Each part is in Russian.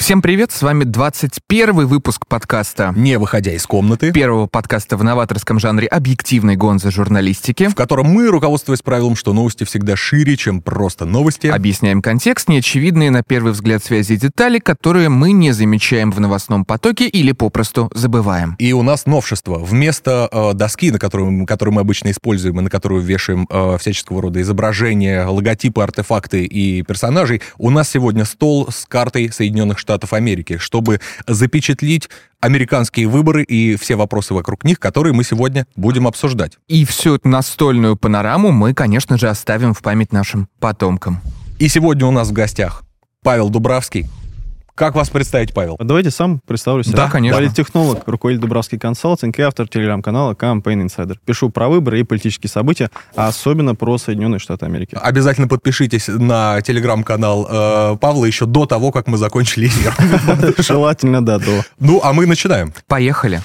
Всем привет, с вами 21 выпуск подкаста Не выходя из комнаты, первого подкаста в новаторском жанре объективной гонзы журналистики. в котором мы, руководствуясь правилом, что новости всегда шире, чем просто новости, Объясняем контекст, неочевидные на первый взгляд связи и детали, которые мы не замечаем в новостном потоке или попросту забываем. И у нас новшество. Вместо э, доски, на которую, которую мы обычно используем и на которую вешаем э, всяческого рода изображения, логотипы, артефакты и персонажей, у нас сегодня стол с картой Соединенных Штатов Америки, чтобы запечатлить американские выборы и все вопросы вокруг них, которые мы сегодня будем обсуждать. И всю эту настольную панораму мы, конечно же, оставим в память нашим потомкам. И сегодня у нас в гостях Павел Дубравский. Как вас представить, Павел? Давайте сам представлю себя. Да, конечно. Политтехнолог, руководитель Дубравский консалтинг и автор телеграм-канала Campaign Insider. Пишу про выборы и политические события, а особенно про Соединенные Штаты Америки. Обязательно подпишитесь на телеграм-канал э, Павла еще до того, как мы закончили эфир. Желательно, да, до. Ну, а мы начинаем. Поехали.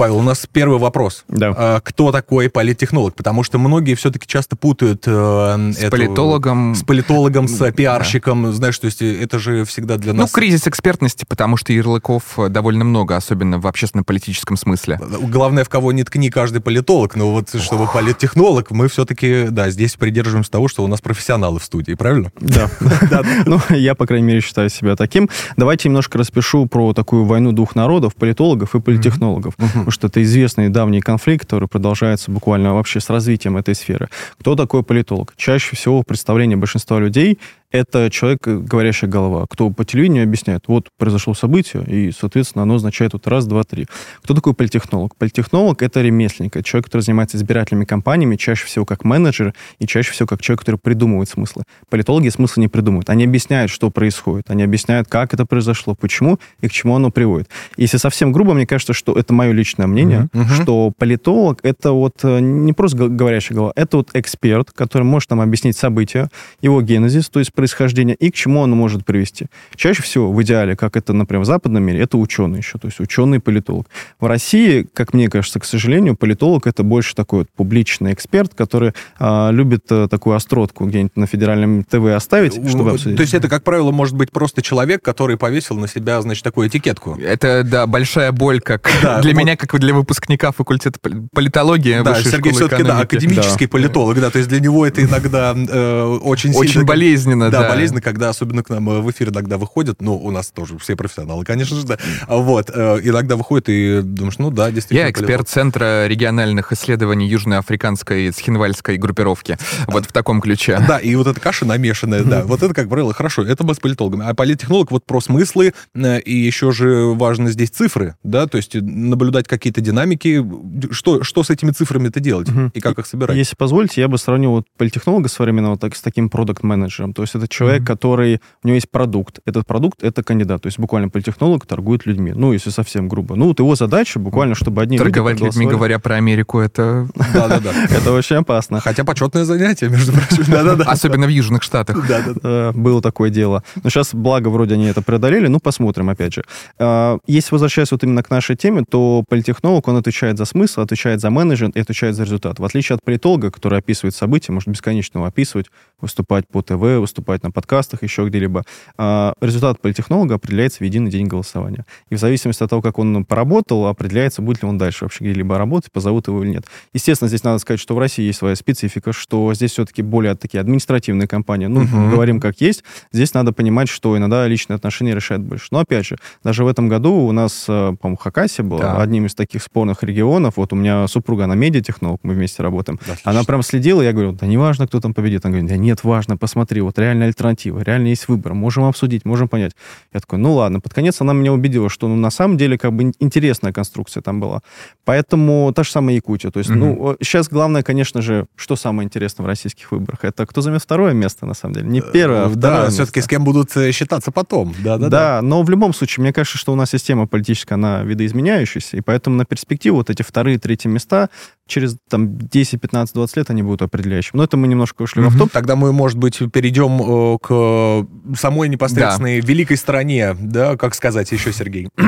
Павел, у нас первый вопрос. Да. А, Кто такой политтехнолог? Потому что многие все-таки часто путают э, С эту- политологом. с политологом, с пиарщиком. Знаешь, то есть это же всегда для Ну, нас... кризис экспертности, потому что ярлыков э, довольно много, особенно в общественно-политическом смысле. Главное, в кого не ткни каждый политолог, но вот чтобы политтехнолог, мы все-таки, да, здесь придерживаемся того, что у нас профессионалы в студии, правильно? Да. Ну, я, по крайней мере, считаю себя таким. Давайте немножко распишу про такую войну двух народов, политологов и политтехнологов. Потому что это известный давний конфликт, который продолжается буквально вообще с развитием этой сферы. Кто такой политолог? Чаще всего представление большинства людей это человек, э, говорящая голова, кто по телевидению объясняет, вот произошло событие, и, соответственно, оно означает вот раз, два, три. Кто такой политтехнолог? Политтехнолог — это ремесленник, это человек, который занимается избирательными кампаниями, чаще всего как менеджер и чаще всего как человек, который придумывает смыслы. Политологи смысла не придумывают. Они объясняют, что происходит, они объясняют, как это произошло, почему и к чему оно приводит. Если совсем грубо, мне кажется, что это мое личное мнение, что политолог — это вот э, не просто говорящая голова, это вот эксперт, который может нам объяснить события, его генезис, то есть происхождение, и к чему оно может привести. Чаще всего, в идеале, как это, например, в западном мире, это ученый еще, то есть ученый-политолог. В России, как мне кажется, к сожалению, политолог — это больше такой вот публичный эксперт, который а, любит а, такую остротку где-нибудь на федеральном ТВ оставить, чтобы обсудить. То есть это, как правило, может быть просто человек, который повесил на себя, значит, такую этикетку. Это, да, большая боль, как Да, для вот. меня, как для выпускника факультета пол- политологии. Да, Сергей все-таки, да, академический Да. политолог, да, то есть для него это иногда э, очень Очень сильно... болезненно, да. Да, болезненно, когда особенно к нам э, в эфир иногда выходят, ну, у нас тоже все профессионалы, конечно же, да, вот, э, иногда выходит и думаешь, ну да, действительно. Я эксперт Центра региональных исследований Южноафриканской Схинвальской группировки. Вот в таком ключе. Да, и вот эта каша намешанная, да, вот это, как правило, хорошо, это мы с политологами. А политтехнолог вот про смыслы, э, и еще же важно здесь цифры, да, то есть наблюдать какие-то динамики, что, что с этими цифрами-то делать, Мгм. и как их собирать. Если позволите, я бы сравнил вот политтехнолога современного так, с таким продукт-менеджером. То есть это человек, Мгм. который... У него есть продукт. Этот продукт — это кандидат. То есть буквально политтехнолог торгует людьми. Ну, если совсем грубо. Ну, вот его задача буквально, чтобы одни люди Торговать людьми, проголосовали. говоря про Америку, это Да-да-да. Это очень опасно. Хотя почетное занятие, между прочим. Да-да-да. особенно в Южных Штатах. Да-да-да. Э, Было такое дело. Но сейчас, благо, вроде они это преодолели. Ну, посмотрим, опять же. А, Если возвращаясь вот именно к нашей теме, то политтехнолог, он отвечает за смысл, отвечает за менеджмент и отвечает за результат. В отличие от политолога, который описывает события, может бесконечно описывать, выступать по ТВ, выступать на подкастах, еще где-либо, а, результат политтехнолога определяется в единый день голосования. И в зависимости от того, как он поработал, определяется, будет ли он дальше вообще где-либо работать, позовут его или нет. Естественно, здесь надо сказать, что в России есть своя специфика, что здесь все-таки более такие административные компании. Ну, Мгм. говорим как есть. Здесь надо понимать, что иногда личные отношения решают больше. Но, опять же, даже в этом году у нас, э, по-моему, Хакасия была Да. одним из таких спорных регионов. Вот у меня супруга, она медиатехнолог, мы вместе работаем. Отлично. Она прям следила, я говорю, да не важно, кто там победит. Она говорит, да нет, важно, посмотри, вот реально альтернатива, реально есть выбор, можем обсудить, можем понять. Я такой, ну ладно. Под конец она меня убедила, что ну, на самом деле как бы ин- интересная конструкция там была. Поэтому та же самая Якутия. То есть, ну, сейчас главное, конечно же, что самое интересное в российских выборах, это кто займет второе место, на самом деле. Не первое, а Э, второе Да, все-таки с кем будут э, считаться потом. Да-да-да. Да, но в любом случае, мне кажется, что у нас система политическая, она видоизменяющаяся, и поэтому на перспективу вот эти вторые, третьи места через там 10, 15, 20 лет они будут определяющими. Но это мы немножко ушли в Мгм. автоп. Тогда мы, может быть, перейдем э, к самой непосредственной великой стране, да, как сказать еще, Сергей?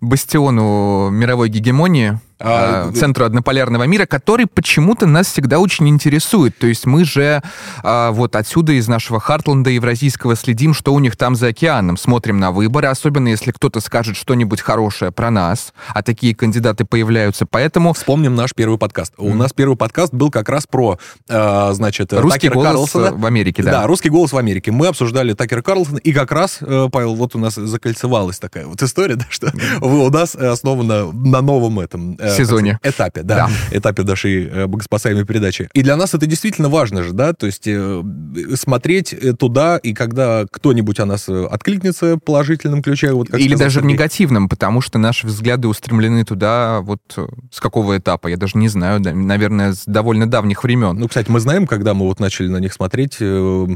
бастиону мировой гегемонии, А, э, центру однополярного мира, который почему-то нас всегда очень интересует. То есть мы же а, вот отсюда из нашего Хартленда евразийского следим, что у них там за океаном, смотрим на выборы, особенно если кто-то скажет что-нибудь хорошее про нас, а такие кандидаты появляются. Поэтому Вспомним наш первый подкаст. У нас первый подкаст был как раз про, э, значит, русский Такера голос Карлсона. в Америке, да. Да, русский голос в Америке. Мы обсуждали Такера Карлсона, и как раз, э, Павел, вот у нас закольцевалась такая вот история, да, что вы у нас основана на новом этом э, Сезоне. этапе, да, этапе нашей э, богоспасаемой передачи. И для нас это действительно важно же, да, то есть э, смотреть э, туда, и когда кто-нибудь о нас э, откликнется положительным ключе, вот Или сказал даже в Сергей. негативном, потому что наши взгляды устремлены туда вот э, с какого этапа, я даже не знаю, да, наверное, с довольно давних времен. Ну, кстати, мы знаем, когда мы вот начали на них смотреть, э,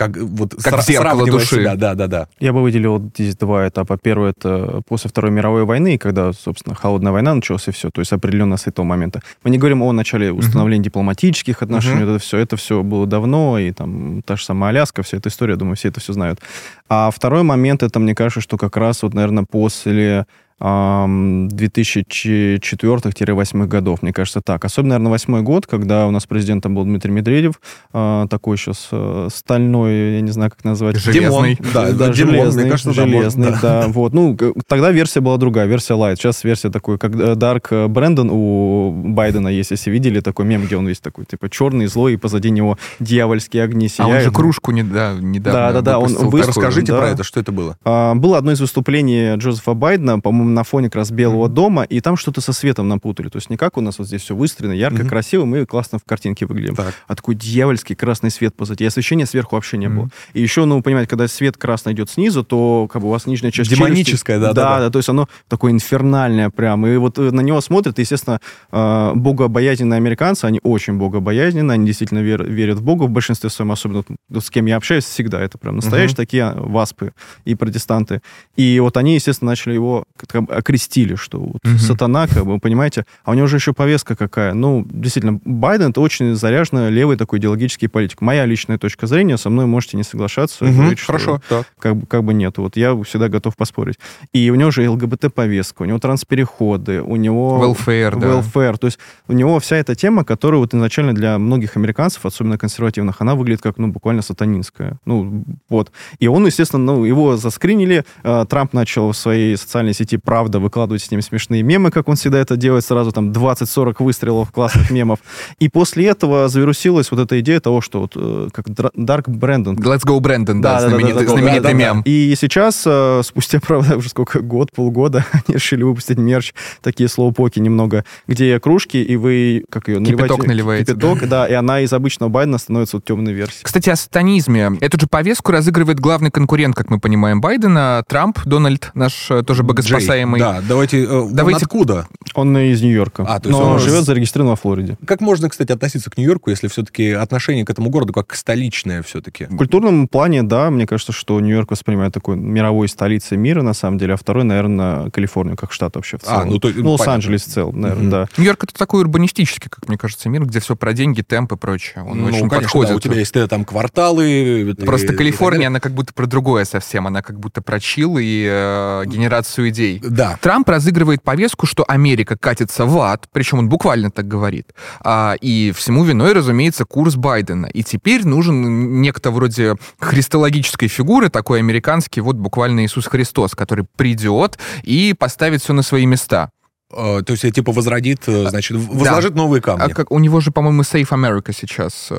как вот Как зеркало души. себя, да, да, да. Я бы выделил здесь два этапа. Первый — это после Второй мировой войны, когда, собственно, холодная война началась и все, то есть определенно с этого момента. Мы не говорим о начале установления дипломатических отношений, Мгм. вот это все, это все было давно, и там та же самая Аляска, вся эта история, я думаю, все это все знают. А второй момент, это, мне кажется, что как раз вот, наверное, после 2004-2008 годов, мне кажется, так. Особенно, наверное, восьмой год, когда у нас президентом был Дмитрий Медведев, а, такой сейчас э, стальной, я не знаю, как назвать. Железный. Димон. Да, да, Димон, железный, мне кажется, да, железный, можно, да. Вот, ну, тогда версия была другая, версия Light. Сейчас версия такой, как э, Дарк э, Брэндон у Байдена есть, если видели такой мем, где он весь такой, типа, черный, злой, и позади него дьявольские огни а он сияют. же кружку не, да, недавно Да-да-да, он выпустил вы- такую. Расскажите да. про это, что это было? А, было одно из выступлений Джозефа Байдена, по-моему, на фоне как раз Белого дома, и там что-то со светом напутали. То есть не как у нас вот здесь все выстроено, ярко, Мгм. красиво, мы классно в картинке выглядим. Так. А такой дьявольский красный свет позади. И освещения сверху вообще не было. Мгм. И еще, ну, понимаете, когда свет красный идет снизу, то как бы у вас нижняя часть Демоническое, челюсти- да, да, да, да. то есть оно такое инфернальное прям. И вот э, на него смотрят, и, естественно, э, богобоязненные американцы, они очень богобоязненные, они действительно вер- верят в Бога в большинстве своем, особенно с кем я общаюсь всегда. Это прям настоящие Мгм. такие васпы и протестанты. И вот они, естественно, начали его окрестили, что вот Мгм. сатана, как бы, вы понимаете, а у него же еще повестка какая. Ну, действительно, Байден это очень заряженный левый такой идеологический политик. Моя личная точка зрения, со мной можете не соглашаться. Мгм, говорить, что Хорошо. Так. Как, бы- как бы нет. Вот я всегда готов поспорить. И у него же ЛГБТ-повестка, у него транспереходы, у него... Welfare, да. welfare. То есть у него вся эта тема, которая вот изначально для многих американцев, особенно консервативных, она выглядит как, ну, буквально сатанинская. Ну, вот. И он, естественно, ну, его заскринили. Э, Трамп начал в своей социальной сети «Правда» выкладывать с ним смешные мемы, как он всегда это делает, сразу там 20-40 выстрелов классных мемов. И после этого завирусилась вот эта идея того, что вот э, как Дарк Брэндон, Let's go, Брэндон, да, Да, да, да, знаменитый, да, знаменитый да, да, мем. и сейчас, э, спустя, правда, уже сколько, год, полгода, они решили выпустить мерч, такие слоупоки немного, где кружки, и вы, как ее, Кипяток наливаете, Кипяток, да, и она из обычного Байдена становится вот темной версией. Кстати, о сатанизме. Эту же повестку разыгрывает главный конкурент, как мы понимаем, Байдена, Трамп, Дональд, наш э, тоже богоспасаемый. Джей, Да, давайте... э, он Давайте- откуда? Он из Нью-Йорка, А, то есть но он- живет зарегистрирован во Флориде. Как можно, кстати, относиться к Нью-Йорку, если все-таки отношение к этому городу как к столичное все-таки? В культурном плане, да, мне кажется, что Нью-Йорк воспринимает такой мировой столицей мира, на самом деле, а второй, наверное, Калифорнию, как штат вообще в А, целом. ну, то- ну, Лос-Анджелес в целом, наверное, Мгм. да. Нью-Йорк это такой урбанистический, как мне кажется, мир, где все про деньги, темп и прочее. Он ну, очень конечно, подходит. да, у тебя есть э, там кварталы. и- Просто и Калифорния, так она как будто про другое совсем. Она как будто про чил и э, генерацию идей. Да. Трамп разыгрывает повестку, что Америка катится в ад, причем он буквально так говорит. А, и всему виной, разумеется, курс Байдена. И теперь нужен некто вроде христологической фигуры, такой американский, вот буквально Иисус Христос, который придет и поставит все на свои места. Э, То есть, э, типа, возродит, э, значит, возложит новые камни. А как, у него же, по-моему, Save America сейчас э,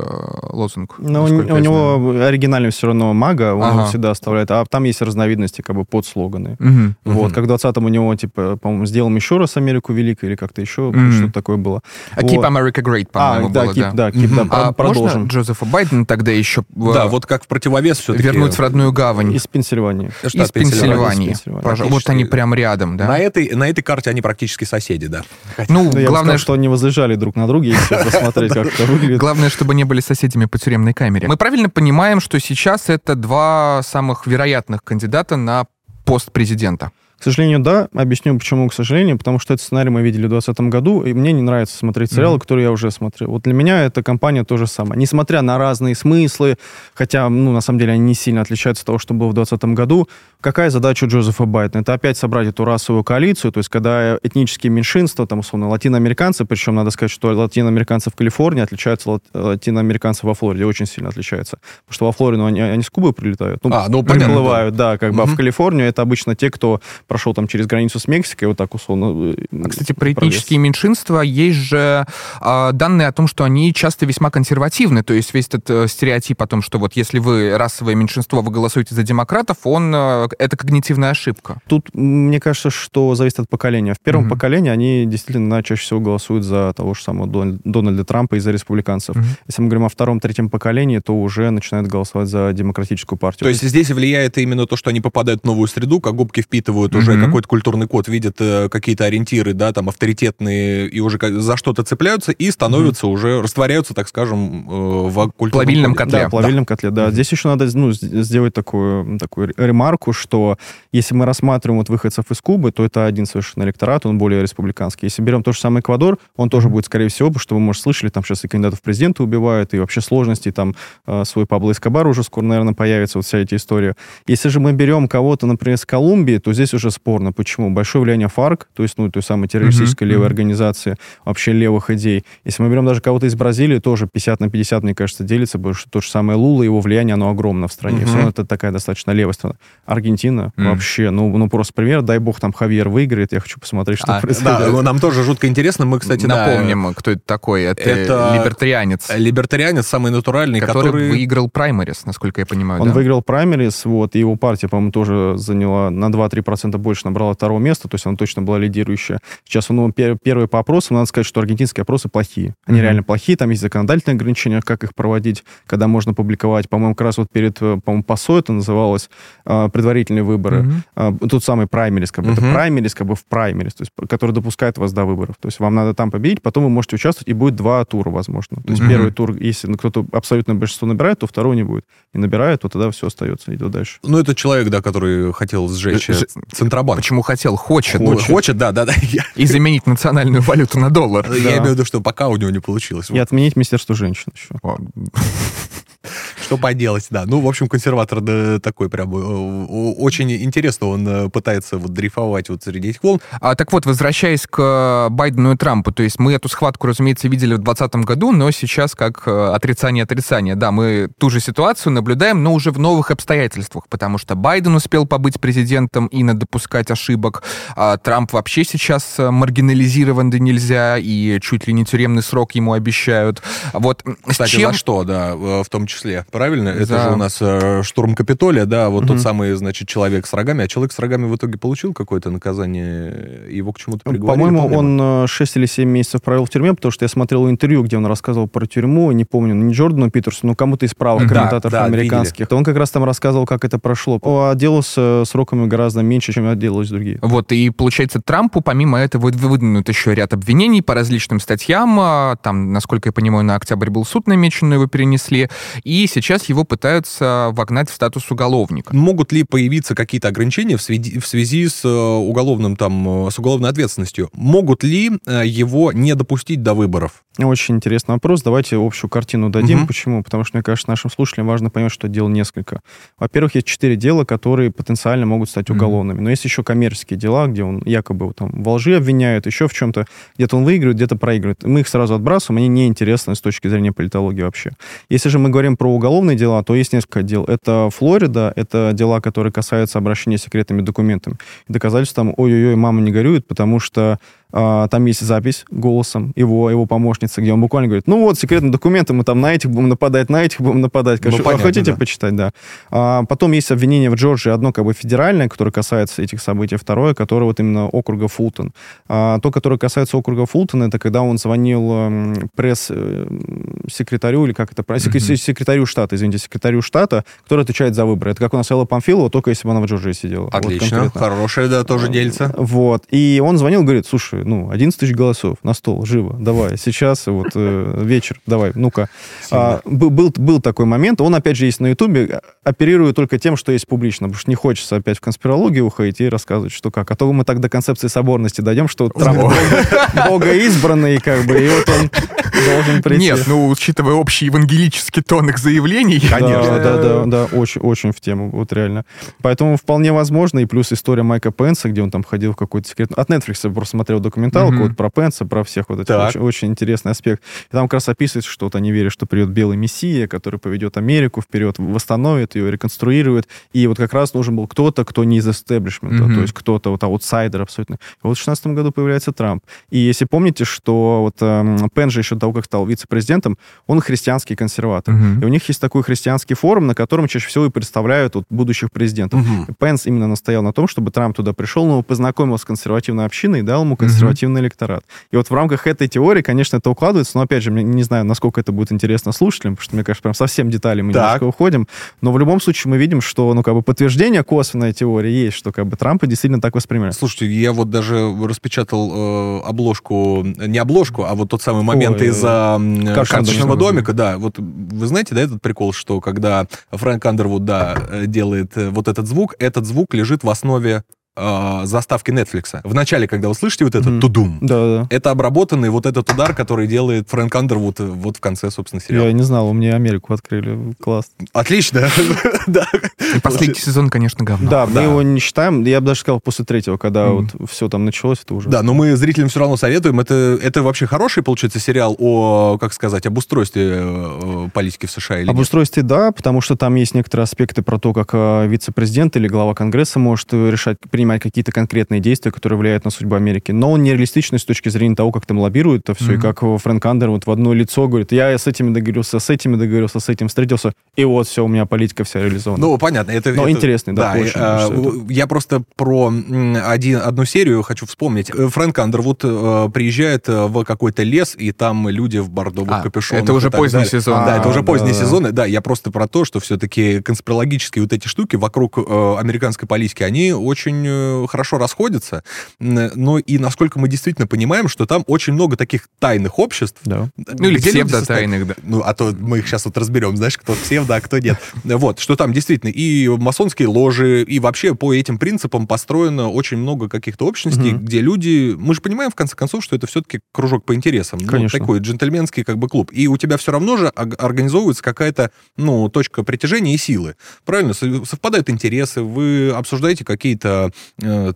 лозунг. Но у, него оригинальный все равно мага, он Ага. его всегда оставляет. А там есть разновидности, как бы под слоганы. Мгм. Вот, Мгм. как в 20-м у него, типа, по-моему, сделаем еще раз Америку великой, или как-то еще, Мгм. что-то такое было. А Keep Вот. America Great, по-моему, а, да, было, keep, да, keep, Мгм. да, А про- можно продолжим. Джозефа Байдена тогда еще э, Да, вот как в противовес все-таки. вернуть в родную гавань? Из Пенсильвании. Из Пенсильвании. Из Пенсильвании. Пожалуйста. Вот они прям рядом, да? На этой, на этой карте они практически соседи, да. Ну, Ну, бы главное, сказал, что они возлежали друг на друге, если посмотреть, как это выглядит. Главное, чтобы не были соседями по тюремной камере. Мы правильно понимаем, что сейчас это два самых вероятных кандидата на пост президента. К сожалению, да. Объясню, почему, к сожалению. Потому что этот сценарий мы видели в 2020 году, и мне не нравится смотреть сериалы, mm-hmm. которые я уже смотрел. Вот для меня эта компания то же самое. Несмотря на разные смыслы, хотя, ну, на самом деле, они не сильно отличаются от того, что было в 2020 году, какая задача Джозефа Байдена? Это опять собрать эту расовую коалицию, то есть когда этнические меньшинства, там, условно, латиноамериканцы, причем надо сказать, что латиноамериканцы в Калифорнии отличаются от латиноамериканцев во Флориде, очень сильно отличаются. Потому что во Флориду они, они с Кубы прилетают. Ну, а, ну понятно. Приплывают, да, как бы. А в Калифорнию это обычно те, кто прошел там через границу с Мексикой, вот так условно. Э, а, кстати, про этнические меньшинства есть же э, данные о том, что они часто весьма консервативны. То есть весь этот э, стереотип о том, что вот если вы расовое меньшинство, вы голосуете за демократов, он э, это когнитивная ошибка. Тут мне кажется, что зависит от поколения. В первом mm-hmm. поколении они действительно чаще всего голосуют за того же самого Дональда Трампа и за республиканцев. Mm-hmm. Если мы говорим о втором-третьем поколении, то уже начинают голосовать за демократическую партию. То есть здесь влияет именно то, что они попадают в новую среду, как губки впитывают mm-hmm. Уже какой-то культурный код, видят э, какие-то ориентиры, да, там авторитетные, и уже за что-то цепляются и становятся mm-hmm. уже, растворяются, так скажем, э, в культурном плавильном котле. Да, плавильном да. котле, да. Mm-hmm. Здесь еще надо ну, сделать такую, такую ремарку, что если мы рассматриваем вот выходцев из Кубы, то это один совершенно электорат, он более республиканский. Если берем тот же самый Эквадор, он тоже будет, скорее всего, что вы, может, слышали, там сейчас и кандидатов в президенты убивают, и вообще сложности, там э, свой Пабло Эскобар уже скоро, наверное, появится, вот вся эта история. Если же мы берем кого-то, например, с Колумбии, то здесь уже спорно. Почему? Большое влияние ФАРК, то есть, ну, той самой террористической mm-hmm. левой организации, вообще левых идей. Если мы берем даже кого-то из Бразилии, тоже 50 на 50, мне кажется, делится, потому что то же самое Лула, его влияние, оно огромно в стране. Mm-hmm. Все равно это такая достаточно левая страна. Аргентина mm-hmm. вообще, ну, ну, просто пример, дай бог там Хавьер выиграет, я хочу посмотреть, что а, происходит. Да, нам тоже жутко интересно, мы, кстати, напомним, да, кто это такой, это, это либертарианец. Либертарианец, самый натуральный, который... который выиграл праймерис, насколько я понимаю. Он да? выиграл праймерис, вот, и его партия, по-моему, тоже заняла на 2-3% больше, набрала второго места, то есть она точно была лидирующая. Сейчас ну, первый по опросам, надо сказать, что аргентинские опросы плохие. Они mm-hmm. реально плохие, там есть законодательные ограничения, как их проводить, когда можно публиковать. По-моему, как раз вот перед, э, по-моему, ПАСО это называлось, э, предварительные выборы. Mm-hmm. Э, тот самый праймерис, как бы, mm-hmm. это праймерис, как бы в праймерис, то есть, который допускает вас до выборов. То есть вам надо там победить, потом вы можете участвовать, и будет два тура, возможно. То есть mm-hmm. первый тур, если кто-то абсолютно большинство набирает, то второго не будет. И набирает, то тогда все остается, идет дальше. Ну, это человек, да, который хотел сжечь Ж... Центробанк. Почему хотел? Хочет. Хочет, хочет да, да, да. И заменить национальную валюту на доллар. Я имею в виду, что пока у него не получилось. И отменить Министерство женщин еще. Что поделать, да. Ну, в общем, консерватор да, такой прям э, очень интересно он э, пытается вот дрейфовать вот среди этих волн. А, так вот, возвращаясь к Байдену и Трампу, то есть мы эту схватку, разумеется, видели в 2020 году, но сейчас как э, отрицание-отрицание. Да, мы ту же ситуацию наблюдаем, но уже в новых обстоятельствах, потому что Байден успел побыть президентом и допускать ошибок, а Трамп вообще сейчас маргинализирован да нельзя, и чуть ли не тюремный срок ему обещают. Вот Кстати, чем... за что, да, в том числе правильно? Это же у нас э, штурм Капитолия, да, вот угу. тот самый, значит, человек с рогами. А человек с рогами в итоге получил какое-то наказание? Его к чему-то приговорили? По-моему, он 6 э, или 7 месяцев провел в тюрьме, потому что я смотрел интервью, где он рассказывал про тюрьму, не помню, не Джордану Питерсу, но кому-то из правых да, комментаторов да, американских. Видели. Он как раз там рассказывал, как это прошло. Отделался сроками гораздо меньше, чем отделались другие. Вот, и получается, Трампу, помимо этого, выдвинут еще ряд обвинений по различным статьям. А, там, насколько я понимаю, на октябрь был суд намеченный, его перенесли. И сейчас его пытаются вогнать в статус уголовника. Могут ли появиться какие-то ограничения в связи, в связи с э, уголовным там, э, с уголовной ответственностью? Могут ли э, его не допустить до выборов? Очень интересный вопрос. Давайте общую картину дадим. Угу. Почему? Потому что, мне кажется, нашим слушателям важно понимать, что дел несколько. Во-первых, есть четыре дела, которые потенциально могут стать уголовными. Но есть еще коммерческие дела, где он якобы там во лжи обвиняют, еще в чем-то. Где-то он выигрывает, где-то проигрывает. Мы их сразу отбрасываем, они неинтересны с точки зрения политологии вообще. Если же мы говорим про уголовные дела, то есть несколько дел. Это Флорида, это дела, которые касаются обращения с секретными документами. Доказательства там, ой-ой-ой, мама не горюет, потому что там есть запись голосом его, его помощницы, где он буквально говорит, ну вот, секретные документы, мы там на этих будем нападать, на этих будем нападать. Короче, ну, понятно, хотите да. почитать, да. А, потом есть обвинение в Джорджии, одно как бы федеральное, которое касается этих событий, второе, которое вот именно округа Фултон. А, то, которое касается округа Фултон, это когда он звонил пресс-секретарю, или как это правильно, mm-hmm. секретарю штата, извините, секретарю штата, который отвечает за выборы. Это как у нас Элла Памфилова, только если бы она в Джорджии сидела. Отлично, вот хорошая, да, тоже дельца. Вот. И он звонил, говорит, слушай, говорю, ну, 11 тысяч голосов на стол, живо, давай, сейчас, вот, э, вечер, давай, ну-ка. А, был, был такой момент, он, опять же, есть на Ютубе, оперирую только тем, что есть публично, потому что не хочется опять в конспирологию уходить и рассказывать, что как. А то мы так до концепции соборности дойдем, что Трамп бога избранный, как бы, и вот он должен прийти. Нет, ну, учитывая общий евангелический тон их заявлений. Конечно. Да, да, да, да, очень, очень в тему, вот реально. Поэтому вполне возможно, и плюс история Майка Пенса, где он там ходил в какой-то секрет... От Netflix я просто смотрел документалку mm-hmm. вот про Пенса, про всех вот этих. Очень, очень интересный аспект. И там как раз описывается, что вот они верят, что придет белый мессия, который поведет Америку вперед, восстановит ее, реконструирует. И вот как раз нужен был кто-то, кто не из эстеблишмента, mm-hmm. то есть кто-то вот аутсайдер абсолютно. И вот в 2016 году появляется Трамп. И если помните, что вот э, Пен же еще до того, как стал вице-президентом, он христианский консерватор. Mm-hmm. И у них есть такой христианский форум, на котором чаще всего и представляют вот, будущих президентов. Mm-hmm. Пенс именно настоял на том, чтобы Трамп туда пришел, но познакомил с консервативной общиной и дал ему консервативный mm-hmm. электорат. И вот в рамках этой теории, конечно, это укладывается, но, опять же, мне не знаю, насколько это будет интересно слушателям, потому что, мне кажется, прям совсем детали мы так. немножко уходим, но в любом случае мы видим, что, ну, как бы подтверждение косвенной теории есть, что, как бы, Трампа действительно так воспринимают. Слушайте, я вот даже распечатал э, обложку, не обложку, а вот тот самый момент Ой, из-за э, карточного домика, да, вот вы знаете, да, этот прикол, что когда Фрэнк Андервуд, да, э, делает э, вот этот звук, этот звук лежит в основе э, заставки Netflix. В начале, когда вы слышите вот этот тудум, да, да. это обработанный вот этот удар, который делает Фрэнк Андервуд вот в конце, собственно, сериала. Я не знал, у меня Америку открыли. Класс. Отлично. да. Последний сезон, конечно, говно. Да, мы его не считаем. Я бы даже сказал, после третьего, когда вот все там началось, это уже... Да, но мы зрителям все равно советуем. Это, это вообще хороший, получается, сериал о, как сказать, об устройстве э, политики в США или Об устройстве, да, потому что там есть некоторые аспекты про то, как э, вице-президент или глава Конгресса может решать, принимать какие-то конкретные действия, которые влияют на судьбу Америки. Но он нереалистичный с точки зрения того, как там лоббируют это все, mm-hmm. и как Фрэнк Андер вот в одно лицо говорит, я с этими договорился, с этими договорился, с этим встретился, и вот все, у меня политика вся реализована. Ну, понятно. Это, Но это, интересный, да, да очень. А, я просто про один, одну серию хочу вспомнить. Фрэнк Андервуд э, приезжает э, в какой-то лес, и там люди в бордовых а, капюшонах. Это уже поздний далее. сезон. А, да, это уже да, поздний да. сезон. Да, я просто про то, что все-таки конспирологические вот эти штуки вокруг э, американской политики, они очень э, хорошо расходятся, но и насколько мы действительно понимаем, что там очень много таких тайных обществ. Да. Ну или псевдотайных, да. Ну, а то мы их сейчас вот разберем, знаешь, кто псевдо, а кто нет. Вот, что там действительно и масонские ложи, и вообще по этим принципам построено очень много каких-то общностей, угу. где люди... Мы же понимаем, в конце концов, что это все-таки кружок по интересам. Ну, Конечно. Ну, такой джентльменский как бы клуб. И у тебя все равно же организовывается какая-то, ну, точка притяжения и силы. Правильно? Совпадают интересы, вы обсуждаете какие-то э,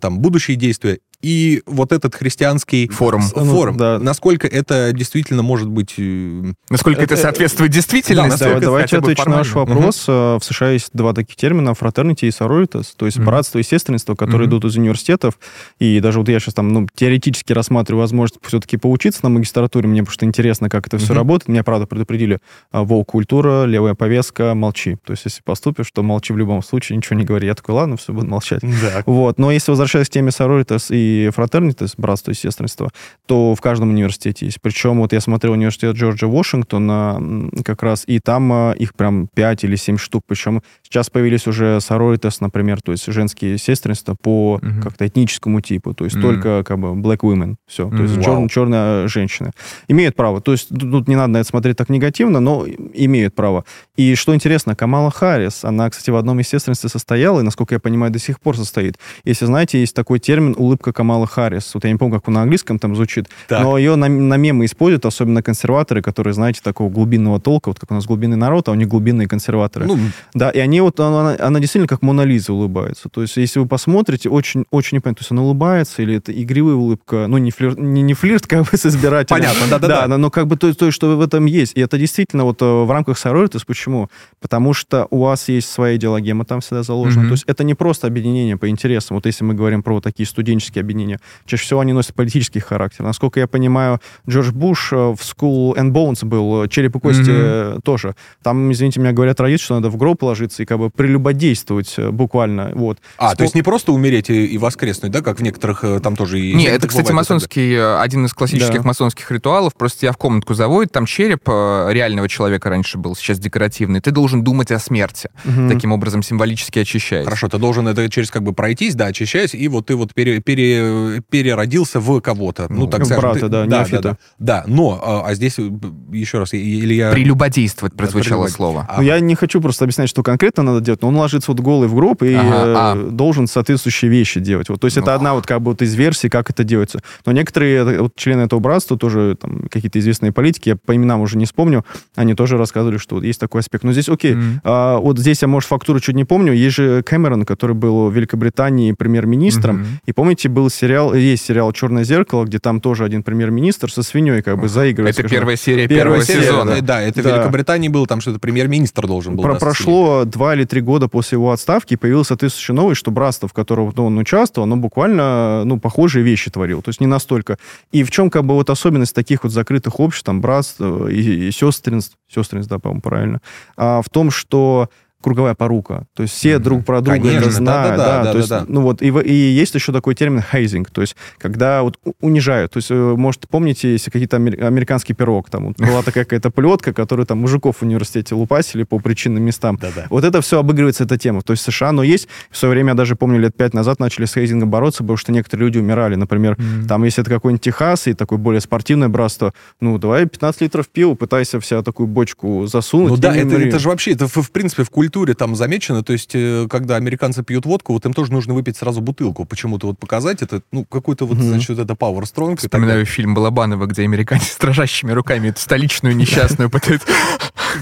там будущие действия и вот этот христианский форум, форум ну, да. насколько это действительно может быть... Э, насколько это, это соответствует действительности? Да, давайте отвечу на ваш вопрос. Угу. В США есть два таких термина, fraternity и sororitas, то есть угу. братство и сестринство, которые угу. идут из университетов. И даже вот я сейчас там ну, теоретически рассматриваю возможность все-таки поучиться на магистратуре, мне потому что интересно, как это все угу. работает. Меня, правда, предупредили, а, воу-культура, левая повестка, молчи. То есть если поступишь, то молчи в любом случае, ничего не говори. Я такой, ладно, все, буду молчать. Да. Вот. Но если возвращаясь к теме sororitas и и фратернитас, братство и сестринство, то в каждом университете есть. Причем вот я смотрел университет Джорджа Вашингтона как раз, и там а, их прям 5 или 7 штук. Причем сейчас появились уже сороритас, например, то есть женские сестринства по uh-huh. как-то этническому типу, то есть uh-huh. только как бы black women, все, uh-huh. то есть wow. чер, черные женщины. Имеют право. То есть тут не надо на это смотреть так негативно, но имеют право. И что интересно, Камала Харрис, она, кстати, в одном из сестринстве состояла, и, насколько я понимаю, до сих пор состоит. Если знаете, есть такой термин «улыбка Камала Харрис». Вот я не помню, как он на английском там звучит, так. но ее на, на мемы используют, особенно консерваторы, которые, знаете, такого глубинного толка, вот как у нас глубинный народ, а у них глубинные консерваторы. Ну, да, и они вот, она, она действительно как Мона Лиза улыбается. То есть, если вы посмотрите, очень, очень непонятно, то есть она улыбается, или это игривая улыбка, ну, не, флирт, не, не флирт как бы с избирателем. Понятно, да-да-да. Да, но как бы то, то, что в этом есть. И это действительно вот э, в рамках Sororitas, почему? Потому что у вас есть своя идеологема там всегда заложена. Mm-hmm. То есть это не просто объединение по интересам. Вот если мы говорим про такие студенческие объединения, чаще всего они носят политический характер. Насколько я понимаю, Джордж Буш э, в School and Bones был, э, череп и кости mm-hmm. тоже. Там, извините меня, говорят традиция, что надо в гроб положиться и как бы прелюбодействовать буквально. Вот. А, Сколько... то есть не просто умереть и, и воскреснуть, да, как в некоторых там тоже... И не, это, кстати, масонский, один из классических да. масонских ритуалов. Просто тебя в комнатку заводят, там череп реального человека раньше был, сейчас декоративный. Ты должен думать о смерти. Угу. Таким образом, символически очищаясь. Хорошо, ты должен это через как бы пройтись, да, очищаясь, и вот ты вот пере, пере пере, переродился в кого-то. Ну, Ну, так в скажем. брата, Ты- да, да, да, да. Да, но, а, а здесь, э, еще раз, или я... Прелюбодействовать Да, прозвучало прелюбодей- слово. А, Ну, я не хочу просто объяснять, что конкретно надо делать, но он ложится вот голый в гроб и Ага, э, а. должен соответствующие вещи делать. Вот, то есть Ну. это одна вот как бы вот из версий, как это делается. Но некоторые э, вот, члены этого братства, тоже там какие-то известные политики, я по именам уже не вспомню, они тоже рассказывали, что вот есть такой аспект. Но здесь, окей, Мгм. а, вот здесь я, может, фактуру чуть не помню, есть же Кэмерон, который был в Великобритании премьер-министром, Мгм. и помните, был сериал, есть сериал «Черное зеркало», где там тоже один премьер-министр со свиньей как бы заигрывает. Это скажем. первая серия Первая первого серия, сезона. Да, да, это в Да. Великобритании было, там что-то премьер-министр должен был. Про- прошло два или три года после его отставки, и появился соответствующая новость, что братство, в котором ну, он участвовал, оно буквально ну, похожие вещи творило. То есть не настолько. И в чем как бы вот особенность таких вот закрытых обществ, там, братств э, и, и сестринств, сестринств, да, по-моему, правильно, а, в том, что круговая порука. То есть все Мгм. друг про друга Конечно, это знают. да-да-да, да, то есть, да-да-да. ну вот, и, и есть еще такой термин хейзинг, то есть когда вот унижают. То есть, э, может, помните, если какие-то амер- американский пирог, там вот была такая какая-то плетка, которую там мужиков в университете лупасили по причинным местам. Да-да. Вот это все обыгрывается, эта тема. То есть США, но есть, в свое время, я даже помню, лет пять назад начали с хейзингом бороться, потому что некоторые люди умирали. Например, Мгм. там, если это какой-нибудь Техас и такое более спортивное братство, ну, давай 15 литров пива, пытайся вся такую бочку засунуть. Ну да, это, это же вообще, это в, в принципе в культуре там замечено, то есть э, когда американцы пьют водку, вот им тоже нужно выпить сразу бутылку, почему-то вот показать это, ну, какой-то вот, Мгм. значит, это power strong. Вспоминаю фильм Балабанова, где американец с дрожащими руками эту столичную несчастную пытается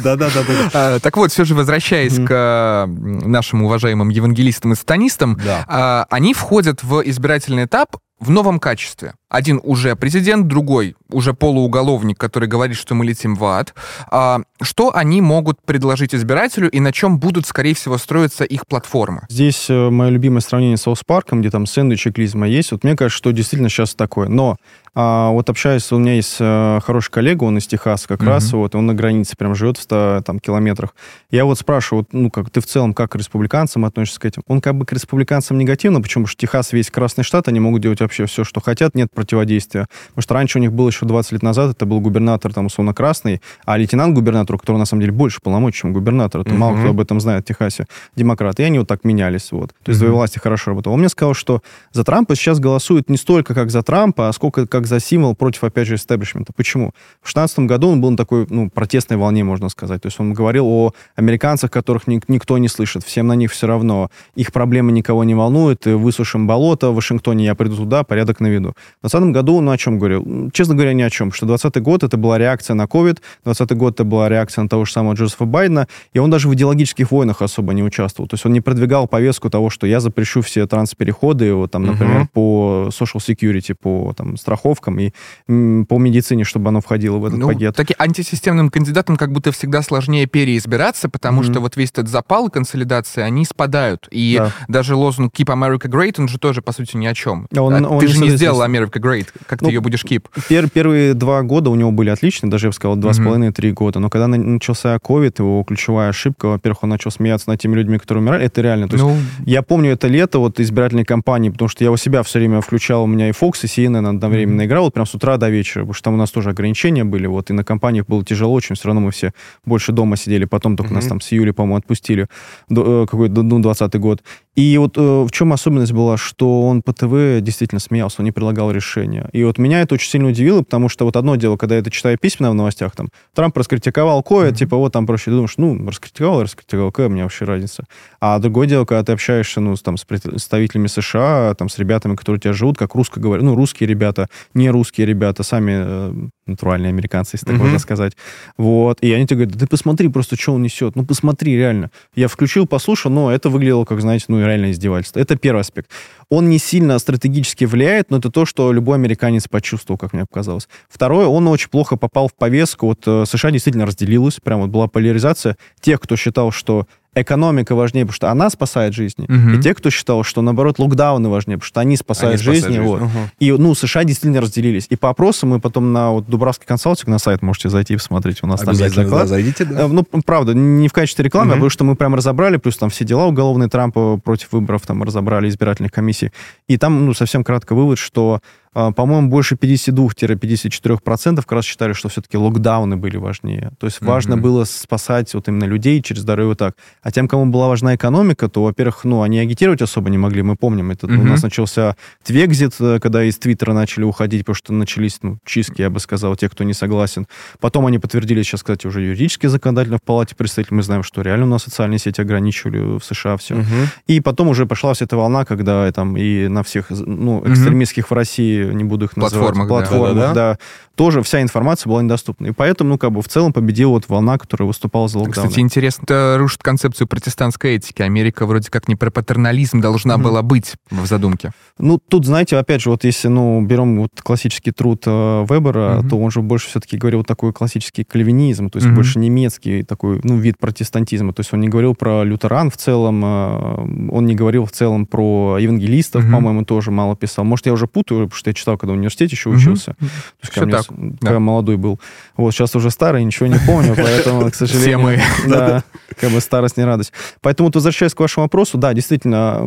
Да-да-да-да. А, Так вот, все же возвращаясь к нашим уважаемым евангелистам и сатанистам, а, они входят в избирательный этап в новом качестве. Один уже президент, другой уже полууголовник, который говорит, что мы летим в ад. А, Что они могут предложить избирателю и на чем будут, скорее всего, строиться их платформы? Здесь э, мое любимое сравнение с Соус Парком, где там сэндвич и клизма есть. Вот мне кажется, что действительно сейчас такое. Но а, вот общаюсь, у меня есть э, хороший коллега, он из Техаса как Мгм. раз, вот, он на границе прям живет в 100 там, километрах. Я вот спрашиваю, ну, как ты в целом, как к республиканцам относишься к этим? Он как бы к республиканцам негативно, почему? Потому что Техас весь красный штат, они могут делать вообще все, что хотят, нет противодействия. Потому что раньше у них было еще 20 лет назад, это был губернатор, там, условно, красный, а лейтенант-губернатор, у которого на самом деле больше полномочий, чем губернатор, это мало Мгм. кто об этом знает в Техасе, демократы, и они вот так менялись, вот. То есть Мгм. двоевластие хорошо работало. Он мне сказал, что за Трампа сейчас голосуют не столько как за Трампа, а сколько как за символ против, опять же, истеблишмента. Почему? В 2016 году он был на такой, ну, протестной волне, можно сказать. То есть он говорил о американцах, которых ник- никто не слышит, всем на них все равно. Их проблемы никого не волнуют, высушим болото в Вашингтоне, я приду туда, порядок наведу. В 2020 году он о чем говорил? Честно говоря, ни о чем. Что 2020 год это была реакция на COVID, 2020 год это была реакция на того же самого Джозефа Байдена, и он даже в идеологических войнах особо не участвовал. То есть он не продвигал повестку того, что я запрещу все транспереходы, вот, там, например, Мгм. по social security, по там, страховкам и м, по медицине, чтобы оно входило в этот Ну, пакет. таким антисистемным кандидатам как будто всегда сложнее переизбираться, потому Мгм. что вот весь этот запал и консолидация, они спадают. И Да. даже лозунг «Keep America Great», он же тоже, по сути, ни о чем. Он- А он ты не же не сделал America Great. Как Ну, ты ее будешь keep? Пер- первые два года у него были отличные, даже я бы сказал, два с Мгм. половиной-три года. Но когда на- начался ковид, его ключевая ошибка, во-первых, он начал смеяться над теми людьми, которые умирали, это реально. То есть Ну, Я помню это лето вот избирательной кампании, потому что я у себя все время включал, у меня и Fox, и CNN одновременно играл, вот прям с утра до вечера, потому что там у нас тоже ограничения были, вот, и на кампаниях было тяжело очень, все равно мы все больше дома сидели, потом только нас Мгм. там с июля, по-моему, отпустили, до, э, какой-то, ну, 20 год. И вот э, в чем особенность была, что он по ТВ действительно смеялся, он не предлагал решения. И вот меня это очень сильно удивило, потому что вот одно дело, когда я это читаю письменно в новостях, там, Трамп раскритиковал ковид, типа, вот там проще, ты думаешь, ну, раскритиковал, раскритиковал, какая мне вообще разница? А другое дело, когда ты общаешься, ну, там, с представителями США, там, с ребятами, которые у тебя живут, как русско говорят, ну, русские ребята, не русские ребята, сами э, натуральные американцы, если так можно сказать. Вот. И они тебе говорят, да ты посмотри просто, что он несет. Ну, посмотри, реально. Я включил, послушал, но это выглядело, как, знаете, ну, реально издевательство. Это первый аспект. Он не сильно стратегически влияет, но это то, что любой американец почувствовал, как мне показалось. Второе, он очень плохо попал в повестку. Вот э, США действительно разделилась, прям вот была поляризация. Тех, кто считал, что экономика важнее, потому что она спасает жизни, Мгм. и те, кто считал, что, наоборот, локдауны важнее, потому что они спасают Они спасают жизни. жизнь. Вот. Мгм. И, ну, США действительно разделились. И по опросам мы потом на вот, Дубравский консалтинг на сайт можете зайти и посмотреть. У нас там есть заклад. да, зайдите, да. Э, Ну, правда, не в качестве рекламы, а Мгм. потому что мы прям разобрали, плюс там все дела уголовные Трампа против выборов там разобрали, избирательных комиссий. И там, ну, совсем кратко вывод, что а, по-моему, больше 52-54% как раз считали, что все-таки локдауны были важнее. То есть важно mm-hmm. было спасать вот именно людей через здоровье вот так. А тем, кому была важна экономика, то, во-первых, ну, они агитировать особо не могли, мы помним. Это mm-hmm. у нас начался твекзит, э, когда из Твиттера начали уходить, потому что начались, ну, чистки, я бы сказал, те, кто не согласен. Потом они подтвердили сейчас, кстати, уже юридически законодательно в палате представителей. Мы знаем, что реально у нас социальные сети ограничивали в США все. Mm-hmm. И потом уже пошла вся эта волна, когда там и на всех, ну, экстремистских mm-hmm. в России, не буду их называть, платформах, платформах да, да, да, тоже вся информация была недоступна. И поэтому, ну, как бы в целом победила вот волна, которая выступала за локдаун. Кстати, интересно, это рушит концепцию протестантской этики. Америка вроде как не про патернализм должна mm-hmm. была быть в задумке. Ну, тут, знаете, опять же, вот если, ну, берем вот классический труд э, Вебера, mm-hmm. то он же больше все-таки говорил вот такой классический кальвинизм, то есть mm-hmm. больше немецкий такой, ну, вид протестантизма. То есть он не говорил про лютеран в целом, э, он не говорил в целом про евангелистов, mm-hmm. по-моему, тоже мало писал. Может, я уже путаю, потому что я читал, когда в университете еще учился. Mm-hmm. То есть, Все так. Когда да. молодой был. Вот, сейчас уже старый, ничего не помню, поэтому, к сожалению... Все мы. Да, как бы старость не радость. Поэтому, вот, возвращаясь к вашему вопросу, да, действительно,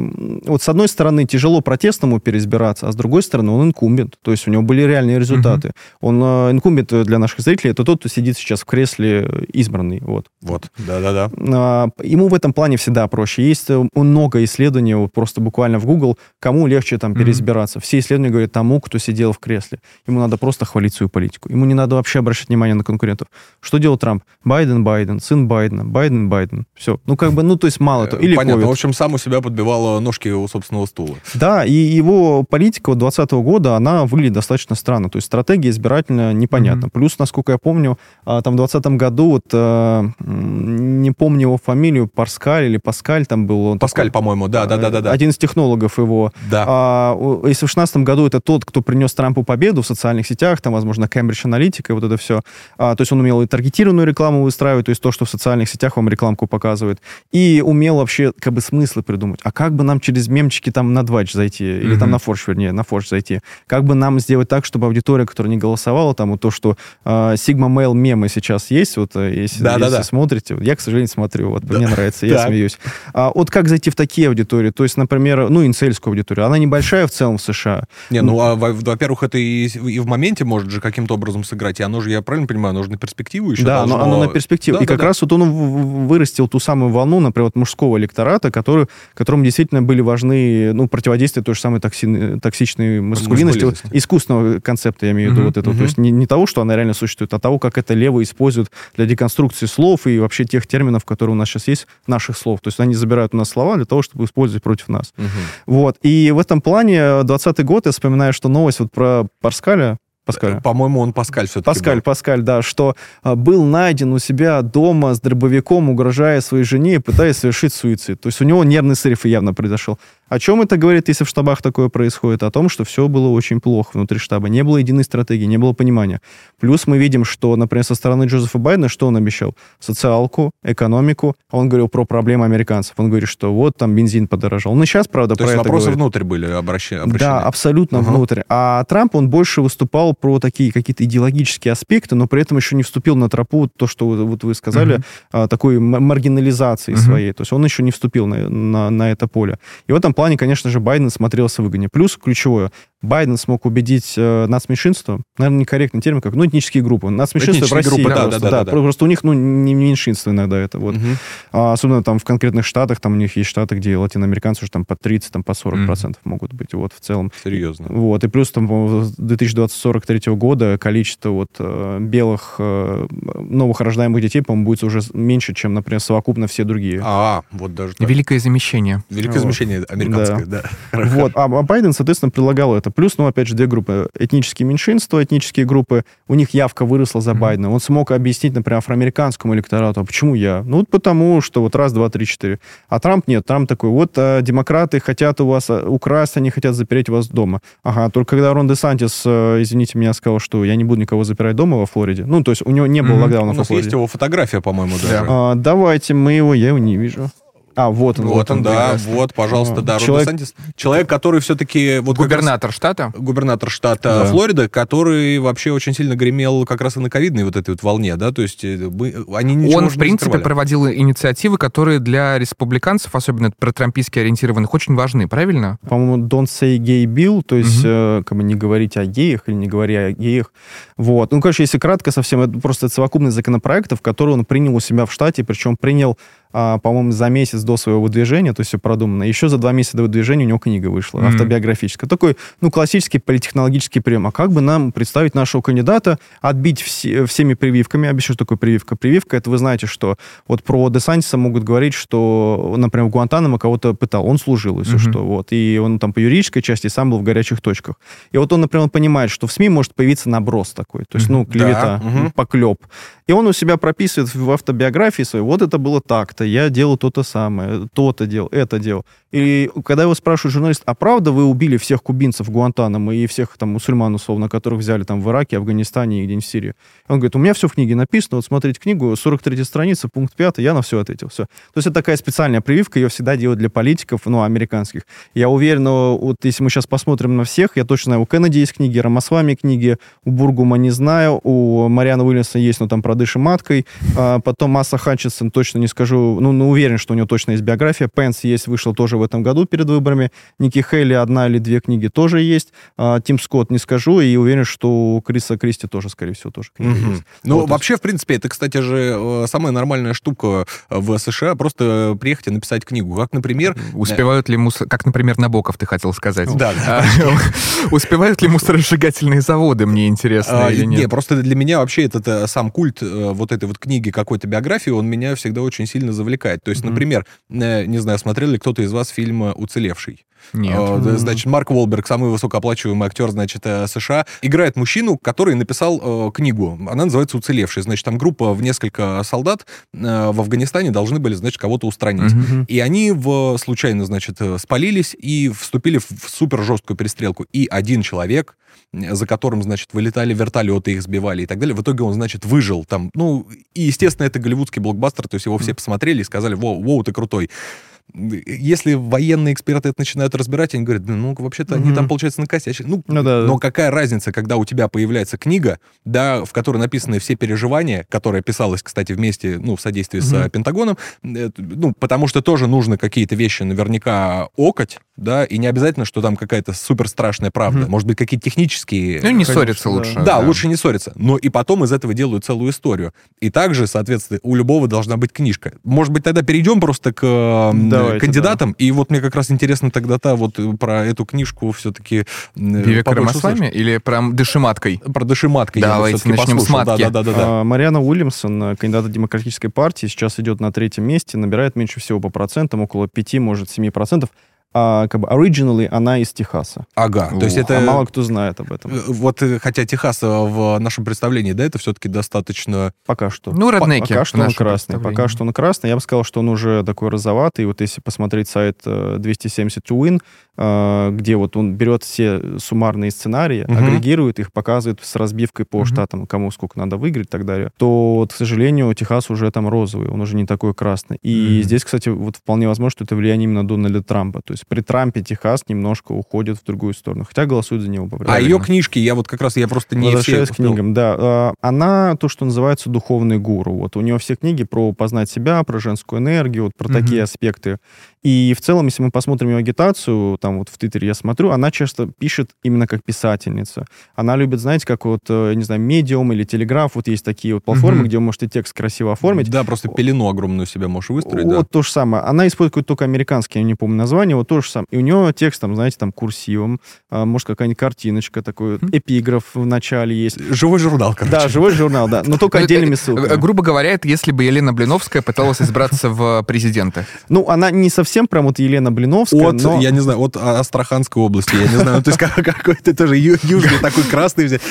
вот с одной стороны тяжело протестному переизбираться, а с другой стороны он инкумбент, то есть у него были реальные результаты. Он э, инкумбент для наших зрителей, это тот, кто сидит сейчас в кресле избранный. Вот. Вот, да-да-да. А, ему в этом плане всегда проще. Есть э, много исследований, вот просто буквально в Google, кому легче там переизбираться. Все исследования говорят тому, кто сидел в кресле. Ему надо просто хвалить свою политику. Ему не надо вообще обращать внимание на конкурентов. Что делал Трамп? Байден, Байден, сын Байдена, Байден, Байден. Все. Ну, как бы, ну, то есть мало. Или Понятно. COVID. В общем, сам у себя подбивал ножки у собственного стула. Да, и его политика 2020 года, она выглядит достаточно странно. То есть стратегия избирательная непонятна. Mm-hmm. Плюс, насколько я помню, а, там в 2020 году, вот, а, не помню его фамилию, Парскаль или Паскаль там был. Он Паскаль, такой, по-моему, да, да, да, да, да. Один из технологов его. Да. А, если в 2016 году это тот, кто принес Трампу победу в социальных сетях, там, возможно, Кембридж Аналитика и вот это все. А, то есть он умел и таргетированную рекламу выстраивать, то есть то, что в социальных сетях вам рекламку показывает, и умел вообще как бы смыслы придумать. А как бы нам через мемчики там на Двач зайти, или mm-hmm. там на Форш, вернее, на Форш зайти? Как бы нам сделать так, чтобы аудитория, которая не голосовала, там вот то, что а, Sigma Mail мемы сейчас есть, вот э, если, да, если да, да. смотрите, я, к сожалению, смотрю, вот да. мне нравится, я смеюсь. А, вот как зайти в такие аудитории? То есть, например, ну, инцельскую аудиторию, она небольшая в целом в США. Не, ну, ну а, во-первых, это и, и в моменте может же каким-то образом сыграть, и оно же, я правильно понимаю, оно же на перспективу еще Да, должно... оно, оно на перспективу. Да, и да, как да. раз вот он вырастил ту самую волну, например, вот мужского электората, который, которым действительно были важны, ну, противодействие той же самой токси... токсичной маскулинности, вот, искусственного концепта, я имею в виду, угу, вот этого. Угу. То есть не, не того, что она реально существует, а того, как это лево используют для деконструкции слов и вообще тех терминов, которые у нас сейчас есть, наших слов. То есть они забирают у нас слова для того, чтобы использовать против нас. Угу. Вот. И в этом плане 20 год, я вспоминаю, что новость вот про Парскаля, Паскаль. По-моему, он Паскаль все-таки Паскаль, был. Паскаль, да, что а, был найден у себя дома с дробовиком, угрожая своей жене пытаясь совершить суицид. То есть у него нервный срыв явно произошел. О чем это говорит, если в штабах такое происходит? О том, что все было очень плохо внутри штаба. Не было единой стратегии, не было понимания. Плюс мы видим, что, например, со стороны Джозефа Байдена, что он обещал? Социалку, экономику. Он говорил про проблемы американцев. Он говорит, что вот там бензин подорожал. Он и сейчас, правда, То про есть это вопросы говорит. внутрь были обращены? Да, абсолютно угу. внутрь. А Трамп, он больше выступал про такие какие-то идеологические аспекты, но при этом еще не вступил на тропу, то, что вот вы сказали, угу. такой маргинализации угу. своей. То есть он еще не вступил на, на, на это поле. И в этом плане, конечно же, Байден смотрелся выгоднее. Плюс ключевое, Байден смог убедить э, нацменьшинство, наверное, некорректный термин, как, ну, этнические группы. Нацменьшинство в России группы, да, просто, да, да, да, да, просто у них, ну, не меньшинство иногда это вот. Угу. А, особенно там в конкретных штатах, там у них есть штаты, где латиноамериканцы уже там по 30, там по 40 угу. процентов могут быть, вот, в целом. Серьезно. Вот, и плюс там с 2043 года количество вот э, белых э, новых рождаемых детей, по-моему, будет уже меньше, чем, например, совокупно все другие. А, вот даже так. Великое замещение. Великое вот. замещение американское, да. да. Вот, а, а Байден, соответственно, предлагал это. Плюс, ну, опять же, две группы. Этнические меньшинства, этнические группы, у них явка выросла за Байдена. Он смог объяснить, например, афроамериканскому электорату, а почему я? Ну, вот потому, что вот раз, два, три, четыре. А Трамп нет. Трамп такой, вот а, демократы хотят у вас а, украсть, они хотят запереть вас дома. Ага, только когда Рон де Сантис, а, извините меня, сказал, что я не буду никого запирать дома во Флориде. Ну, то есть у него не было mm-hmm. локдауна у нас Флориде. есть его фотография, по-моему, даже. А, давайте, мы его, я его не вижу. А, вот он. Вот он, да, прекрасно. вот, пожалуйста, А, да, Рон человек- Десантис. Человек, который все-таки... Вот Губернатор штата? губернатор штата Да. Флорида, который вообще очень сильно гремел как раз и на ковидной вот этой вот волне, да, то есть э, мы- они ничего Он, в принципе, проводил инициативы, которые для республиканцев, особенно протрампийски ориентированных, очень важны, правильно? по-моему, Don't Say Gay Bill, то есть, Мгм. э, как бы не говорить о геях или не говоря о геях. Вот. Ну, короче, если кратко совсем, это просто совокупность законопроектов, которые он принял у себя в штате, причем принял, по-моему, за месяц до своего выдвижения, то есть все продумано. Еще за два месяца до выдвижения у него книга вышла, Мгм. автобиографическая. Такой, ну, классический политтехнологический прием. А как бы нам представить нашего кандидата, отбить все- всеми прививками? Объясню, что такое прививка. Прививка, это вы знаете, что вот про Десантиса могут говорить, что, например, в Гуантанамо кого-то пытал, он служил, если Мгм. что, вот, и он там по юридической части сам был в горячих точках. И вот он, например, понимает, что в СМИ может появиться наброс такой, то есть, ну, клевета, Да, мгм. поклеп. И он у себя прописывает в автобиографии своей, вот это было так-то, я делал то-то самое, то-то делал, это делал. И когда его спрашивают журналист, а правда вы убили всех кубинцев в Гуантанамо и всех там мусульман, условно, которых взяли там в Ираке, Афганистане и где-нибудь в Сирии? Он говорит, у меня все в книге написано, вот смотрите книгу, 43 страница, пункт 5, я на все ответил, все. То есть это такая специальная прививка, ее всегда делают для политиков, ну, американских. Я уверен, вот если мы сейчас посмотрим на всех, я точно знаю, у Кеннеди есть книги, Рамасвами книги, у Бургума не знаю, у Мариана Уильямса есть, но там про дыши маткой, а, потом Масса Хатчинсон, точно не скажу, ну, ну, уверен, что у него точно есть биография, Пенс есть, вышел тоже в этом году перед выборами, Ники Хейли одна или две книги тоже есть, а, Тим Скотт не скажу, и уверен, что у Криса Кристи тоже, скорее всего, тоже книга Мгм. есть. Ну, Вот, вообще, в принципе, это, кстати же, э, самая нормальная штука э, в США, просто приехать и написать книгу. Как, например... Успевают ли мусор... Как, например, Набоков, ты хотел сказать. Да, да. А, Успевают ли мусоросжигательные заводы, мне интересно, А, или не, нет? просто для меня вообще этот э, сам культ э, вот этой вот книги какой-то биографии, он меня всегда очень сильно завлекает. То есть, Мгм. например, э, не знаю, смотрел ли кто-то из вас фильм э, «Уцелевший»? Нет. Да, Значит, Марк Уолберг, самый высокооплачиваемый актер, значит, э, США, играет мужчину, который написал э, книгу. Она называется «Уцелевший». Значит, там группа в несколько солдат э, в Афганистане должны были, значит, кого-то устранить. Мгм. И они в, случайно, значит, э, спалились и вступили в, в супер жесткую перестрелку. И один человек, э, за которым, значит, вылетали вертолеты, их сбивали и так далее, в итоге он, значит, выжил там. Ну, и, естественно, это голливудский блокбастер, то есть его все посмотрели и сказали, воу, воу, ты крутой. Если военные эксперты это начинают разбирать, они говорят, ну, вообще-то они Мгм. там, получается, накосячили. Ну, Ну да, да. но какая разница, когда у тебя появляется книга, да, в которой написаны все переживания, которая писалась, кстати, вместе, ну, в содействии с Мгм. э, Пентагоном, э, ну, потому что тоже нужно какие-то вещи наверняка окать, да, и не обязательно, что там какая-то супер страшная правда. Мгм. Может быть, какие-то технические... Ну, не Конечно, ссориться да. лучше. Да, лучше не ссориться. Но и потом из этого делают целую историю. И также, соответственно, у любого должна быть книжка. Может быть, тогда перейдем просто к э, Давайте, кандидатам. И вот мне как раз интересно тогда-то вот э, про эту книжку все-таки... Вивека Рамасвами или прям дышиматкой? Про дышиматка Давайте начнем с матки. Да, да, да, да. А, Мариана Уильямсон, э, кандидат от Демократической партии, сейчас идет на третьем месте, набирает меньше всего по процентам, около 5, может, 7 процентов. А, как бы, originally она из Техаса. Ага, то есть это... А мало кто знает об этом. э, Вот, э, хотя Техас э, в нашем представлении, да, это все-таки достаточно... Пока что. Ну, реднеки Пока что он красный. Пока что он красный. Я бы сказал, что он уже такой розоватый. Вот если посмотреть сайт э, 270 to Win, где вот он берет все суммарные сценарии, Мгм. агрегирует их, показывает с разбивкой по Мгм. штатам, кому сколько надо выиграть и так далее, то, вот, к сожалению, Техас уже там розовый, он уже не такой красный. И Мгм. здесь, кстати, вот вполне возможно, что это влияние именно Дональда Трампа. То есть при Трампе Техас немножко уходит в другую сторону, хотя голосуют за него. по А ее книжки, я вот как раз, я просто не все... Возвращаясь к книгам, да. А, Она то, что называется духовный гуру. Вот у нее все книги про познать себя, про женскую энергию, вот про Мгм. такие аспекты. И в целом, если мы посмотрим ее агитацию, там вот в Твиттере я смотрю, она часто пишет именно как писательница. Она любит, знаете, как вот, э, не знаю, Медиум или Телеграф, вот есть такие вот платформы, Мгм. где вы можете текст красиво оформить. Да, просто пелену огромную себя можешь выстроить, Вот да. то же самое. Она использует только американский, я не помню название, вот то же самое. И у нее текст, там, знаете, там курсивом, а, может, какая-нибудь картиночка, такой эпиграф в начале есть. Живой журнал, короче. Да, живой журнал, да, но только Ну, отдельными э, ссылками. Грубо говоря, это если бы Елена Блиновская пыталась избраться в президенты. Ну, она не совсем совсем прям вот Елена Блиновская, От, но... я не знаю, от Астраханской области, я не знаю, то есть как- какой-то тоже южный такой красный, взять.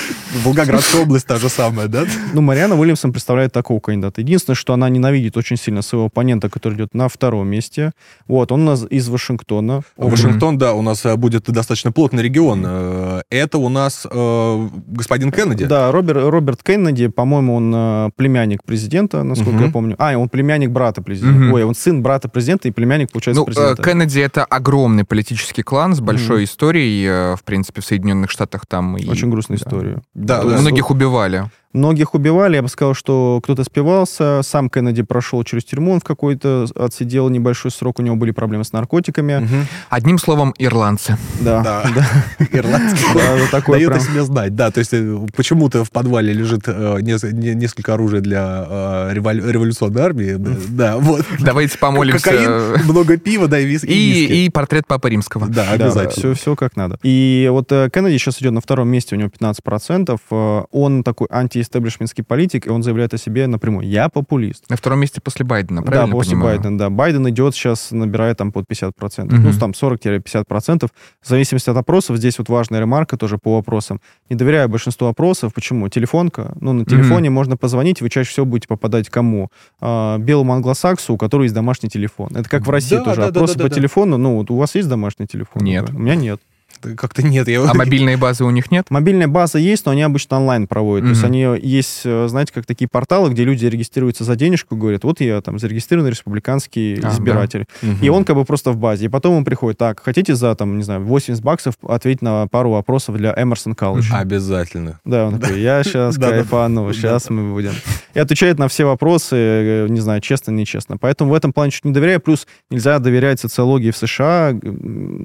Волгоградская область та же самая, да? Ну, Мариана Уильямсон представляет такого кандидата. Единственное, что она ненавидит очень сильно своего оппонента, который идет на втором месте. Вот, он у нас из Вашингтона. Вашингтон, да, у нас э, будет достаточно плотный регион. Э, Это у нас э, господин Кеннеди. Да, Роберт, Роберт Кеннеди, по-моему, он племянник президента, насколько я помню. А, он племянник брата президента. Ой, он сын брата президента и племянник, получается, Ну, э, президента. Кеннеди это огромный политический клан с большой историей, э, в принципе, в Соединенных Штатах там и Очень грустная да. история. Да, да. многих убивали. Многих убивали, я бы сказал, что кто-то спивался, сам Кеннеди прошел через тюрьму, он в какой-то отсидел небольшой срок, у него были проблемы с наркотиками. Мгм. Одним словом, ирландцы. Да, Да. да, Ирландский. да, вот такое Дает прям. о себе знать, да, то есть э, почему-то в подвале лежит э, нес- не- несколько оружия для э, револю- революционной армии, да, вот. Давайте помолимся. Кокаин, много пива, да, и вис- и виски. И, и портрет Папы Римского. Да, Да, обязательно. все, все как надо. И вот э, Кеннеди сейчас идет на втором месте, у него 15%. Э, Он такой антиэстеблишментский политик, и он заявляет о себе напрямую. Я популист. На втором месте после Байдена, Да, правильно после понимаю? Байдена, да. Байден идет сейчас, набирает там под 50%. Мгм. Ну, там 40-50%. В зависимости от опросов, здесь вот важная ремарка тоже по вопросам. Не доверяю большинству опросов. Почему? Телефонка. Ну, на телефоне можно позвонить, вы чаще всего будете попадать кому? А, белому англосаксу, у которого есть домашний телефон. Это как в России Да, тоже. да, да, Опросы да, по да. телефону. Ну, вот у вас есть домашний телефон? Нет. У меня нет. Как-то нет, я... А мобильные базы у них нет? Мобильная база есть, но они обычно онлайн проводят. То есть они есть, э, знаете, как такие порталы, где люди регистрируются за денежку, говорят, вот я там зарегистрированный республиканский А, избиратель. Мгм. И он как бы просто в базе. И потом он приходит, так, хотите за, там, не знаю, 80 баксов ответить на пару вопросов для Эмерсон Колледж? Обязательно. Да, он такой, я сейчас Да, да, кайфану, да. сейчас мы будем. И отвечает на все вопросы, э, не знаю, честно, нечестно. Поэтому в этом плане чуть не доверяю. Плюс нельзя доверять социологии в США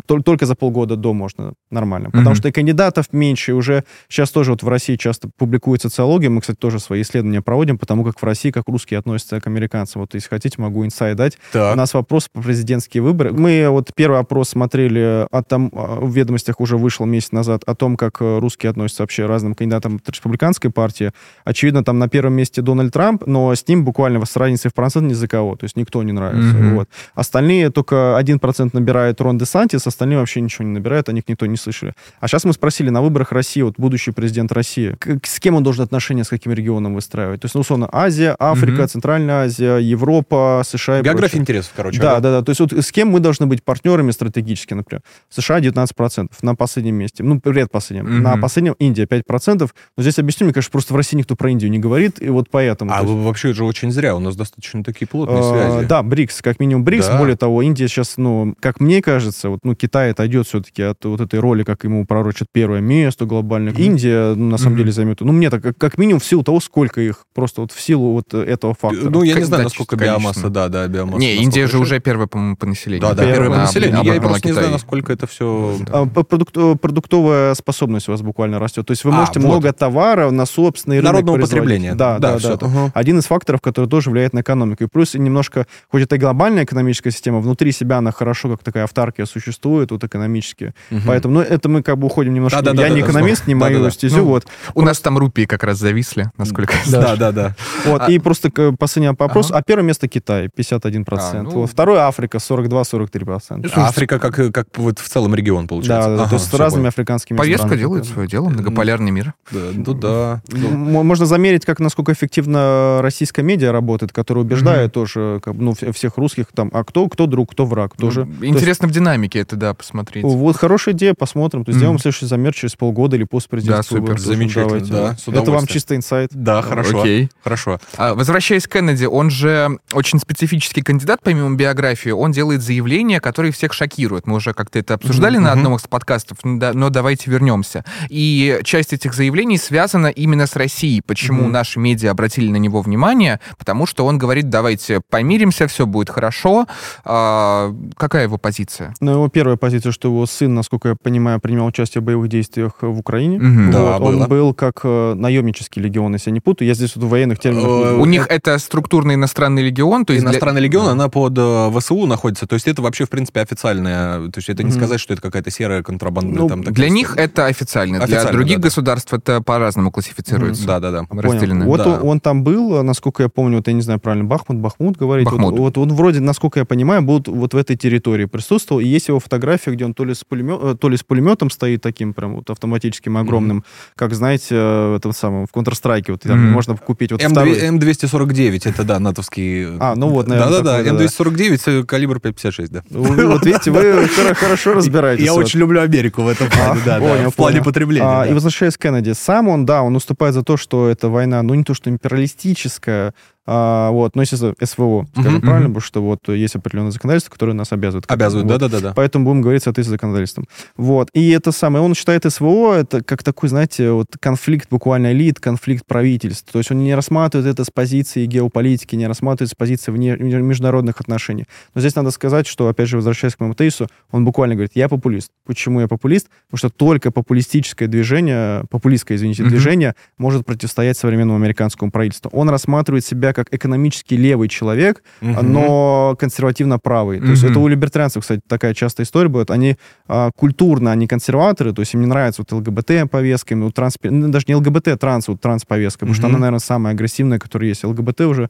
только за полгода до можно нормально. Потому Мгм. что и кандидатов меньше. и Уже сейчас тоже вот в России часто публикует социология. Мы, кстати, тоже свои исследования проводим, потому как в России, как русские относятся к американцам. Вот если хотите, могу инсайд дать. У Так. нас вопрос по президентские выборы. Мы вот первый опрос смотрели, а, в ведомостях уже вышел месяц назад, о том, как русские относятся вообще разным кандидатам от республиканской партии. Очевидно, там на первом месте Дональд Трамп, но с ним буквально с разницей в процент ни за кого. То есть никто не нравится. Мгм. Вот. Остальные только 1% набирает Рон Де Сантис, остальные вообще ничего не набирают, о них никто не слышали. А сейчас мы спросили на выборах России, вот будущий президент России, с кем он должен отношения с каким регионом выстраивать? То есть, ну, условно, Азия, Африка, Мгм. Центральная Азия, Европа, США и География прочее. интересов, короче. Да, да, да. То есть вот с кем мы должны быть партнерами стратегически, например? США 19% на последнем месте. Ну, предпоследнем. Мгм. На последнем Индия 5%. Но здесь объясню, мне кажется, просто в России никто про Индию не говорит, и вот поэтому. А есть, вообще же очень зря, у нас достаточно такие плотные э, связи. Да, БРИКС, как минимум БРИКС. Да. Более того, Индия сейчас, ну, как мне кажется, вот, ну, Китай отойдет все-таки от вот этой роли, как ему пророчат первое место глобальное. Индия, ну, на самом Мгм. деле, займет, ну, мне так, как, как минимум в силу того, сколько их, просто вот в силу вот этого фактора. Ну, я не Как знаю, дать насколько чисто биомасса, да, да, биомасса. Не, Индия же уже первая, по-моему, по населению. Да, да, Первая первое по на- населению. на- Я просто не знаю, насколько это все... А, по- продукт- э, продуктовая способность у вас буквально растет. То есть вы А, можете вот. много товара на собственный рынок Народного потребления. Да, да, да. Это Ага. Один из факторов, который тоже влияет на экономику. И плюс немножко, хоть это и глобальная экономическая система, внутри себя она хорошо, как такая автаркия существует, вот экономически. Мгм. Поэтому, ну, это мы как бы уходим немножко. Да-да-да, я не да, экономист, не да, мою да, да. стезю, Ну, вот. У нас там рупии как раз зависли, насколько я знаю. Да, да, да. Вот, А- и просто последний вопрос. Ага. А первое место Китай, 51%. А, ну. Вот, второе Африка, 42-43%. А Африка как, как вот в целом регион, Да, получается. да, да, Ага, то есть с разными понял. африканскими Повестка странами. делает свое дело, многополярный мир. Да, Ну да. Ну, М- Можно замерить, как насколько эффективно российская медиа работает, которая убеждает тоже как, ну, вс- всех русских там, а кто, кто друг, кто враг, тоже. Ну, Интересно в динамике это, да, посмотреть. Вот хорошая идея, посмотрим. То есть Мгм. сделаем следующий замер через полгода или после президентского Да, супер, замечательно, давайте. да, с Это вам чисто инсайт. Да, хорошо. Окей. Хорошо. А, Возвращаясь к Кеннеди, он же очень специфический кандидат, помимо биографии. Он делает заявления, которые всех шокируют. Мы уже как-то это обсуждали Мгм, на одном из подкастов, но давайте вернемся. И часть этих заявлений связана именно с Россией. Почему Мгм. наши медиа обратили на него внимание? Потому что он говорит, давайте помиримся, все будет хорошо. А, какая его позиция? Но его первая позиция, что его сын, насколько я понимаю, принимал участие в боевых действиях в Украине. Мгм. Вот, Да, он было. был как э, наемнический легион, если я не путаю. Я здесь вот в военных терминах... Э. У них это структурный иностранный легион, то есть для- Иностранный легион, она под э, ВСУ находится. То есть это вообще, в принципе, официальная. То есть это не сказать, что это какая-то серая контрабанда. Ну, там, для них это официально, для Официально, других да, да. государств это по-разному классифицируется. Да, да, да. Понял. разделены. Вот Да. он, он там был, насколько я помню, вот я не знаю правильно, Бахмут, Бахмут говорить. Бахмут. Вот, вот он вроде, насколько я понимаю, был вот в этой территории присутствовал. И есть его фотография, где он то ли с, э, то ли с пулеметом стоит таким прям вот автоматическим, огромным, как, знаете, э, в этом самом, в Counter-Strike, вот там Мгм. можно купить вот М2- второй. М249, это, да, натовский... А, ну вот, наверное, Да-да-да, такой, да-да. М249, э, калибр 556, да. Вот видите, вы хоро- хорошо разбираетесь. Я очень люблю Америку в этом плане, А, да, в плане потребления. А. И возвращаясь к Кеннеди, сам он, да, он уступает за то, что эта война, ну, не то, что империалистическая, а, вот, но, естественно, СВО, скажем Мгм. правильно, потому что вот есть определенное законодательство, которое нас обязывает. этому. Обязывают, Вот. да-да-да. Поэтому будем говорить в соответствии с законодательством. Вот. И это самое, он считает СВО, это как такой, знаете, вот конфликт буквально элит, конфликт правительств. То есть он не рассматривает это с позиции геополитики, не рассматривает с позиции вне, международных отношений. Но здесь надо сказать, что, опять же, возвращаясь к моему тезису, он буквально говорит, я популист. Почему я популист? Потому что только популистическое движение, популистское, извините, Мгм. движение может противостоять современному американскому правительству. Он рассматривает себя как экономически левый человек, Мгм. но консервативно правый. То есть Мгм. это у либертарианцев, кстати, такая частая история будет. Они а, культурно, они консерваторы, то есть им не нравится вот ЛГБТ-повестка, ну, транс, даже не ЛГБТ, а транс, вот транс-повестка, потому что она, наверное, самая агрессивная, которая есть. ЛГБТ уже,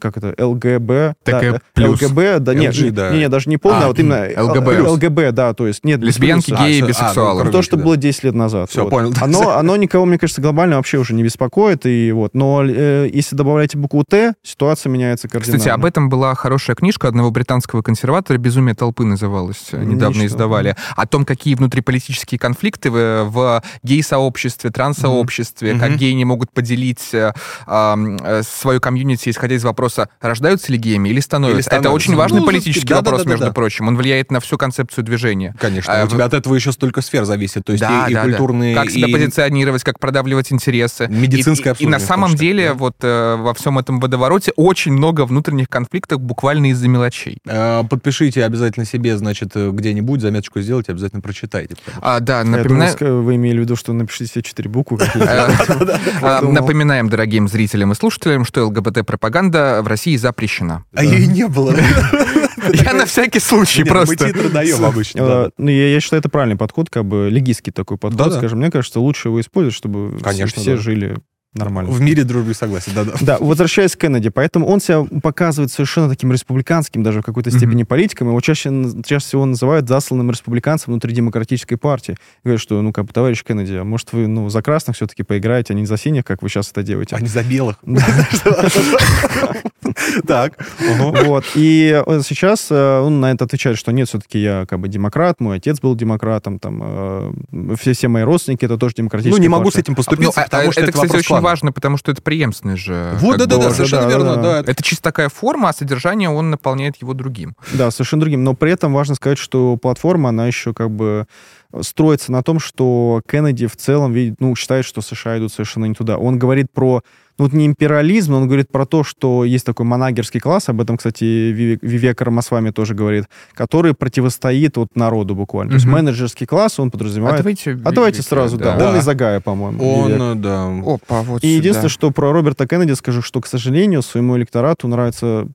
как это, ЛГБ, да, плюс. ЛГБ, да, нет, LG, не, да. не, не, даже не полная, А, а вот именно ЛГБ. ЛГБ, да, то есть нет Лесбиянки, плюса. геи, А, а, бисексуалы. ну, То, что да. было 10 лет назад. Вот. понял. Оно, оно никого, мне кажется, глобально вообще уже не беспокоит. И вот. Но э, если добавляете букву Т, ситуация меняется кардинально. Кстати, об этом была хорошая книжка одного британского консерватора «Безумие толпы» называлась, э, Не недавно издавали, о том, какие внутриполитические конфликты в, в гей-сообществе, транс-сообществе, как геи не могут поделить э, э, свою комьюнити, исходя из вопроса, рождаются ли геями или становятся. Или становятся. Это очень важный Ну, политический да, да, вопрос, да, да, между да. прочим. Он влияет на всю концепцию движения. Конечно, А, у тебя от этого еще столько сфер зависит. То есть Да, и, и да, да. культурные, Как себя и позиционировать, как продавливать интересы. медицинское И- и, и, на самом точно, деле да. вот э, во всем этом водовороте очень много внутренних конфликтов буквально из-за мелочей. Э, Подпишите обязательно себе, значит, э, где-нибудь, заметочку сделайте, обязательно прочитайте. А, да, думал, напоминаю... вы имели в виду, что напишите все четыре буквы. Э, а. Напоминаем дорогим зрителям и слушателям, что ЛГБТ-пропаганда в России запрещена. А ее и не было. Я на всякий случай Нет, Мы просто. титры даем обычно. Да. Ну, я, считаю, это правильный подход, как бы легистский такой подход, скажем. Мне кажется, лучше его использовать, чтобы все- жили нормально. В мире дружбы и согласия, да-да. Да, возвращаясь к Кеннеди, поэтому он себя показывает совершенно таким республиканским, даже в какой-то степени политиком. Его чаще, чаще всего называют засланным республиканцем внутри демократической партии. Говорят, что, ну, как бы, товарищ Кеннеди, а может вы, ну, за красных все-таки поиграете, а не за синих, как вы сейчас это делаете. А не за белых. Так. Вот. И э, сейчас э, он на это отвечает, что нет, все-таки я как бы демократ, мой отец был демократом, там э, все, мои родственники это тоже демократические Ну, не могу с этим Ну, поступиться, а- потому а что это, кстати, очень клана. важно, потому что это преемственность же. Вот, бы. да-да-да, бы, совершенно да, верно, да, да. Это чисто такая форма, а содержание он наполняет его другим. Да, совершенно другим. Но при этом важно сказать, что платформа, она еще как бы строится на том, что Кеннеди в целом видит, ну, считает, что США идут совершенно не туда. Он говорит про, вот не империализм, но он говорит про то, что есть такой манагерский класс, об этом, кстати, Вивек, Вивек Рамасвами тоже говорит, который противостоит вот народу буквально. То есть менеджерский класс, он подразумевает... давайте, А давайте Вивека, сразу, да. да. Он из Агая, по-моему. Вивек. Он, э, да. Опа, вот И сюда. единственное, что про Роберта Кеннеди скажу, что, к сожалению, своему электорату нравится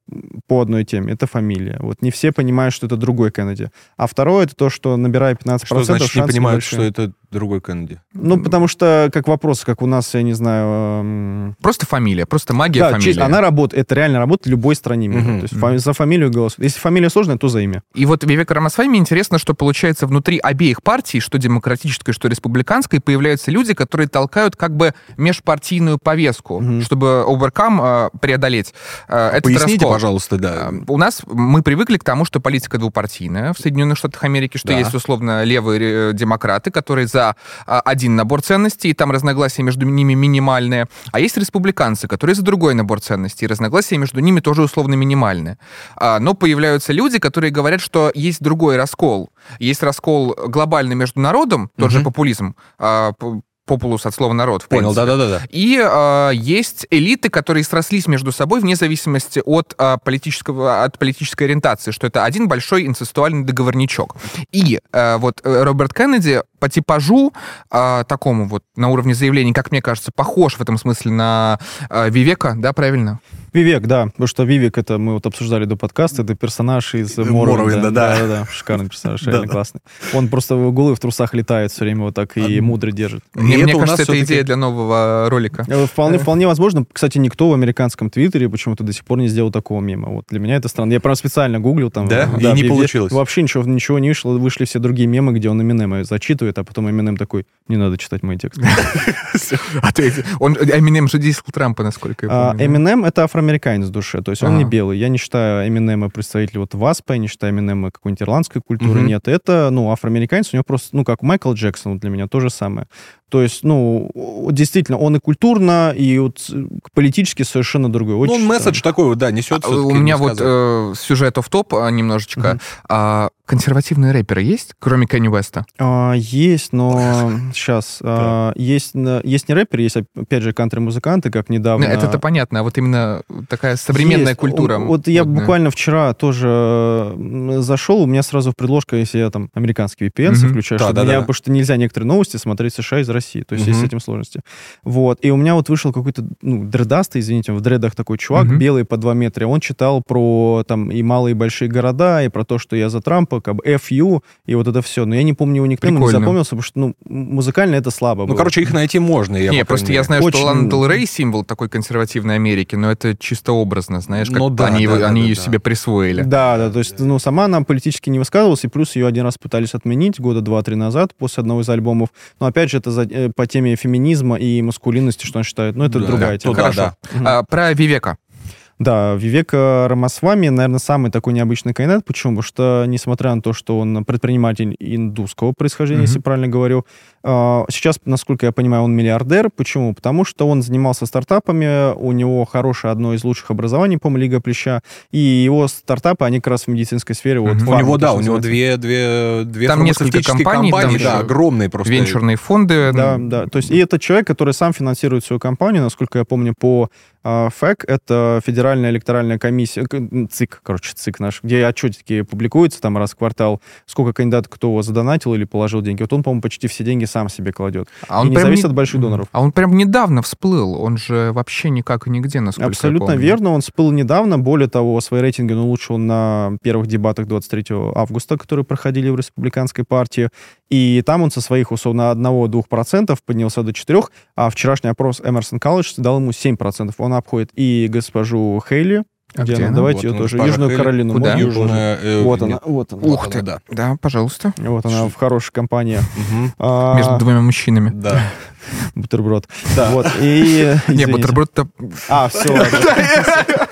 по одной теме. Это фамилия. Вот не все понимают, что это другой Кеннеди. А второе, это то, что набирая 15%, Что значит не понимают, небольшие. что это другой Кеннеди? Ну, потому что, как вопрос, как у нас, я не знаю... эм, Просто фамилия, просто магия Да, фамилии. она работает, это реально работает в любой стране мира. Мгм, То есть фа- за фамилию голосуют. Если фамилия сложная, то за имя. И вот Вивека Рамасвами интересно, что получается внутри обеих партий, что демократической, что республиканской, появляются люди, которые толкают как бы межпартийную повестку, Мгм. чтобы overcome э, преодолеть э, этот Поясните, раскол. пожалуйста, да. Э, У нас мы привыкли к тому, что политика двупартийная в Соединенных Штатах Америки, что Да. есть условно левые э, демократы, которые за а, один набор ценностей, и там разногласия между ними минимальные, а есть республиканцы, которые за другой набор ценностей, и разногласия между ними тоже условно минимальные. А, Но появляются люди, которые говорят, что есть другой раскол. Есть раскол глобальный между народом, тот же Мгм. популизм, а, популус от слова народ. в Понял, да-да-да. И э, есть элиты, которые срослись между собой вне зависимости от, э, политического, от политической ориентации, что это один большой инцестуальный договорничок. И э, вот Роберт Кеннеди по типажу э, такому вот на уровне заявлений, как мне кажется, похож в этом смысле на э, Вивека, да, правильно? Вивек, да, потому что Вивек, это мы вот обсуждали до подкаста, это персонаж из Моровинда. Моровинда, да. да, да, шикарный персонаж, Да, реально да. классный. Он просто в голы в трусах летает все время вот так и А, мудро держит. Мне, кажется, это идея для нового ролика. Э, Вполне, вполне возможно. Кстати, никто в американском твиттере почему-то до сих пор не сделал такого мема. Вот для меня это странно. Я прям специально гуглил там. Да? э, И не получилось? Вообще ничего, ничего не вышло. Вышли все другие мемы, где он Эминема зачитывает, а потом Эминем такой, не надо читать мои тексты. А Эминем же дисел Трампа, насколько я А, помню. да? Эминем — это афроамериканец в душе, то есть он не Ага. белый. Я не считаю Эминема представителем вот ВАСПа, я не считаю Эминема какой-нибудь ирландской культуры, Мгм. нет. Это, ну, афроамериканец, у него просто, ну, как Майкл Джексон для меня то же самое. То есть, ну, действительно, он и культурно, и вот с- политически совершенно другой. Ну, Очень он странно. месседж такой вот, да, несет. А, У меня вот э, сюжет в топ немножечко. Мгм. А, консервативные рэперы есть, кроме Кенни Уэста? А, есть, но сейчас есть, на- есть не рэперы, есть опять же кантри-музыканты, как недавно. Ну, Это-то понятно, а вот именно такая современная Есть. культура. О, Вот я модная. буквально вчера тоже зашел, у меня сразу в предложка, если я там американский VPN Мгм. включаю, Да, что да, меня, да. потому что нельзя некоторые новости смотреть в США из России, то есть есть с этим сложности. Вот, и у меня вот вышел какой-то, ну, дредастый, извините, в дредах такой чувак, Мгм. белый по 2 метра, он читал про там и малые, и большие города, и про то, что я за Трампа, как бы FU, и вот это все. Но я не помню его никнейм, не запомнился, потому что, ну, музыкально это слабо Ну, было. короче, их найти можно. Я, Не, просто крайней я мере. знаю, Очень- что Лана Дел Рей символ такой консервативной Америки, но это чисто образно, знаешь, как Ну да, они, да, его- да, они да, ее да. себе присвоили. Да, да, то есть, ну, сама она политически не высказывалась, и плюс ее один раз пытались отменить года два-три назад после одного из альбомов. Но опять же, это за- по теме феминизма и маскулинности, что он считает. Ну, это Да, другая тема. туда, Хорошо. да. Мгм. А, про Вивека. Да, Вивека Рамасвами, наверное, самый такой необычный кандидат. Почему? Потому что, несмотря на то, что он предприниматель индусского происхождения, Мгм. если правильно говорю, а, сейчас, насколько я понимаю, он миллиардер. Почему? Потому что он занимался стартапами, у него хорошее одно из лучших образований, по-моему, Лига Плюща, и его стартапы, они как раз в медицинской сфере. Вот, Мгм. У него, да, у него две, две, две Там несколько фармацевтические компаний, там да, огромные просто. Венчурные фонды. Да, да. То есть и это человек, который сам финансирует свою компанию, насколько я помню, по ФЭК, это Федеральная электоральная комиссия, ЦИК, короче, ЦИК наш, где отчетики публикуются там раз в квартал, сколько кандидатов кто задонатил или положил деньги. Вот он, по-моему, почти все деньги сам себе кладет. А И не зависит не- от больших доноров. А он прям недавно всплыл. Он же вообще никак и нигде, насколько Абсолютно верно, он всплыл недавно. Более того, свои рейтинги он улучшил на первых дебатах 23 августа, которые проходили в республиканской партии. И там он со своих, условно, 1-2% поднялся до 4%, а вчерашний опрос Эмерсон Колледж дал ему 7%. Он обходит и госпожу Хейли, А где где она? она? Давайте Вот ее тоже. Южную Хейли. Каролину. Куда? Южная... э, Вот нет. она, вот она. Ух Вот ты. она, да. Да, пожалуйста. Вот она в хорошей компании. А, Между двумя мужчинами. Да. Бутерброд. Да. Вот, и... Не, бутерброд-то... А, все.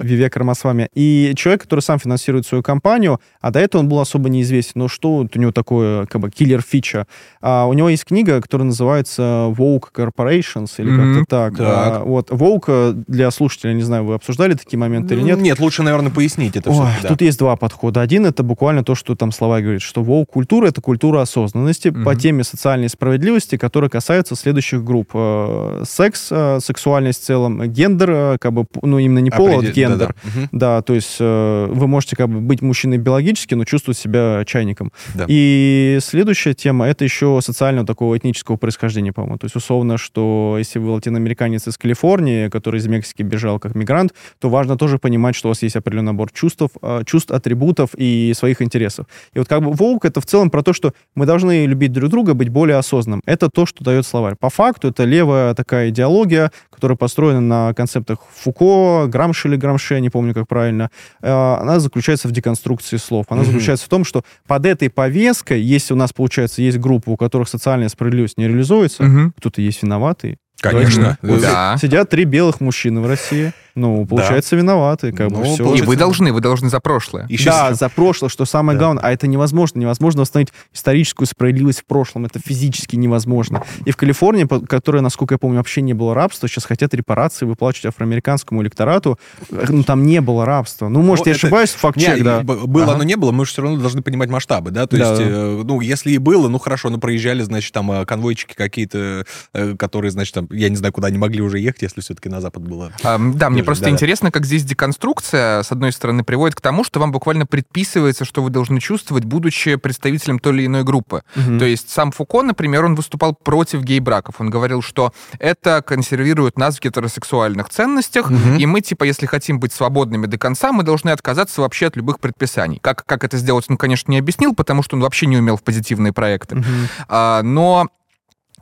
Вивек Рамасвами. И человек, который сам финансирует свою компанию, а до этого он был особо неизвестен. Ну, что у него такое, как бы, киллер-фича? А, у него есть книга, которая называется Vogue Corporations, или как-то так. А, вот, Vogue, для слушателей, не знаю, вы обсуждали такие моменты или нет? Нет, лучше, наверное, пояснить это да. Тут есть два подхода. Один это буквально то, что там слова говорит, что воу-культура это культура осознанности по теме социальной справедливости, которая касается следующих групп. Э, Секс, э, сексуальность в целом, гендер, э, как бы, ну, именно не пол, а гендер. да-да. Мгм. Да, то есть э, вы можете как бы быть мужчиной биологически, но чувствовать себя чайником. Да. И следующая тема это еще социального такого этнического происхождения, по-моему. То есть условно, что если вы латиноамериканец из Калифорнии, который из Мексики бежал как мигрант, то важно тоже понимать, что у вас есть определенный набор чувств, э, чувств, атрибутов и своих интересов. И вот как бы Волк это в целом про то, что мы должны любить друг друга, быть более осознанным. Это то, что дает словарь. По факту это левая такая идеология, которая построена на концептах Фуко, Грамши или Грамше, не помню, как правильно. Э, Она заключается в деконструкции слов. Она заключается в том, что под этой повесткой, если у нас, получается, есть группа, у которых социальная справедливость не реализуется, кто-то есть виноватый. Конечно. Да. Сидят три белых мужчины в России. Ну, получается, виноваты. Как бы, Ну, всё. И получается- вы должны, вы должны за прошлое. Еще да, за прошлое, что самое Да. главное. А это невозможно. Невозможно восстановить историческую справедливость в прошлом. Это физически невозможно. И в Калифорнии, которая, насколько я помню, вообще не было рабства, сейчас хотят репарации выплачивать афроамериканскому электорату. Ну, там не было рабства. Ну, может, Ну, я это- ошибаюсь, факт-чек, Не, да. Было Ага. оно, не было, мы же все равно должны понимать масштабы, да, то Да. есть, э, ну, если и было, ну, хорошо, ну, проезжали, значит, там э, конвойчики какие-то, э, которые, значит, там, я не знаю, куда они могли уже ехать, если все-таки на запад было. А, да, мне просто да-да. интересно, как здесь деконструкция, с одной стороны, приводит к тому, что вам буквально предписывается, что вы должны чувствовать, будучи представителем той или иной группы. Мгм. То есть сам Фуко, например, он выступал против гей-браков. Он говорил, что это консервирует нас в гетеросексуальных ценностях, Мгм. и мы, типа, если хотим быть свободными до конца, мы должны отказаться вообще от любых предписаний. Как, как это сделать, он, конечно, не объяснил, потому что он вообще не умел в позитивные проекты. Мгм. А, но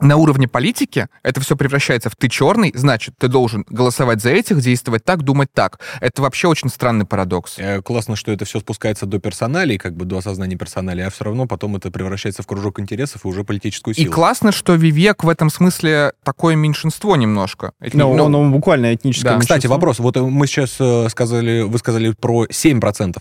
на уровне политики это все превращается в ты черный, значит, ты должен голосовать за этих, действовать так, думать так. Это вообще очень странный парадокс. Э, Классно, что это все спускается до персоналей, как бы до осознания персоналей, а все равно потом это превращается в кружок интересов и уже политическую И силу. классно, что Вивек в этом смысле такое меньшинство немножко. Это не- Ну, ну, он, он буквально этническое Да. Кстати, меньшинство. вопрос. Вот э, мы сейчас э, сказали, вы сказали про 7%.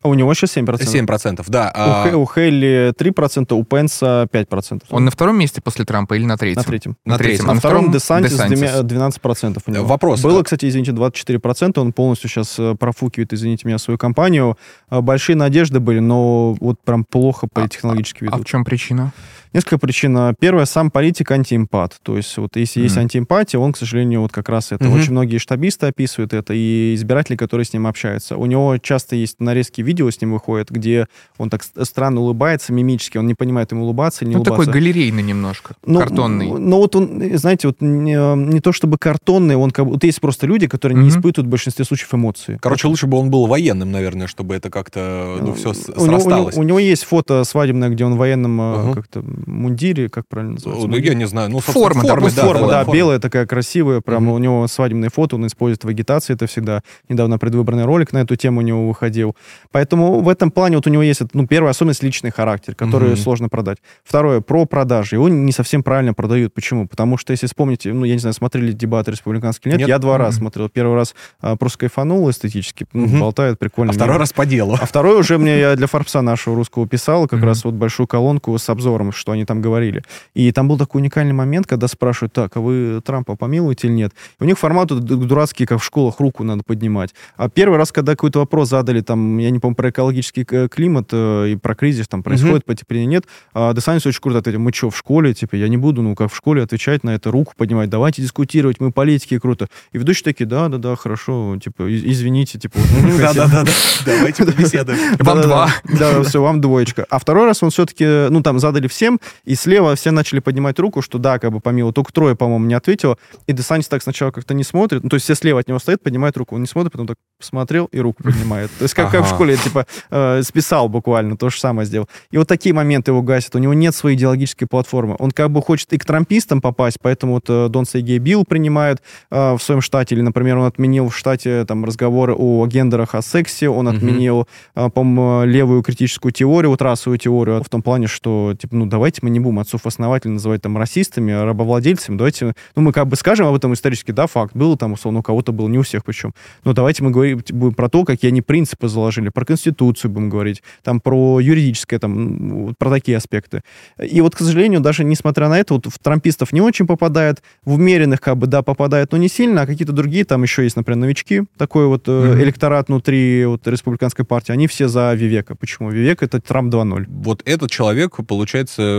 А у него сейчас 7%. 7%, да. У, а- Хэ- у Хейли 3%, у Пенса 5%. он на втором месте после Трампа или на третьем? на третьем. На третьем. А на втором Десантис Десантис. 12% у него. Вопрос. Было, кстати, извините, 24%. Он полностью сейчас э, профукивает, извините меня, свою компанию. Э, Большие надежды были, но вот прям плохо политтехнологически А в ведут. чем причина? Несколько причин. А, Первое, сам политик антиэмпат. То есть вот если есть Мгм. антиэмпатия, он, к сожалению, вот как раз это. Мгм. Очень многие штабисты описывают это, и избиратели, которые с ним общаются. У него часто есть нарезки видео с ним выходят, где он так странно улыбается, мимически, он не понимает, ему улыбаться или не Ну, такой улыбаться. галерейный немножко, Ну, картонный. Ну, вот он, э, знаете, вот не, не то чтобы картонный, он как бы... Вот есть просто люди, которые не Мгм. испытывают в большинстве случаев эмоции. Короче, лучше бы он был военным, наверное, чтобы это как-то, ну, все у него, у, него, срасталось. у него есть фото свадебное, где он в военном э, Ага. как-то мундире, как правильно называется? Ну, я не знаю. Ну, Форма, формы, такой да, форма, да, форма. белая такая красивая, прям Мгм. у него свадебные фото, он использует в агитации это всегда. Недавно предвыборный ролик на эту тему у него выходил. Поэтому в этом плане вот у него есть, ну, первая особенность личный характер, который Мгм. сложно продать. Второе, про продажи. Его не совсем правильно продают. Почему? Потому что, если вспомните, ну, я не знаю, смотрели дебаты республиканские или нет, Нет. я два раза Мгм. смотрел. Первый раз а, просто кайфанул эстетически, ну, Мгм. болтает прикольно. А второй раз по делу. А второй уже мне я для Форбса нашего русского писал, как Мгм. раз вот большую колонку с обзором, что они там говорили. И там был такой уникальный момент, когда спрашивают, так, а вы Трампа помилуете или нет? И у них формат дурацкий, как в школах, руку надо поднимать. А первый раз, когда какой-то вопрос задали, там, я не помню, про экологический к- климат э, и про кризис, там, происходит потепление, нет, а Десантис очень круто ответил, мы что, в школе? Типа, я не буду, ну, как в школе отвечать на это, руку поднимать, давайте дискутировать, мы политики, круто. И ведущие такие, да-да-да, хорошо, типа, из- извините, типа, вот мы хотим». Да-да-да. Давайте побеседуем. Вам два. Да, все, вам двоечка. А второй раз он все-таки, ну, там задали всем, и слева все начали поднимать руку, что да, как бы помилуй. Только трое, по-моему, не ответило. И Десантис так сначала как-то не смотрит. Ну, то есть все слева от него стоят, поднимают руку. Он не смотрит, потом так посмотрел и руку поднимает. То есть как, как в Ага. школе, типа, э, списал буквально, то же самое сделал. И вот такие моменты его гасят. У него нет своей идеологической платформы. Он как бы хочет и к трампистам попасть, поэтому вот э, Дон Сейгей Билл принимает э, в своем штате, или, например, он отменил в штате там разговоры о гендерах, о сексе, он отменил, э, по-моему, левую критическую теорию, вот расовую теорию, в том плане, что, типа, ну, давайте мы не будем отцов-основателей называть там расистами, рабовладельцами, давайте, ну, мы как бы скажем об этом исторически, да, факт, было там, условно, у кого-то было, не у всех причем, но давайте мы говорим типа, будем про то, какие они принципы заложили, про Конституцию будем говорить, там, про юридическое, там, про такие аспекты. И вот, к сожалению, даже несмотря на это, вот в трампистов не очень попадает, в умеренных, как бы, да, попадает, но не сильно, а какие-то другие, там еще есть, например, новички, такой вот Мгм. электорат внутри вот, республиканской партии, они все за Вивека. Почему? Вивек — это Трамп 2.0. Вот этот человек, получается,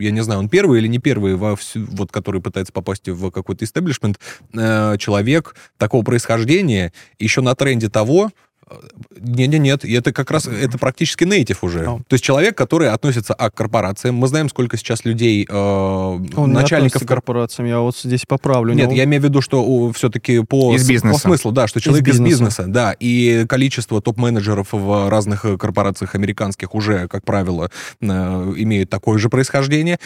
я не знаю, он первый или не первый, во всю- вот, который пытается попасть в какой-то истеблишмент, э, человек такого происхождения, еще на тренде того, э, нет, нет, нет, это как раз, это практически нейтив уже. Ну. То есть человек, который относится а, к корпорациям. Мы знаем, сколько сейчас людей, э, Он не начальников относится к корпорациям, я вот здесь поправлю. Нет, него- я имею в виду, что все-таки по, Из бизнеса. по смыслу, да, что человек из бизнеса. бизнеса. да, и количество топ-менеджеров в разных э, корпорациях американских уже, как правило, э, имеют такое же происхождение.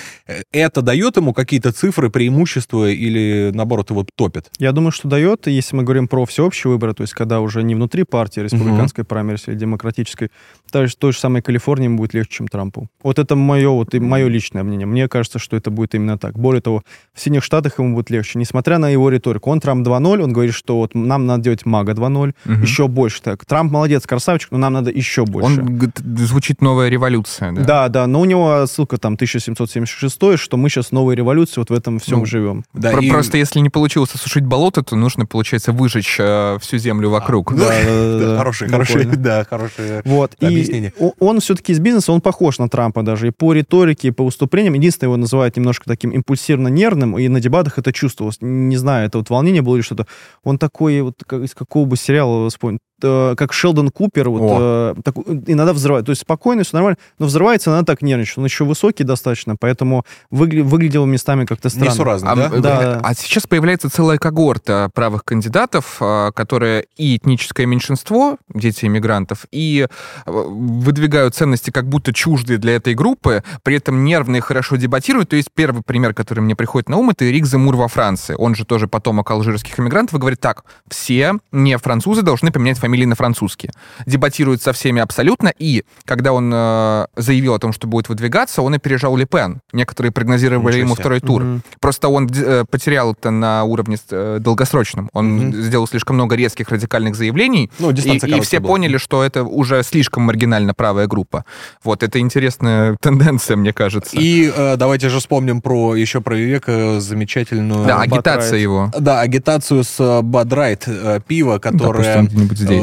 Это дает ему какие-то цифры, преимущества или, наоборот, его топит? Я думаю, что дает, если мы говорим про всеобщие выборы, то есть когда уже не внутри партии республиканской праймерис или демократической, той, той же самой Калифорнии ему будет легче, чем Трампу. Вот это мое, вот, и мое личное мнение. Мне кажется, что это будет именно так. Более того, в Синих Штатах ему будет легче. Несмотря на его риторику. Он Трамп 2.0, он говорит, что вот нам надо делать мага 2.0, угу. еще больше. Так. Трамп молодец, красавчик, но нам надо еще больше. Он звучит новая революция, да? Да, да, но у него ссылка там 1776, что мы сейчас новой революции вот в этом всем ну, живем. Да, Про- и... Просто если не получилось осушить болото, то нужно, получается, выжечь э, всю землю вокруг. А, да, да, да, хороший, хороший, да, хорошее вот. Объяснение. Он все-таки из бизнеса, он похож на Трампа даже и по риторике, и по выступлениям. Единственное, его называют немножко таким импульсивно-нервным, и на дебатах это чувствовалось. Не знаю, это вот волнение было или что-то. Он такой, вот как, из какого бы сериала вспомнить, э, как Шелдон Купер, вот, э, так, иногда взрывает. То есть спокойно, все нормально, но взрывается она так нервничает. Он еще высокий достаточно, поэтому выгля- выглядел местами как-то странно. Несуразно, а, да? да? А сейчас появляется целая когорта правых кандидатов, э, которые и этническое меньшинство, дети иммигрантов, и э, выдвигают ценности как будто чуждые для этой группы, при этом нервно и хорошо дебатируют. То есть первый пример, который мне приходит на ум, это Эрик Земур во Франции. Он же тоже потомок алжирских иммигрантов и говорит так, все не французы должны поменять фамилии на французские. Дебатирует со всеми абсолютно, и когда он э, заявил о том, что будет выдвигаться, он опережал Ле Пен. Некоторые прогнозировали ему второй тур. Угу. Просто он э, потерял это на уровне э, долгосрочном. Он угу. сделал слишком много резких радикальных заявлений, ну, и, и все была. поняли, что это уже слишком маргинально правая группа. Вот, это интересная тенденция, мне кажется. И э, давайте же вспомним про еще про Вивека замечательную... Да, агитация его. Да, агитацию с Бадрайт э, пиво, которое да, здесь.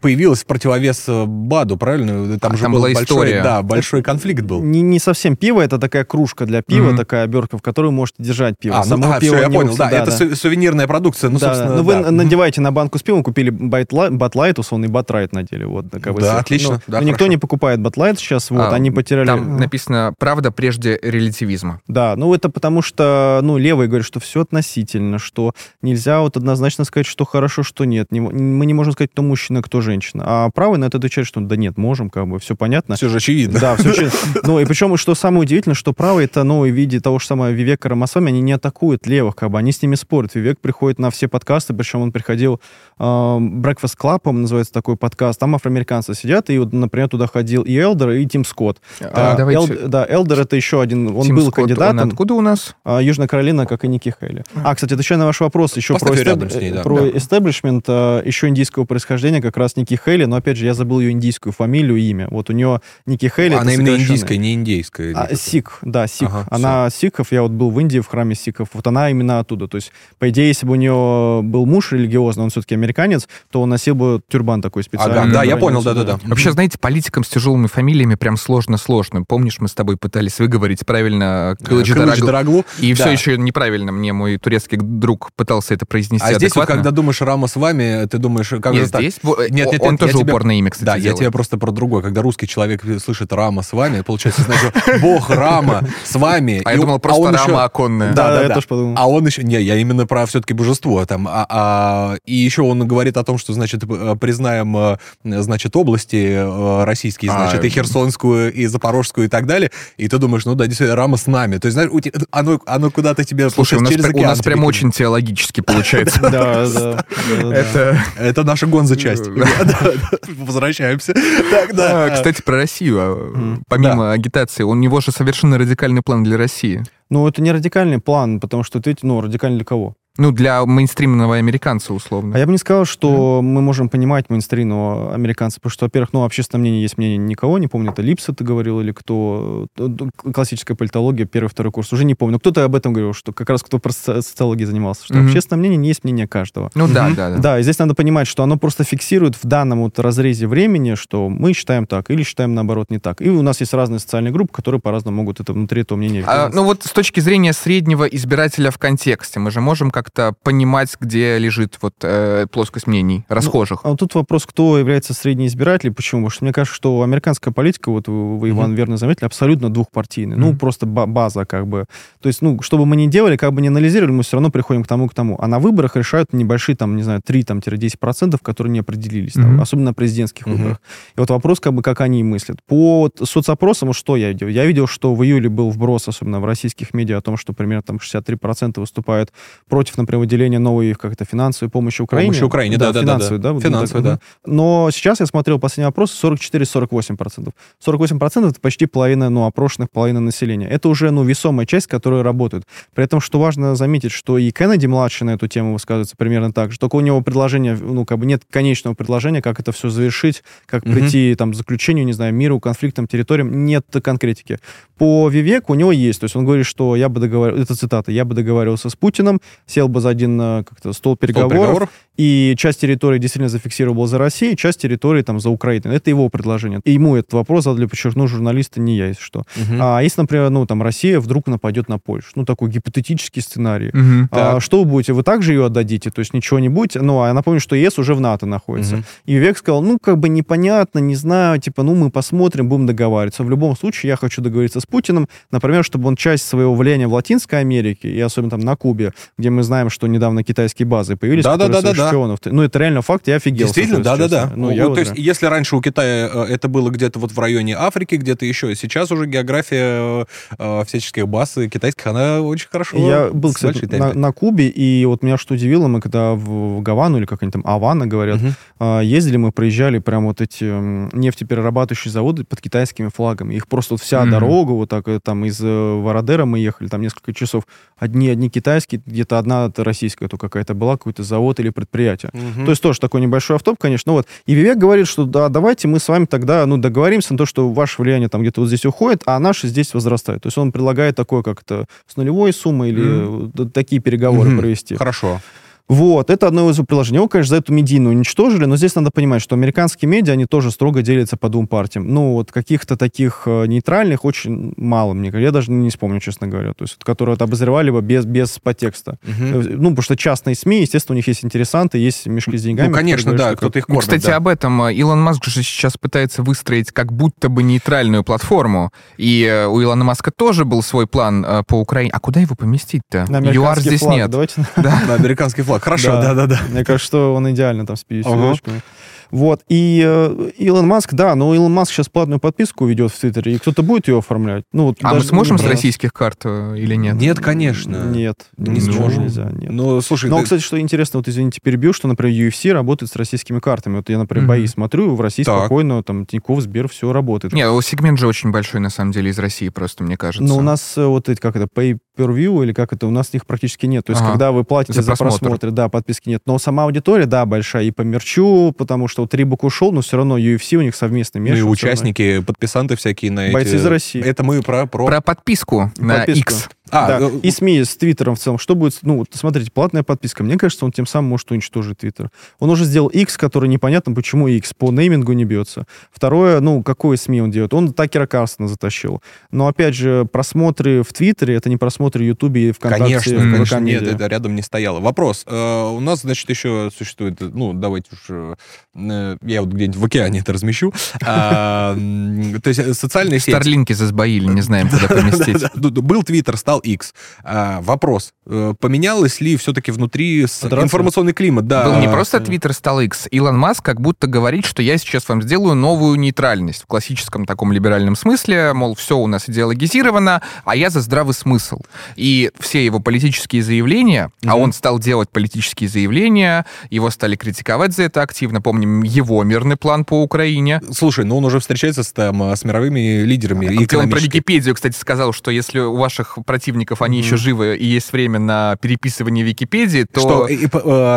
Появилось в противовес э, БАДу, правильно? Там а, же там был была большой, история. Да, большой конфликт был. Не, не совсем пиво, это такая кружка для пива, mm-hmm. такая обертка, в которой вы можете держать пиво. А, ну, Само а, пиво все, я понял, да, да, это да. сувенирная продукция, ну, да, собственно, Ну, вы да. надеваете на банку с пивом, купили Батлайт, условно, и Батрайт надели, вот. Такая да, отлично. Ну, да, никто не покупает Батлайт сейчас, вот, а, они потеряли... Там написано «правда прежде релятивизма». Да, ну, это потому что, ну, левые говорят, что все относительно, что нельзя вот однозначно сказать, что хорошо, что нет. Не, мы не можем сказать, кто мужчина, кто женщина. А правый на это отвечает, что да нет, можем, как бы, все понятно. Все же очевидно. Да, все очевидно. Ну, и причем, что самое удивительное, что правые это, ну, в виде того же самого Вивека Рамасвами, они не атакуют левых, как бы, они с ними спорят. Вивек приходит на все подкасты, причем он приходил э, Breakfast Club, называется такой подкаст, там афроамериканцы сидят, и вот, например, туда ходил и Элдер, и Тим Скотт. А, давайте... Эл, да, Элдер это еще один, он Тим был Скотт, кандидатом. Он откуда у нас? А, Южная Каролина, как и Ники Хейли. А, кстати, отвечая на ваш вопрос, еще Поставь про, эстеб... ней, да. про да. эстеблишмент, а, еще индийского происхождения, как раз Ники Хейли, но, опять же, я забыл ее индийскую фамилию и имя. Вот у нее Ники Хейли... Она именно индийская, не индейская. А, сик, да, сик. Ага, она все. сиков, я вот был в Индии в храме сиков, вот она именно оттуда. То есть, по идее, если бы у нее был муж религиозный, он все-таки американец, то он носил бы тюрбан такой специальный. Ага, да, я понял, да-да-да. Вообще, знаете, политикам с тяжелыми фамилиями прям сложно-сложно. Помнишь, мы с тобой пытались выговорить правильно Кылыч Дораглу? И да. все еще неправильно мне мой турецкий друг пытался это произнести А здесь, вот, когда думаешь Рама с вами, ты думаешь, как нет, же так? здесь... Нет, нет, он нет, тоже тебе... упорное имя, кстати, Да, делает. я тебе просто про другое. Когда русский человек слышит Рама с вами, получается, значит, бог Рама с вами. А я думал, просто Рама оконная. Да, да, я тоже подумал. А он еще... Не, я именно про все-таки божество там. А, а, и еще он говорит о том, что, значит, признаем, э, значит, области э, российские, а, значит, и Херсонскую, и Запорожскую, и так далее. И ты думаешь, ну да, действительно, Рама с нами. То есть, знаешь, оно, оно куда-то тебе... Слушай, у нас, у нас прям очень теологически получается. Да, да. Это наша гонза часть. Возвращаемся. А, кстати, про Россию. Помимо агитации, у него же совершенно радикальный план для России. Ну, это не радикальный план, потому что ты, ну, радикальный для кого? Ну, для мейнстримного американца, условно. А я бы не сказал, что mm. мы можем понимать мейнстримного американца, потому что, во-первых, ну, общественное мнение есть мнение никого, не помню, это Липса ты говорил, или кто, классическая политология, первый, второй курс, уже не помню. Кто-то об этом говорил, что как раз кто про социологией занимался, что mm-hmm. общественное мнение не есть мнение каждого. Ну, mm-hmm. да, да, да. Да, и здесь надо понимать, что оно просто фиксирует в данном вот разрезе времени, что мы считаем так, или считаем, наоборот, не так. И у нас есть разные социальные группы, которые по-разному могут это внутри этого мнения а, Ну, вот с точки зрения среднего избирателя в контексте, мы же можем как как-то понимать, где лежит вот э, плоскость мнений расхожих. Ну, а тут вопрос, кто является средней избирателем, почему? Потому что мне кажется, что американская политика, вот вы, Иван, mm-hmm. верно заметили, абсолютно двухпартийная. Mm-hmm. Ну, просто база как бы. То есть, ну, что бы мы ни делали, как бы ни анализировали, мы все равно приходим к тому, к тому. А на выборах решают небольшие, там, не знаю, 3-10%, которые не определились, mm-hmm. там, особенно на президентских mm-hmm. выборах. И вот вопрос, как бы, как они мыслят. По соцопросам, что я видел? Я видел, что в июле был вброс, особенно в российских медиа, о том, что примерно там 63% выступают против против, например, выделения новой как-то финансовой помощи Украине. Помощи Украине, да, да, да. Финансовой, да. да, финансовой, да. Но сейчас я смотрел последний опрос, 44-48%. 48% это почти половина, ну, опрошенных, половина населения. Это уже, ну, весомая часть, которая работает. При этом, что важно заметить, что и Кеннеди младший на эту тему высказывается примерно так же, только у него предложение, ну, как бы нет конечного предложения, как это все завершить, как угу. прийти, там, к заключению, не знаю, миру, конфликтам, территориям, нет конкретики. По Вивеку у него есть, то есть он говорит, что я бы договаривался, это цитата, я бы договаривался с Путиным, сел бы за один э, как-то стол переговоров, стол переговоров, и часть территории действительно зафиксировал за Россией, часть территории там за Украиной. Это его предложение. И ему этот вопрос задали, подчеркну, журналисты, не я, если что. Угу. А если, например, ну, там, Россия вдруг нападет на Польшу, ну, такой гипотетический сценарий, угу, а, что вы будете? Вы также ее отдадите? То есть ничего не будете? Ну, а я напомню, что ЕС уже в НАТО находится. Угу. И Век сказал, ну, как бы непонятно, не знаю, типа, ну, мы посмотрим, будем договариваться. В любом случае, я хочу договориться с Путиным, например, чтобы он часть своего влияния в Латинской Америке, и особенно там на Кубе, где мы знаем, что недавно китайские базы появились, да, да, да, да, шпионов. Ну, это реально факт, я офигел. Действительно, да-да-да. Ну, ну, то есть, если раньше у Китая э, это было где-то вот в районе Африки, где-то еще, сейчас уже география э, э всяческих баз китайских, она очень хорошо Я был, кстати, на, на Кубе, и вот меня что удивило, мы когда в Гавану, или как они там, Авана говорят, угу. ездили, мы проезжали прям вот эти нефтеперерабатывающие заводы под китайскими флагами. Их просто вот вся угу. дорога, вот так, там из Вородера мы ехали, там несколько часов, одни, одни китайские, где-то одна российская то какая-то была, какой-то завод или предприятие. Угу. То есть тоже такой небольшой автоп, конечно. Вот. И Вивек говорит, что да, давайте мы с вами тогда ну, договоримся на то, что ваше влияние там где-то вот здесь уходит, а наше здесь возрастает. То есть он предлагает такое как-то с нулевой суммой или mm. такие переговоры mm. провести. Хорошо. Вот, это одно из приложений. Его, конечно, за эту медийную уничтожили, но здесь надо понимать, что американские медиа, они тоже строго делятся по двум партиям. Ну, вот каких-то таких э, нейтральных очень мало, мне кажется. Я даже не вспомню, честно говоря. То есть, которые вот, обозревали бы без, без подтекста. Угу. Ну, потому что частные СМИ, естественно, у них есть интересанты, есть мешки с деньгами. Ну, конечно, да, кто-то их кормит. Кстати, да. об этом э, Илон Маск же сейчас пытается выстроить как будто бы нейтральную платформу. И у Илона Маска тоже был свой план по Украине. А куда его поместить-то? ЮАР здесь флаг, нет. Давайте. Да, на американский флаг. Хорошо, да-да-да. Мне кажется, что он идеально там с 50 ага. Вот. И э, Илон Маск, да, но Илон Маск сейчас платную подписку ведет в Твиттере, и кто-то будет ее оформлять. Ну, вот а даже, мы сможем ну, с российских карт э, или нет? Нет, конечно. Нет, не ну, сможем. Нельзя, нет. Но, слушай, но, ты... кстати, что интересно, вот извините, перебью, что, например, UFC работает с российскими картами. Вот я, например, mm-hmm. бои смотрю, в России так. спокойно, там, Тинькофф, Сбер, все работает. Не, сегмент же очень большой, на самом деле, из России просто, мне кажется. Но у нас э, вот эти, как это, pay per view, или как это, у нас их практически нет. То есть, ага. когда вы платите за, за просмотр. просмотр, да, подписки нет. Но сама аудитория, да, большая, и по мерчу, потому что вот Рибок ушел, но все равно UFC у них совместный мерч. Ну и участники, подписанты всякие на Бойцы эти... из России. Это мы про... Про, про подписку на подписку. X. А, да. э, и СМИ с Твиттером в целом. Что будет? Ну, вот смотрите, платная подписка. Мне кажется, он тем самым может уничтожить Твиттер. Он уже сделал X, который непонятно, почему X по неймингу не бьется. Второе, ну, какое СМИ он делает? Он Такера Карсона затащил. Но, опять же, просмотры в Твиттере, это не просмотры в Ютубе и ВКонтакте. Конечно, конечно нет, это рядом не стояло. Вопрос. Э, у нас, значит, еще существует, ну, давайте уж, э, я вот где-нибудь в океане это размещу. А, то есть социальные сети... Старлинки засбоили, не знаем, куда поместить. Был Твиттер, стал X. А, вопрос. Э, поменялось ли все-таки внутри информационный климат? Да. Был не просто Твиттер стал X. Илон Маск как будто говорит, что я сейчас вам сделаю новую нейтральность в классическом таком либеральном смысле, мол, все у нас идеологизировано, а я за здравый смысл. И все его политические заявления, mm-hmm. а он стал делать политические заявления, его стали критиковать за это активно. Помним его мирный план по Украине. Слушай, ну он уже встречается с, там, с мировыми лидерами. А, он про Википедию, кстати, сказал, что если у ваших противников они mm-hmm. еще живы и есть время на переписывание Википедии, то что, и, э,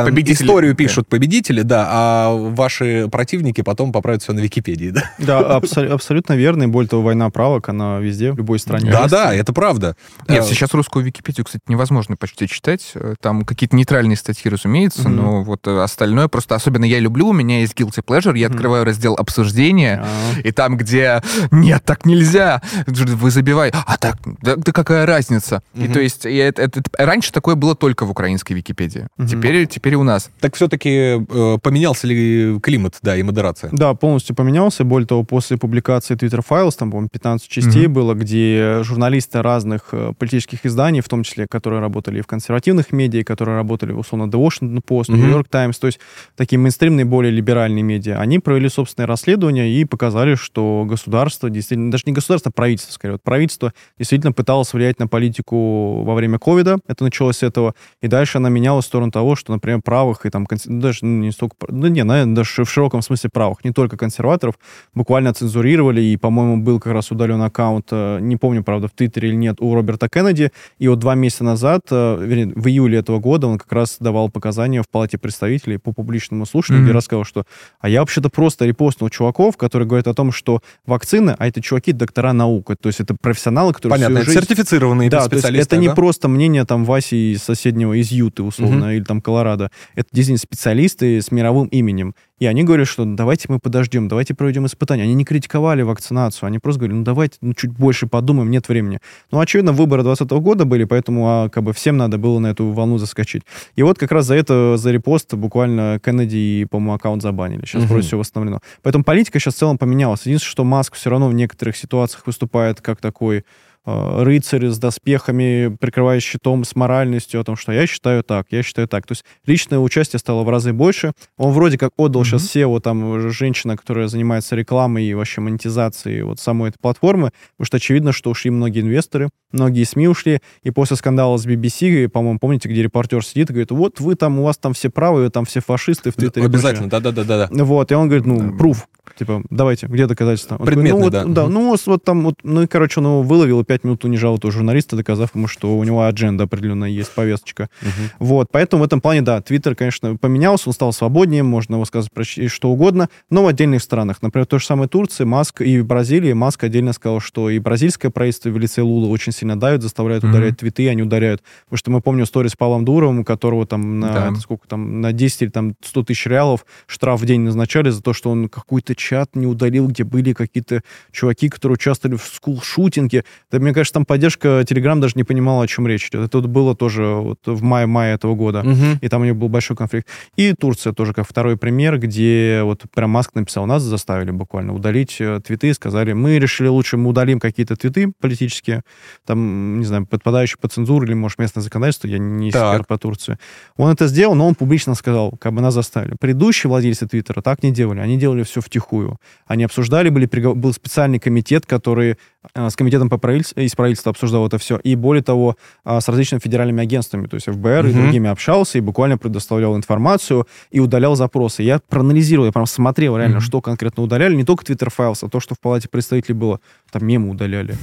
победители... историю пишут победители, да, а ваши противники потом поправят все на Википедии, да? Да, абсо- абсолютно верно. И более того, война правок, она везде, в любой стране. Да, да, это правда. Нет, сейчас русскую Википедию, кстати, невозможно почти читать. Там какие-то нейтральные статьи, разумеется, mm-hmm. но вот остальное просто... Особенно я люблю, у меня есть guilty pleasure, я mm-hmm. открываю раздел обсуждения, uh-huh. и там, где нет, так нельзя, вы забиваете, а так, да, да какая разница? Mm-hmm. И то есть и это, это, раньше такое было только в украинской Википедии. Mm-hmm. Теперь, теперь у нас. Так все-таки э, поменялся ли климат, да, и модерация? Да, полностью поменялся. Более того, после публикации Twitter Files, там, по-моему, 15 частей mm-hmm. было, где журналисты разных э, политических изданий, в том числе, которые работали в консервативных медиа, которые работали, условно, The Washington Post. New York Times, то есть такие мейнстримные, более либеральные медиа, они провели собственное расследование и показали, что государство действительно, даже не государство, а правительство, скорее, вот правительство действительно пыталось влиять на политику политику во время ковида, это началось с этого, и дальше она меняла в сторону того, что, например, правых и там, ну, даже ну, не столько, ну, не, наверное, даже в широком смысле правых, не только консерваторов, буквально цензурировали, и, по-моему, был как раз удален аккаунт, э, не помню, правда, в Твиттере или нет, у Роберта Кеннеди, и вот два месяца назад, э, вернее, в июле этого года он как раз давал показания в Палате представителей по публичному слушанию, mm-hmm. где рассказал, что а я вообще-то просто репостнул чуваков, которые говорят о том, что вакцины, а это чуваки доктора наук, то есть это профессионалы, которые Понятно, всю жизнь... сертифицированные да, специалисты. То есть это да? не просто мнение там Васи из соседнего, из Юты, условно, mm-hmm. или там Колорадо. Это действительно специалисты с мировым именем. И они говорят, что давайте мы подождем, давайте проведем испытания. Они не критиковали вакцинацию, они просто говорили, ну давайте ну, чуть больше подумаем, нет времени. Ну, очевидно, выборы 2020 года были, поэтому а, как бы всем надо было на эту волну заскочить. И вот как раз за это, за репост буквально Кеннеди и, по-моему, аккаунт забанили. Сейчас угу. вроде все восстановлено. Поэтому политика сейчас в целом поменялась. Единственное, что Маск все равно в некоторых ситуациях выступает как такой Э, рыцарь с доспехами, прикрываясь щитом, с моральностью, о том, что я считаю так, я считаю так. То есть личное участие стало в разы больше. Он вроде как отдал mm-hmm. сейчас SEO, там, женщина, которая занимается рекламой и вообще монетизацией вот самой этой платформы, потому что очевидно, что ушли многие инвесторы, многие СМИ ушли, и после скандала с BBC, по-моему, помните, где репортер сидит и говорит, вот вы там, у вас там все правые, там все фашисты в Твиттере. Обязательно, да-да-да. Вот, и он говорит, ну, пруф, Типа, давайте, где доказательства? Он такой, ну, да. Вот, да, ну, вот там, вот, ну и, короче, он его выловил и пять минут унижал этого журналиста, доказав ему, что у него адженда определенная есть, повесточка. Угу. Вот, поэтому в этом плане, да, Твиттер, конечно, поменялся, он стал свободнее, можно высказывать про что угодно, но в отдельных странах. Например, то же самое Турция, Маск и в Бразилии. Маск отдельно сказал, что и бразильское правительство в лице Лула очень сильно давит, заставляют ударять твиты, они ударяют. Потому что мы помним историю с Павлом Дуровым, у которого там на, да. сколько там, на 10 или там 100 тысяч реалов штраф в день назначали за то, что он какой-то чат не ударил, где были какие-то чуваки, которые участвовали в скул-шутинге. Да, мне кажется, там поддержка Telegram даже не понимала, о чем речь идет. Это было тоже вот в мае-мае этого года. Угу. И там у них был большой конфликт. И Турция тоже как второй пример, где вот прям Маск написал, нас заставили буквально удалить э, твиты, сказали, мы решили лучше мы удалим какие-то твиты политические, там, не знаю, подпадающие под цензуру или, может, местное законодательство, я не эксперт по Турции. Он это сделал, но он публично сказал, как бы нас заставили. Предыдущие владельцы Твиттера так не делали, они делали все втихую. Они обсуждали, были, был специальный комитет, который э, с комитетом по правительству, из правительства обсуждал это все. И более того, э, с различными федеральными агентствами, то есть ФБР угу. и другими общался, и буквально предоставлял информацию и удалял запросы. Я проанализировал, я прям смотрел реально, угу. что конкретно удаляли. Не только Twitter Files, а то, что в Палате представителей было. Там мемы удаляли.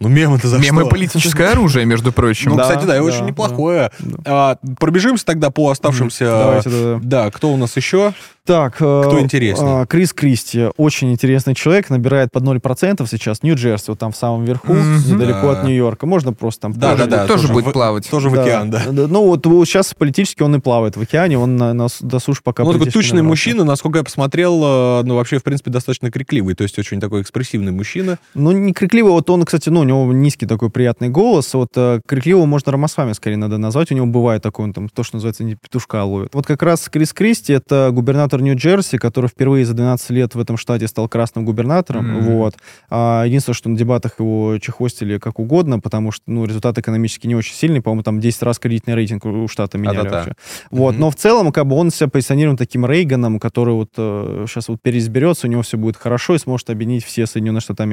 Ну, мемы-то за Мемы что? политическое оружие, между прочим. Ну, да, кстати, да, и да, очень неплохое. Да. А, пробежимся тогда по оставшимся... Давайте, да, да. Да, кто у нас еще? Так, кто э, интересный? Э, Крис Кристи, очень интересный человек, набирает под 0% сейчас, Нью-Джерси, вот там в самом верху, mm-hmm. недалеко да. от Нью-Йорка. Можно просто там... Да, да, да, тоже, тоже будет в, плавать. Тоже в океан, да. да. Ну, вот, вот сейчас политически он и плавает в океане, он на, на, до суши пока... Ну, такой тучный мужчина, насколько я посмотрел, э, ну, вообще, в принципе, достаточно крикливый, то есть очень такой экспрессивный мужчина. Ну, не крикливый, вот он, кстати, ну, у него низкий такой приятный голос, вот крикливого можно Рамасвами, скорее, надо назвать, у него бывает такой, он там, то, что называется, не петушка ловит. Вот как раз Крис Кристи, это губернатор Нью-Джерси, который впервые за 12 лет в этом штате стал красным губернатором. Mm-hmm. Вот. А, единственное, что на дебатах его чехвостили как угодно, потому что ну, результат экономически не очень сильный. По-моему, там 10 раз кредитный рейтинг у штата меняли А-да-да. вообще. Вот. Mm-hmm. Но в целом, как бы он себя позиционирует таким Рейганом, который вот э, сейчас вот переизберется, у него все будет хорошо и сможет объединить все Соединенные Штаты.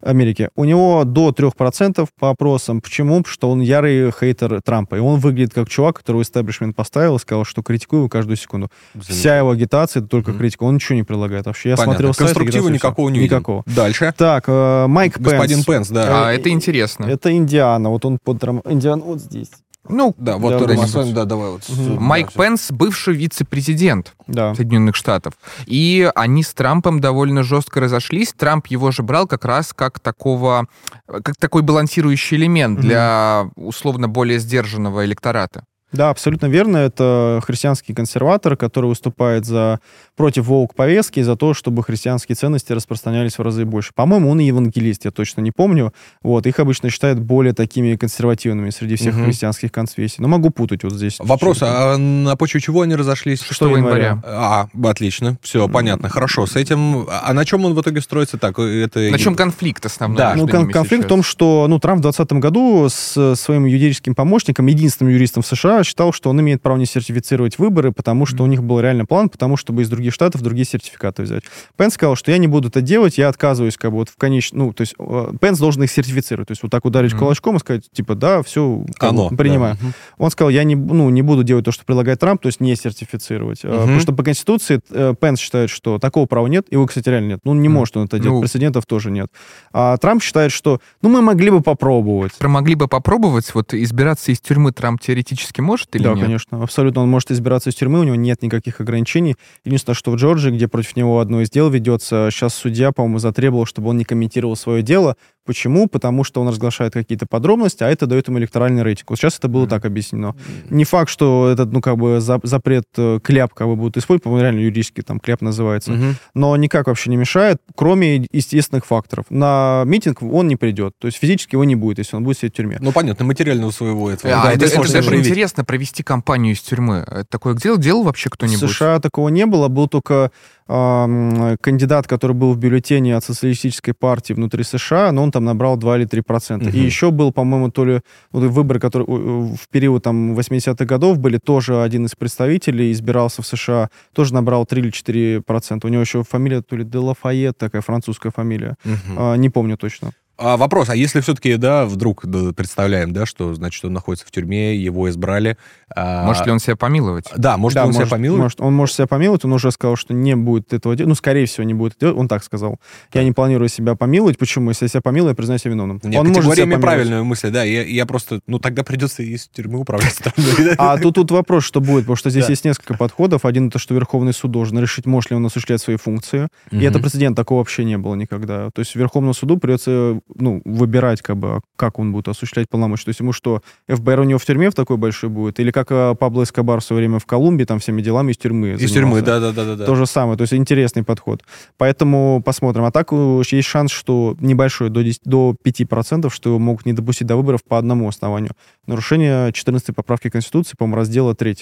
Америки. У него до 3% по опросам. Почему? Потому что он ярый хейтер Трампа. И он выглядит как чувак, которого истеблишмент поставил и сказал, что критикую его каждую секунду. Замечательно. Вся его агитация это только mm-hmm. критика. Он ничего не предлагает вообще. Я Понятно. смотрел сайт, Конструктива никакого не видим. Никакого. Дальше. Так, э, Майк Господин Пенс. Пенс, да. А, это интересно. Это Индиана. Вот он под... Индиана вот здесь. Ну, да, вот да, Рамасан, да, давай вот. Угу. Майк да, Пенс, бывший вице-президент да. Соединенных Штатов. И они с Трампом довольно жестко разошлись. Трамп его же брал как раз как такого, как такой балансирующий элемент угу. для условно более сдержанного электората. Да, абсолютно верно. Это христианский консерватор, который выступает за против волк повестки за то, чтобы христианские ценности распространялись в разы больше. По-моему, он и евангелист, я точно не помню. Вот, их обычно считают более такими консервативными среди всех угу. христианских конфессий. Но могу путать вот здесь. Вопрос, а на почве чего они разошлись? 6 января. января. А, отлично, все, понятно, хорошо. С этим, а на чем он в итоге строится так? Это... На чем конфликт основной? Да, ну кон- конфликт сейчас? в том, что ну, Трамп в 2020 году с своим юридическим помощником, единственным юристом в США, Считал, что он имеет право не сертифицировать выборы, потому что у них был реально план, потому чтобы из других штатов другие сертификаты взять. Пенс сказал, что я не буду это делать, я отказываюсь как бы вот в конечном... Ну, то есть э, Пенс должен их сертифицировать. То есть вот так ударить mm-hmm. кулачком и сказать, типа, да, все, Оно, принимаю. Да. Он сказал, я не, ну, не буду делать то, что предлагает Трамп, то есть не сертифицировать. Mm-hmm. Потому что по Конституции э, Пенс считает, что такого права нет, его, кстати, реально нет. Ну, не mm-hmm. может он это делать, ну, прецедентов тоже нет. А Трамп считает, что, ну, мы могли бы попробовать. Про могли бы попробовать, вот избираться из тюрьмы Трамп теоретически может или да, нет? Да, конечно, абсолютно. Он может избираться из тюрьмы, у него нет никаких ограничений. Единственное, что в Джорджии, где против него одно из дел ведется, сейчас судья, по-моему, затребовал, чтобы он не комментировал свое дело, Почему? Потому что он разглашает какие-то подробности, а это дает ему электоральный рейтинг. Вот сейчас это было mm-hmm. так объяснено. Не факт, что этот, ну, как бы, запрет э, кляп как бы будут использовать, по-моему, реально юридически там кляп называется, mm-hmm. но никак вообще не мешает, кроме естественных факторов. На митинг он не придет, то есть физически его не будет, если он будет сидеть в тюрьме. Ну, понятно, материального своего этого. А, да, это, это, это даже проявить. интересно, провести кампанию из тюрьмы. Это такое делал, делал вообще кто-нибудь? В США такого не было, был только кандидат, который был в бюллетене от социалистической партии внутри США, но он там набрал 2 или 3 процента. Угу. И еще был, по-моему, то ли выборы, которые в период там 80-х годов были, тоже один из представителей избирался в США, тоже набрал 3 или 4 процента. У него еще фамилия то ли Делафайет, такая французская фамилия. Угу. А, не помню точно. А вопрос, а если все-таки, да, вдруг да, представляем, да, что, значит, он находится в тюрьме, его избрали... А... Может ли он себя помиловать? Да, может да, ли он может, себя помиловать? Может, он может себя помиловать, он уже сказал, что не будет этого делать, ну, скорее всего, не будет делать, он так сказал. Да. Я не планирую себя помиловать, почему? Если я себя помилую, я признаюсь себя виновным. Нет, он может себя правильную мысль, да, я, я просто, ну, тогда придется из тюрьмы управлять страной. А тут, тут вопрос, что будет, потому что здесь есть несколько подходов. Один, это что Верховный суд должен решить, может ли он осуществлять свои функции. И это прецедент, такого вообще не было никогда. То есть Верховному суду придется, ну, выбирать как бы, как он будет осуществлять полномочия. То есть ему что, ФБР у него в тюрьме в такой большой будет? Или как э, Пабло Эскобар в свое время в Колумбии, там всеми делами из тюрьмы Из тюрьмы, да-да-да. То же самое, то есть интересный подход. Поэтому посмотрим. А так есть шанс, что небольшой, до, 10, до 5%, что его могут не допустить до выборов по одному основанию. Нарушение 14 поправки Конституции, по-моему, раздела 3.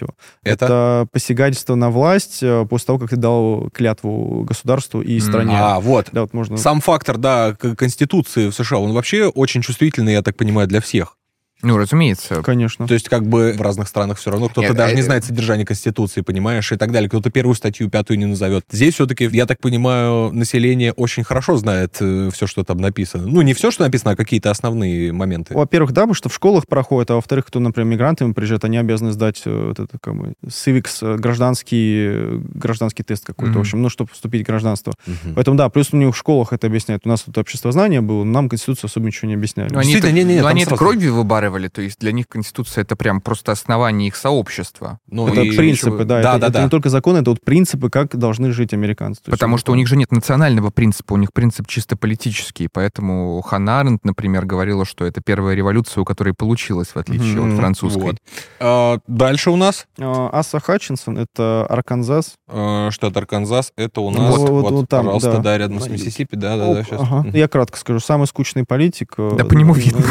Это? Это посягательство на власть э, после того, как ты дал клятву государству и стране. А, вот. Да, вот можно... Сам фактор, да, Конституции в США, он вообще очень чувствительный, я так понимаю, для всех. Ну, разумеется. Конечно. То есть, как бы в разных странах все равно кто-то Нет, даже а... не знает содержание Конституции, понимаешь, и так далее. Кто-то первую статью, пятую не назовет. Здесь все-таки, я так понимаю, население очень хорошо знает э, все, что там написано. Ну, не все, что написано, а какие-то основные моменты. Во-первых, да, потому что в школах проходит, а во-вторых, кто, например, мигрантами приезжает, они обязаны сдать э, вот это, как бы, civics, э, гражданский, гражданский тест какой-то, mm-hmm. в общем, ну, чтобы вступить в гражданство. Mm-hmm. Поэтому, да, плюс у них в школах это объясняют. У нас тут общество знания было, нам Конституция особо ничего не объясняли. Ну, они это, не, не, не, они это кровью выбарывали, то есть для них Конституция это прям просто основание их сообщества. Ну, это и принципы, еще... да. да, это, да, это да. не только законы, это вот принципы, как должны жить американцы. Потому что у них же нет национального принципа, у них принцип чисто политический. Поэтому Ханна Аренд, например, говорила, что это первая революция, у которой получилось, в отличие mm-hmm. от французской. Вот. А, дальше у нас? А, Аса Хатчинсон, это Арканзас. А, штат Арканзас, это у нас, вот, вот, вот там, пожалуйста, да, да рядом с Миссисипи, да, да, да, сейчас. Ага. Я кратко скажу, самый скучный политик. Э, да по нему видно.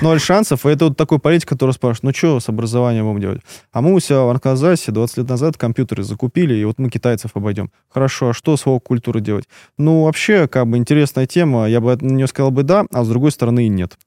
Ноль шансов, и это вот такой политик, который спрашивает, ну что с образованием будем делать? А мы у себя в Арканзасе 20 лет назад компьютеры закупили, и вот мы китайцев обойдем. Хорошо, а что с культуры делать? Ну, вообще, как бы интересная тема, я бы на нее сказал бы да, а с другой стороны нет.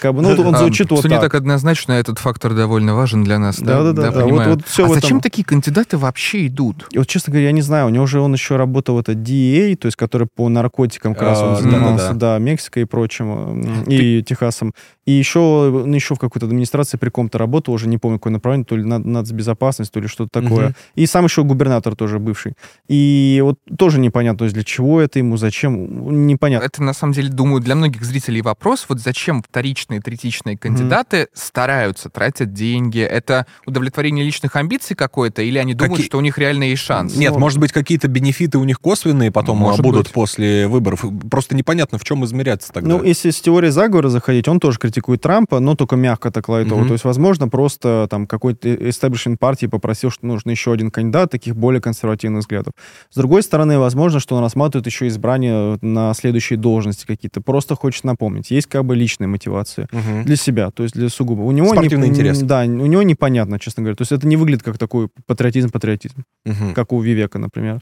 Как бы, ну, он а, звучит а, вот так. не так однозначно, этот фактор довольно важен для нас. Да, да, да. да, да. Вот, вот все а зачем такие кандидаты вообще идут? И вот, честно говоря, я не знаю. У него же он еще работал, это DEA, то есть который по наркотикам как раз он занимался, да, да, да. Мексикой и прочим, и Техасом. И еще, ну, еще в какой-то администрации при ком-то работал, уже не помню, какое направление, то ли нацбезопасность, то ли что-то такое. Угу. И сам еще губернатор тоже бывший. И вот тоже непонятно, то есть для чего это ему, зачем, непонятно. Это, на самом деле, думаю, для многих зрителей вопрос, вот зачем вторичные, третичные кандидаты угу. стараются, тратят деньги, это удовлетворение личных амбиций какое-то, или они думают, Какие... что у них реально есть шанс? Нет, ну, может быть, какие-то бенефиты у них косвенные потом может будут быть. после выборов. Просто непонятно, в чем измеряться тогда. Ну, если с теорией заговора заходить, он тоже критикует Трампа, но только мягко так лайтово. Mm-hmm. То есть, возможно, просто там какой-то эстаблишмент партии попросил, что нужно еще один кандидат таких более консервативных взглядов. С другой стороны, возможно, что он рассматривает еще избрание на следующие должности какие-то. Просто хочет напомнить. Есть как бы личная мотивация mm-hmm. для себя, то есть для сугубо. У него Спортивный не, интерес. Да, у него непонятно, честно говоря. То есть это не выглядит как такой патриотизм-патриотизм, mm-hmm. как у Вивека, например.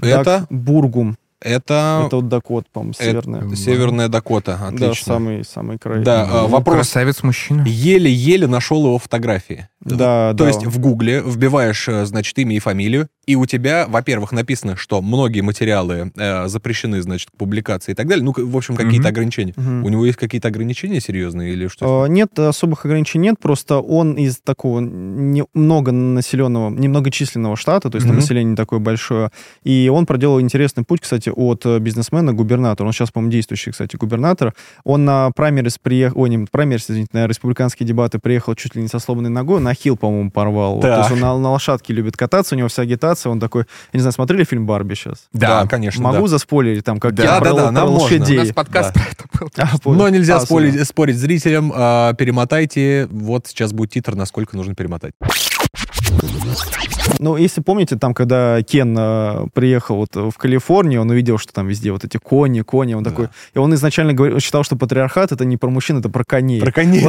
Это? Так, Бургум. Это, Это вот Дакот, по-моему, это северная. Северная Дакота, Да, отлично. самый, самый край. Да, а, Ну, вопрос. Красавец-мужчина. Еле-еле нашел его фотографии. Да, То да. есть в Гугле вбиваешь, э, значит, имя и фамилию, и у тебя, во-первых, написано, что многие материалы э, запрещены, значит, к публикации и так далее. Ну, в общем, какие-то Мгм. ограничения. Мгм. У него есть какие-то ограничения серьезные или что? А, Нет особых ограничений, нет, просто он из такого не, многонаселенного, немногочисленного штата, то есть там Мгм. население не такое большое, и он проделал интересный путь, кстати, от э, бизнесмена к губернатору. Он сейчас, по-моему, действующий, кстати, губернатор. Он на праймерис приехал, ой, не праймерис, извините, на республиканские дебаты приехал чуть ли не со сломанной ногой, на хил, по-моему, порвал. Вот, То есть Так. он на, на лошадке любит кататься, у него вся агитация, он такой, я не знаю, смотрели фильм «Барби» сейчас? Да, конечно, Могу да. заспойлерить там, как Да, я да, да, нам можно. У нас подкаст Да. про это был. А, понял. Но нельзя А, спорить, спорить зрителям. а, перемотайте. Вот сейчас будет титр, насколько нужно перемотать. Ну, если помните, там, когда Кен э, приехал вот в Калифорнию, он увидел, что там везде вот эти кони, кони, он Да. такой... И он изначально говорил, считал, что патриархат — это не про мужчин, это про коней. Про коней.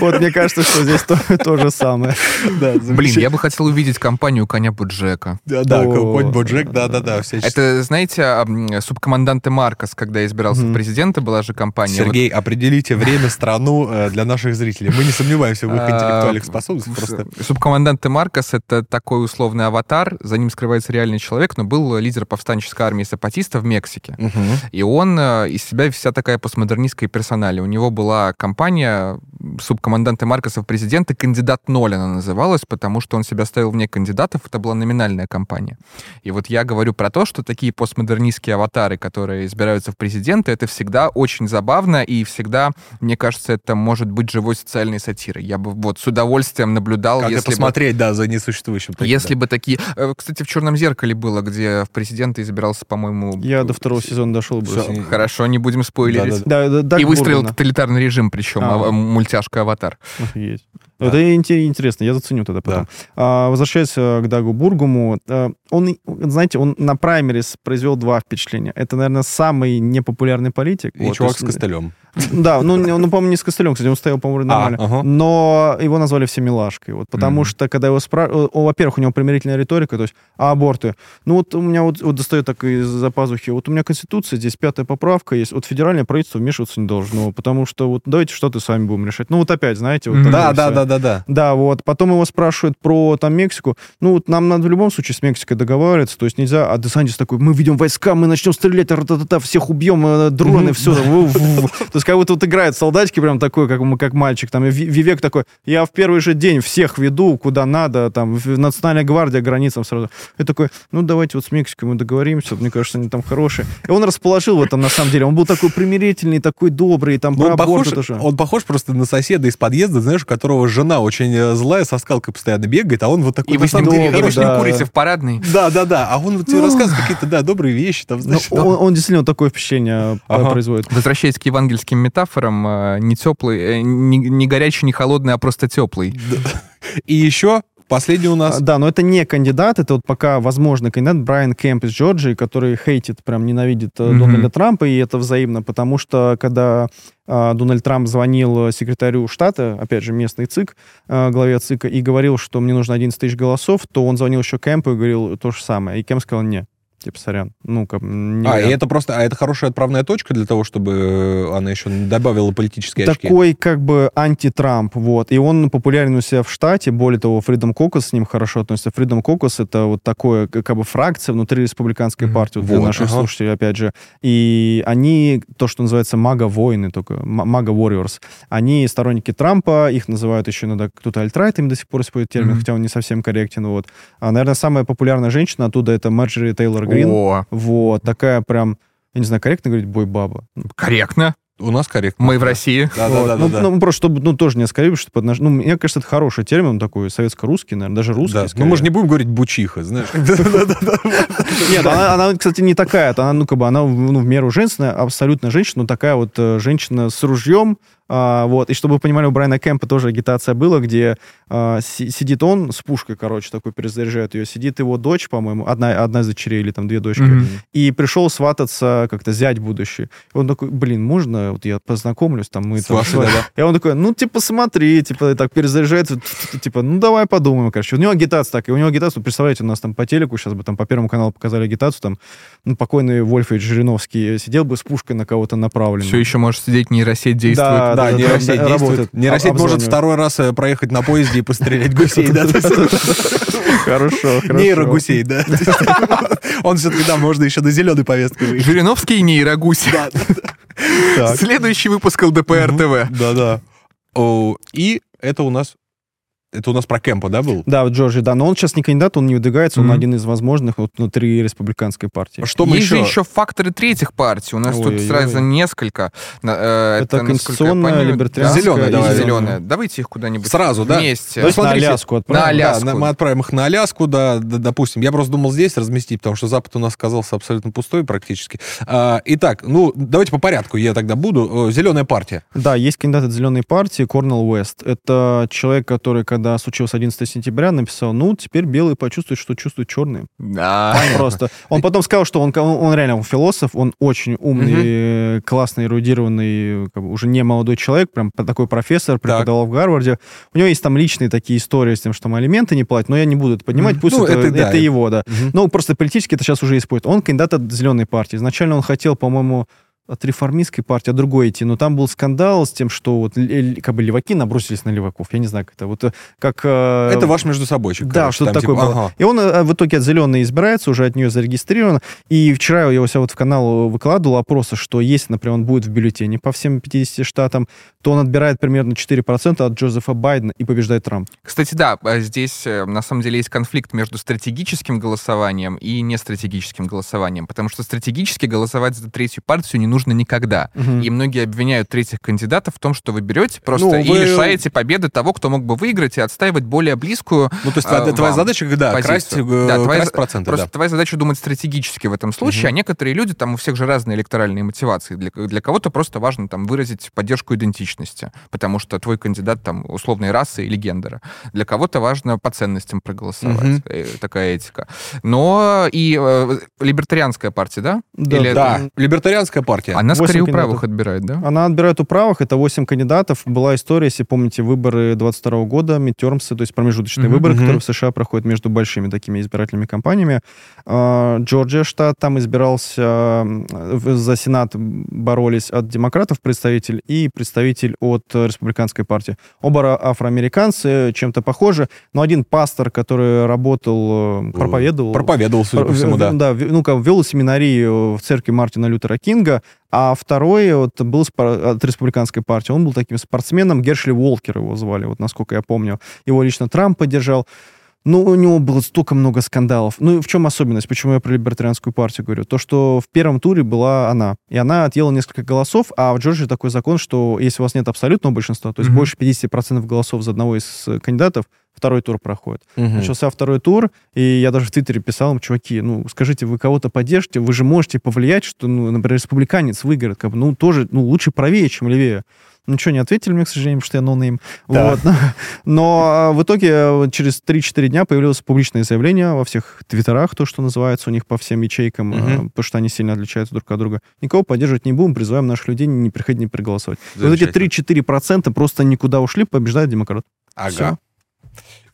Вот мне кажется, что здесь то, то же самое. Блин, я бы хотел увидеть компанию коня Буджека. Да, да, конь Боджек, да-да-да. Это, знаете, а, субкоманданты Маркос, когда избирался в президенты, была же компания. Вот, Сергей, определите время, страну э, для наших зрителей. Мы не сомневаемся в их а, интеллектуальных способностях. Субкоманданты Маркос — это такой условный аватар, за ним скрывается реальный человек, но был лидер повстанческой армии сапатиста в Мексике. Мгм. И он э, из себя вся такая постмодернистская персоналия. У него была компания субкоманданты Маркоса в президенты «Кандидат ноль» она называлась, потому что он себя ставил вне кандидатов, это была номинальная компания. И вот я говорю про то, что такие постмодернистские аватары, которые избираются в президенты, это всегда очень забавно, и всегда, мне кажется, это может быть живой социальной сатирой. Я бы вот с удовольствием наблюдал, Как если это бы... да, за несуществующим. таким, Если да. бы такие... э, Кстати, в «Черном зеркале» было, где в президенты избирался, по-моему... Я до второго сезона дошел. Бросил. Хорошо, не будем спойлерить. Да, да, И выстроил тоталитарный режим, причем А. а, мультяшка «Аватар». Офигеть. Да. Это инте- интересно, я заценю тогда потом. А, возвращаясь э, к Дагу Бургуму, э, он, знаете, он на праймерис произвел два впечатления. Это, наверное, самый непопулярный политик. И Вот, чувак с костылем. Да, ну, ну, по-моему, не с костылем, кстати, он стоял, по-моему, А, нормально. ага. Но его назвали все милашкой. Вот, потому Мгм. что, когда его спрашивают... Во-первых, у него примирительная риторика, то есть, а аборты? Ну, вот у меня вот, вот достает так из-за пазухи, вот у меня Конституция, здесь пятая поправка есть, вот федеральное правительство вмешиваться не должно, потому что вот давайте что-то с вами будем решать. Ну, вот опять, знаете, вот такое Да, да, да, да, да. Да, вот. Потом его спрашивают про там Мексику. Ну, вот нам надо в любом случае с Мексикой договариваться. То есть нельзя... А Десантис такой, мы ведем войска, мы начнем стрелять, ра-та-та-та, всех убьем, э, дроны, все. То есть как будто вот играет солдатики прям такой, как, мы- как мальчик. Там Вивек такой, я в первый же день всех веду, куда надо, там, Национальная гвардия границам сразу. И такой, ну, давайте вот с Мексикой мы договоримся, мне кажется, они там хорошие. И он расположил в этом, на самом деле. Он был такой примирительный, такой добрый, там, Ну, про он, похож, тоже. он похож просто на соседа из подъезда, знаешь, у которого жена очень э, злая, со скалкой постоянно бегает, а он вот такой... И вы с ним, деле и вы добрый, с ним да. курите в парадной. Да, да, да. А он вот тебе Ну. рассказывает какие-то, да, добрые вещи, там, Ну, знаешь. он, он действительно такое впечатление э, Ага. производит. Возвращаясь к евангельским метафорам, э, не теплый, не, не горячий, не холодный, а просто теплый. И еще последний у нас... А, Да, но это не кандидат, это вот пока возможный кандидат Брайан Кемп из Джорджии, который хейтит, прям ненавидит э, Мгм. Дональда Трампа, и это взаимно, потому что когда э, Дональд Трамп звонил секретарю штата, опять же, местный ЦИК, э, главе ЦИКа, и говорил, что мне нужно 11 тысяч голосов, то он звонил еще Кемпу и говорил то же самое. И Кемп сказал, не, типа, сорян, ну, как, не А, и вариант». это просто, а это хорошая отправная точка для того, чтобы она еще добавила политические очки. такой как бы анти-Трамп, вот. И он популярен у себя в штате, более того, Freedom Caucus с ним хорошо относится. Freedom Caucus — это вот такое, как бы фракция внутри республиканской Мгм. партии, вот для Вот, наших ага. слушателей, опять же. И они, то, что называется мага-воины, только мага-warriors, они сторонники Трампа, их называют еще иногда кто-то альтрайтами до сих пор использует термин, Мгм. хотя он не совсем корректен, вот. А, наверное, самая популярная женщина оттуда — это Марджери Тейлор Грин. О, Вот, такая прям, я не знаю, корректно говорить, бой-баба. корректно. У нас корректно. Мы в России. Да, Вот. да, да, ну, да. ну, просто чтобы, ну, тоже не оскорбить, чтобы поднож- Ну, мне кажется, это хороший термин, он такой советско-русский, наверное, даже русский. Да. скорее. Ну, мы же не будем говорить бучиха, знаешь. Нет, она, она, кстати, не такая, она, ну, как бы, она, ну, в меру женственная, абсолютно женщина, но такая вот э, женщина с ружьем, А, вот, и чтобы вы понимали, у Брайана Кэмпа тоже агитация была, где а, си- сидит он с пушкой, короче, такой перезаряжает ее, сидит его дочь, по-моему, одна, одна из дочерей или там две дочки, Мгм. и пришел свататься как-то зять будущий. И он такой, блин, можно, вот я познакомлюсь, там мы... С там, вашей, вами». да-да. И он такой, ну, типа, смотри, типа, так перезаряжается, типа, ну, давай подумаем, короче. У него агитация так, и у него агитация, представляете, у нас там по телеку, сейчас бы там по Первому каналу показали агитацию, там, ну, покойный Вольфович Жириновский сидел бы с пушкой на кого-то направленной. Все еще может сидеть нейросеть действует. Да, Да, да, нейросеть действует. Нейросеть может второй раз э, проехать на поезде и пострелять гусей, да? Хорошо, хорошо. Нейрогусей, да. Он все-таки, да, можно еще на зеленой выехать. Жириновский и нейрогусь. Так. Следующий выпуск ЛДПР ТВ. Да-да. И это у нас... Это у нас про Кэмпа, да, был? Да, в Джорджии, да, но он сейчас не кандидат, он не выдвигается, он Мгм. один из возможных вот, внутри республиканской партии. Что мы Есть же еще... еще факторы третьих партий. У нас тут Ой-ой-ой. сразу несколько. Э, Это я конституционная, либертарианская Зелёная, и давай. зеленая. Давайте их куда-нибудь Сразу, да? вместе. То есть на смотрите, Аляску отправим. на Аляску. Да, мы отправим их на Аляску, да, да, допустим. Я просто думал здесь разместить, потому что Запад у нас оказался абсолютно пустой практически. А, итак, ну, давайте по порядку я тогда буду. Э, Зеленая партия. Да, есть кандидат от Зеленой партии, Корнел Уэст. Это человек, который, когда случилось 11 сентября, написал, ну, теперь белые почувствуют, что чувствуют черные. Да. Просто. Он потом сказал, что он, он, реально он философ, он очень умный, э, классный, эрудированный, как бы уже не молодой человек, прям такой профессор, преподавал в Гарварде. У него есть там личные такие истории с тем, что там алименты не платят, но я не буду это поднимать, пусть Ну, это, это да. это его, да. Мгм. Ну, просто политически это сейчас уже использует. Он кандидат от Зеленой партии. Изначально он хотел, по-моему, от реформистской партии, от другой идти, но там был скандал с тем, что вот как бы леваки набросились на леваков. Я не знаю, как это. Вот э, как... э, Это ваш между собойчик. да, что-то такое типа, было. ага. И он э, в итоге от зеленой избирается, уже от нее зарегистрирован. И вчера я у себя вот в канал выкладывал опросы, что если, например, он будет в бюллетене по всем 50 штатам, то он отбирает примерно 4% от Джозефа Байдена и побеждает Трамп. Кстати, да, а здесь на самом деле есть конфликт между стратегическим голосованием и нестратегическим голосованием, потому что стратегически голосовать за третью партию не нужно никогда. Мгм. И многие обвиняют третьих кандидатов в том, что вы берете просто Ну, и вы- лишаете победы того, кто мог бы выиграть, и отстаивать более близкую. Ну, то есть а, твоя, задача, да, позицию. красть, э, Да, твоя красть проценты, Просто да. твоя задача думать стратегически в этом случае, Мгм. а некоторые люди, там у всех же разные электоральные мотивации. Для, для кого-то просто важно там выразить поддержку идентичности, потому что твой кандидат там условной расы или гендера. Для кого-то важно по ценностям проголосовать. Э, Такая этика. Но и э, либертарианская партия, да? Да, Или Да, либертарианская партия. Она Восемь скорее у правых отбирает, да? Она отбирает у правых, это 8 кандидатов. Была история, если помните, выборы 22 года, мидтермсы, то есть промежуточные Мгм. выборы, Мгм. которые в США проходят между большими такими избирательными кампаниями. А, Джорджия штат, там избирался, за Сенат боролись от демократов представитель и представитель от республиканской партии. Оба афроамериканцы, чем-то похожи, но один пастор, который работал, э, проповедовал... Проповедовал, судя по всему, да. Да, ну, как вел семинарии в церкви Мартина Лютера Кинга, а второй вот был от республиканской партии. Он был таким спортсменом, Гершли Уолкер его звали, вот насколько я помню. Его лично Трамп поддержал. Ну, у него было столько много скандалов. Ну, и в чем особенность? Почему я про либертарианскую партию говорю? То, что в первом туре была она. И она отъела несколько голосов, а в Джорджии такой закон, что если у вас нет абсолютного большинства, то есть Мгм. больше 50% голосов за одного из э, кандидатов, второй тур проходит. Мгм. Начался второй тур, и я даже в Твиттере писал им, чуваки, ну, скажите, вы кого-то поддержите, вы же можете повлиять, что, ну, например, республиканец выиграет, как бы, ну, тоже, ну, лучше правее, чем левее. Ничего не ответили мне, к сожалению, потому что я no-name. Да. Вот. Но а, в итоге через 3-4 дня появилось публичное заявление во всех твиттерах, то, что называется у них по всем ячейкам, э, потому что они сильно отличаются друг от друга. Никого поддерживать не будем, призываем наших людей не приходить, не проголосовать. Вот эти Замечательно. 3-4% просто никуда ушли, побеждает демократ. Ага. Всё.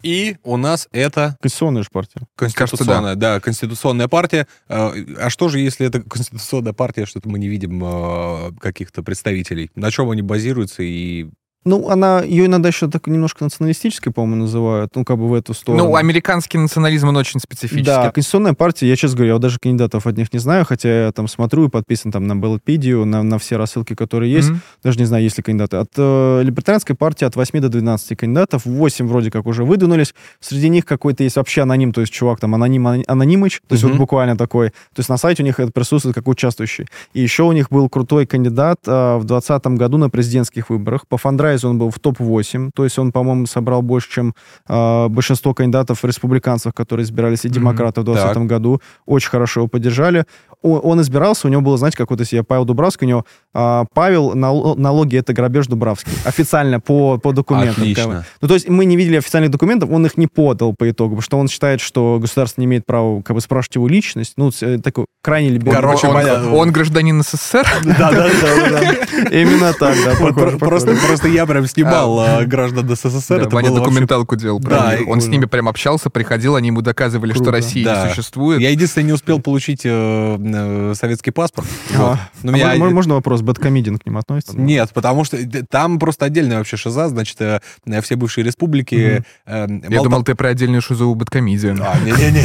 И у нас это Конституционная же партия. конституционная, да. конституционная партия. Э, А что же, если это конституционная партия, что-то мы не видим э, каких-то представителей? На чем они базируются и Ну, она, ее иногда еще так немножко националистической, по-моему, называют, ну, как бы в эту сторону. Ну, американский национализм, он очень специфический. Да, Конституционная партия, я честно говорю, я вот даже кандидатов от них не знаю, хотя я там смотрю и подписан там на Беллопедию, на, на все рассылки, которые есть. Мгм. Даже не знаю, есть ли кандидаты. От э, либертарианской партии от 8 до 12 кандидатов, 8 вроде как уже выдвинулись. Среди них какой-то есть вообще аноним, то есть чувак там аноним, анонимыч, то есть Мгм. вот буквально такой. То есть на сайте у них это присутствует как участвующий. И еще у них был крутой кандидат э, в 2020 году на президентских выборах. По фандрайзингу Enterprise он был в топ-8, то есть он, по-моему, собрал больше, чем э, большинство кандидатов республиканцев, которые избирались и демократы mm-hmm. в 2020 году. Очень хорошо его поддержали. Он, он избирался, у него было, знаете, как вот если я Павел Дубравский, у него э, Павел, нал, налоги это грабеж Дубравский. Официально по, по документам. Отлично. Ну, то есть мы не видели официальных документов, он их не подал по итогу, потому что он считает, что государство не имеет права как бы спрашивать его личность. Ну, э, такой крайне либеральный. Короче, он, он гражданин СССР? Да, да, да. Именно так, да. Просто я прям снимал а. А, граждан СССР. Ваня документалку делал. Да. Он с ними прям общался, приходил, они ему доказывали, что Россия не существует. Я единственное не успел получить э, э, советский паспорт. А. Можно вопрос, бэткомедиан к ним относится? Нет, потому что там просто отдельная вообще шиза, значит, все бывшие республики... Я думал, ты про отдельную шизу у бэткомедиан. Не-не-не.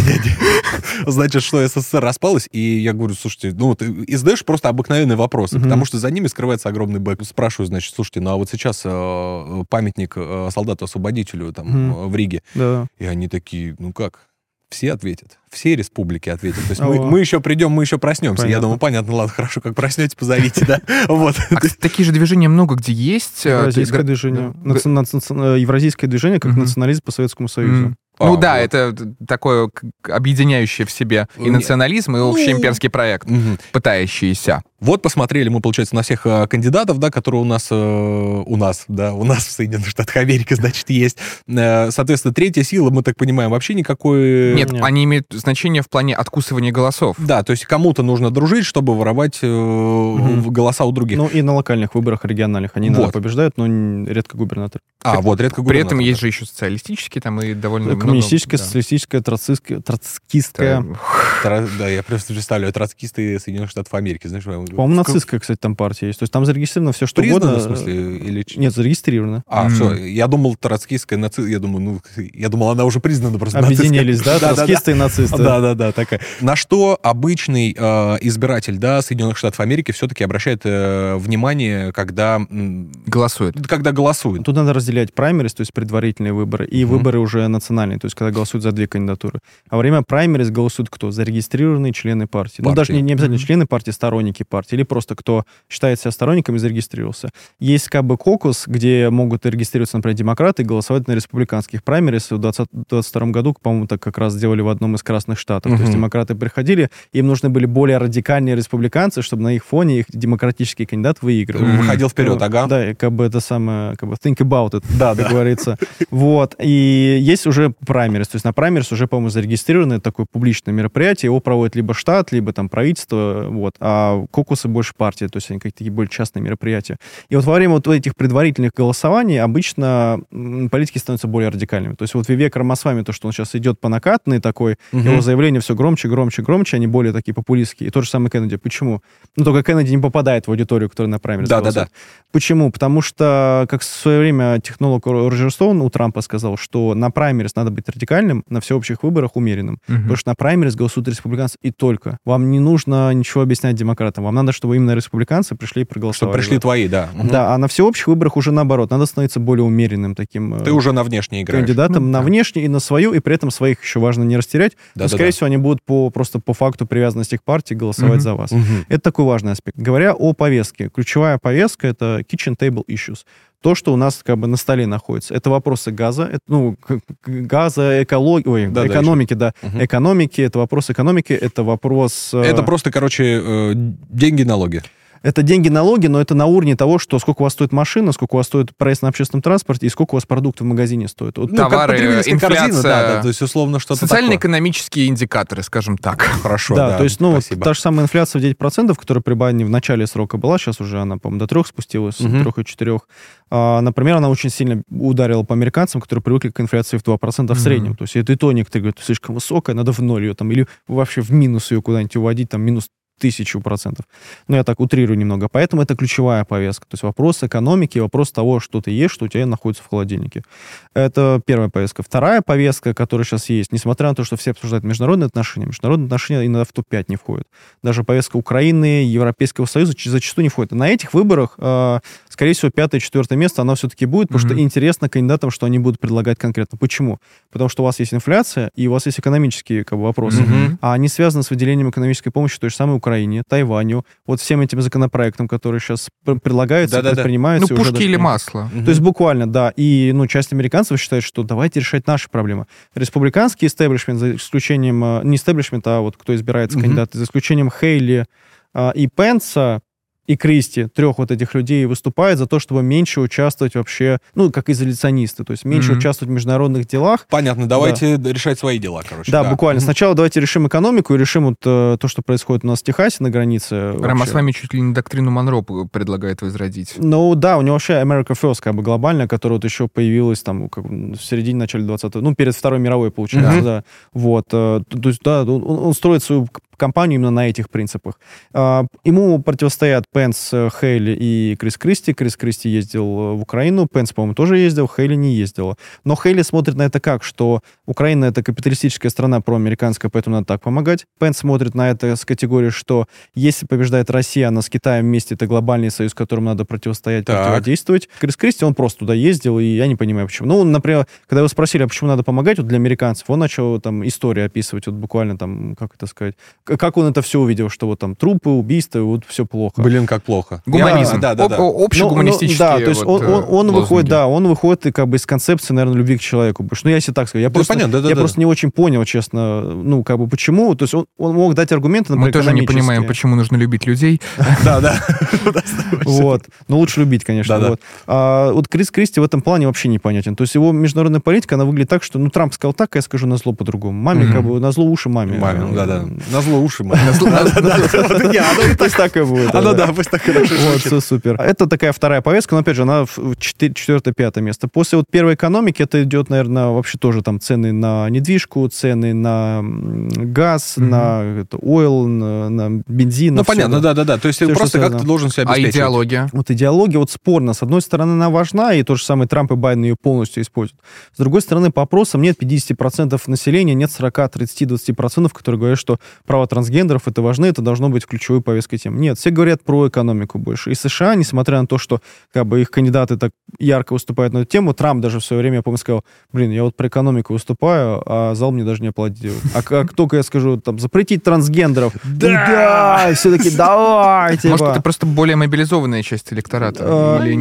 Значит, что СССР распалась, и я говорю, слушайте, ну, ты и задаешь просто обыкновенные вопросы, потому что за ними скрывается огромный бэк. Спрашиваю, значит, слушайте, ну а вот сейчас э, памятник э, солдату-освободителю там mm. в Риге. Да. И они такие, ну как? Все ответят. Все республики ответят. То есть мы, мы еще придем, мы еще проснемся. Понятно. Я думаю, понятно, ладно, хорошо, как проснетесь, позовите, да. Вот. А, такие же движения много где есть. Э, Евразийское движение. Евразийское движение как национализм по Советскому Союзу. Ну а, да, вот. это такое объединяющее в себе и национализм, и общеимперский проект, угу. пытающийся. Вот посмотрели мы, получается, на всех э, кандидатов, да, которые у нас, э, у нас, да, у нас в Соединенных Штатах Америки, значит, есть. Э, соответственно, третья сила, мы так понимаем, вообще никакой... Нет, Нет. они имеют значение в плане откусывания голосов. Да, то есть кому-то нужно дружить, чтобы воровать угу. голоса у других. Ну и на локальных выборах региональных они вот. побеждают, но редко губернаторы. А, вот, редко При этом есть же еще социалистические там и довольно Коммунистическая, много... социалистическая, троцистская, троцкистская. Да, я просто представляю, троцкисты Соединенных Штатов Америки, знаешь, по-моему, нацистская, кстати, там партия есть. То есть там зарегистрировано все, что Признано, угодно. в смысле? Или... Нет, зарегистрировано. А, mm. все. Я думал, троцкистская нацистская. Я думаю, ну, я думал, она уже признана просто Объединились, да? Троцкисты и нацисты. Да-да-да, такая. На что обычный э, избиратель, да, Соединенных Штатов Америки все-таки обращает э, внимание, когда... Голосует. Когда голосует. Тут надо разделять праймерис, то есть предварительные выборы, и выборы уже национальные, то есть когда голосуют за две кандидатуры. А во время праймерис голосуют кто? Зарегистрированные члены партии. Ну, даже не, не обязательно члены партии, сторонники партии, или просто кто считает себя сторонником и зарегистрировался. Есть как бы кокус, где могут регистрироваться, например, демократы и голосовать на республиканских праймерис. В 2022 году, по-моему, так как раз сделали в одном из красных штатов. Угу. То есть демократы приходили, им нужны были более радикальные республиканцы, чтобы на их фоне их демократический кандидат выигрывал. Выходил вперед, ага. Да, как бы это самое, как бы think about it, да, да. говорится. Вот. И есть уже праймерис. То есть на праймерис уже, по-моему, зарегистрировано такое публичное мероприятие. Его проводит либо штат, либо там правительство. Вот. А кокусы больше партии то есть они какие-то такие более частные мероприятия. И вот во время вот этих предварительных голосований обычно политики становятся более радикальными. То есть вот Вивек Рамасвами, то, что он сейчас идет по накатной такой, угу. его заявления все громче, громче, громче, они более такие популистские. И то же самое Кеннеди. Почему? Ну, только Кеннеди не попадает в аудиторию, которая на праймере Да, да, да. Почему? Потому что, как в свое время технолог Роджер Стоун у Трампа сказал, что на праймерис надо быть радикальным, на всеобщих выборах умеренным. Угу. Потому что на праймерис голосуют республиканцы и только. Вам не нужно ничего объяснять демократам. Вам надо, чтобы именно республиканцы пришли и проголосовали. Что пришли твои, да. Да, а на всеобщих выборах уже наоборот. Надо становиться более умеренным таким... Э, Ты уже на внешний играешь. Кандидатом ну, на да. внешний и на свою, и при этом своих еще важно не растерять. Да, но, да, скорее да. всего, они будут по, просто по факту привязанности к партии голосовать угу. за вас. Угу. Это такой важный аспект. Говоря о повестке, ключевая повестка — это kitchen table issues то, что у нас как бы на столе находится. Это вопросы газа, это, ну, газа, экологии, ой, да, экономики, да, угу. экономики, это вопрос экономики, это вопрос... Э, это просто, короче, э, деньги, налоги это деньги налоги, но это на уровне того, что сколько у вас стоит машина, сколько у вас стоит проезд на общественном транспорте и сколько у вас продуктов в магазине стоит. Вот, Товары, ну, инфляция, корзина, да, да, то есть условно что-то Социально-экономические индикаторы, скажем так. Хорошо, да. да то есть, ну, спасибо. та же самая инфляция в 9%, которая при Байдене в начале срока была, сейчас уже она, по-моему, до трех спустилась, угу. трех и четырех. А, например, она очень сильно ударила по американцам, которые привыкли к инфляции в 2% в среднем. То есть это и то некоторые говорят, слишком высокая, надо в ноль ее там, или вообще в минус ее куда-нибудь уводить, там, минус тысячу процентов. Но я так утрирую немного. Поэтому это ключевая повестка. То есть вопрос экономики, вопрос того, что ты ешь, что у тебя находится в холодильнике. Это первая повестка. Вторая повестка, которая сейчас есть, несмотря на то, что все обсуждают международные отношения, международные отношения иногда в топ-5 не входят. Даже повестка Украины, Европейского Союза зачастую не входит. На этих выборах, э, скорее всего, пятое, четвертое место, оно все-таки будет, потому mm-hmm. что интересно кандидатам, что они будут предлагать конкретно. Почему? Потому что у вас есть инфляция, и у вас есть экономические как бы, вопросы, mm-hmm. а они связаны с выделением экономической помощи той же самой Украине, Тайваню, вот всем этим законопроектам, которые сейчас предлагаются, Да-да-да. предпринимаются. Ну, и уже пушки даже или масло. То есть буквально, да. И, ну, часть американцев считает, что давайте решать наши проблемы. Республиканский истеблишмент, за исключением, э, не истеблишмент, а вот кто избирается Мгм. кандидаты, за исключением Хейли а, и Пенса, и Кристи, трех вот этих людей, выступает за то, чтобы меньше участвовать вообще, ну, как изоляционисты, то есть меньше Мгм. участвовать в международных делах. Понятно, давайте решать свои дела, короче. Да, буквально. Мгм. Сначала давайте решим экономику и решим вот э, то, что происходит у нас в Техасе на границе. Рома с вами чуть ли не доктрину Монро предлагает возродить. Ну да, у него вообще America First, как бы глобальная, которая вот еще появилась там как бы в середине, начале 20-го, ну, перед Второй мировой, получается, Мгм. да. Вот. э, То есть, да, он, он строит свою компанию именно на этих принципах. А, Ему противостоят Пенс, э, Хейли и Крис Кристи. Крис Кристи ездил э, в Украину, Пенс, по-моему, тоже ездил, Хейли не ездила. Но Хейли смотрит на это как, что Украина — это капиталистическая страна проамериканская, поэтому надо так помогать. Пенс смотрит на это с категории, что если побеждает Россия, она с Китаем вместе, это глобальный союз, которому надо противостоять, Так. противодействовать. Крис Кристи, он просто туда ездил, и я не понимаю, почему. Ну, например, когда его спросили, а почему надо помогать вот для американцев, он начал там историю описывать, вот буквально там, как это сказать, как он это все увидел, что вот там трупы, убийства, вот все плохо. Блин, как плохо. Гуманизм. Да, да, да. Об- о- Ну, ну, да, то есть вот, он, он, э, он выходит, да, он выходит и как бы из концепции, наверное, любви к человеку. Потому что, ну, я себе так скажу, я, Да, просто, понятно, да, я да, просто да. не очень понял, честно, ну, как бы почему. То есть он, он мог дать аргументы, например, Мы тоже не понимаем, почему нужно любить людей. Да, да. Вот. Но лучше любить, конечно. Да-да. Вот. А вот Крис Кристи в этом плане вообще непонятен. То есть его международная политика, она выглядит так, что, ну, Трамп сказал так, а я скажу на зло по-другому. Маме, как бы, на зло уши маме. Маме, да, да. М, На зло уши. маме. Вот Пусть так и будет. Оно, да, пусть так хорошо Вот, все супер. Это такая вторая повестка, но, опять же, она в четвертое-пятое место. После вот первой экономики это идет, наверное, вообще тоже там цены на недвижку, цены на газ, на oil, на, бензин. Ну, понятно, да. да, да, да. То есть просто как ты должен себя А обеспечивать. идеология? Вот идеология вот спорна. С одной стороны, она важна, и тот же самый Трамп и Байден ее полностью используют. С другой стороны, по опросам нет 50% населения, нет 40, 30, 20%, которые говорят, что права трансгендеров это важны, это должно быть ключевой повесткой тем. Нет, все говорят про экономику больше. И США, несмотря на то, что как бы их кандидаты так ярко выступают на эту тему, Трамп даже в свое время, я помню, сказал, блин, я вот про экономику выступаю, а зал мне даже не аплодирует. А как только я скажу, там, запретить трансгендеров, да, все-таки давайте. Может, это просто более мобилизованная часть электората? А, Или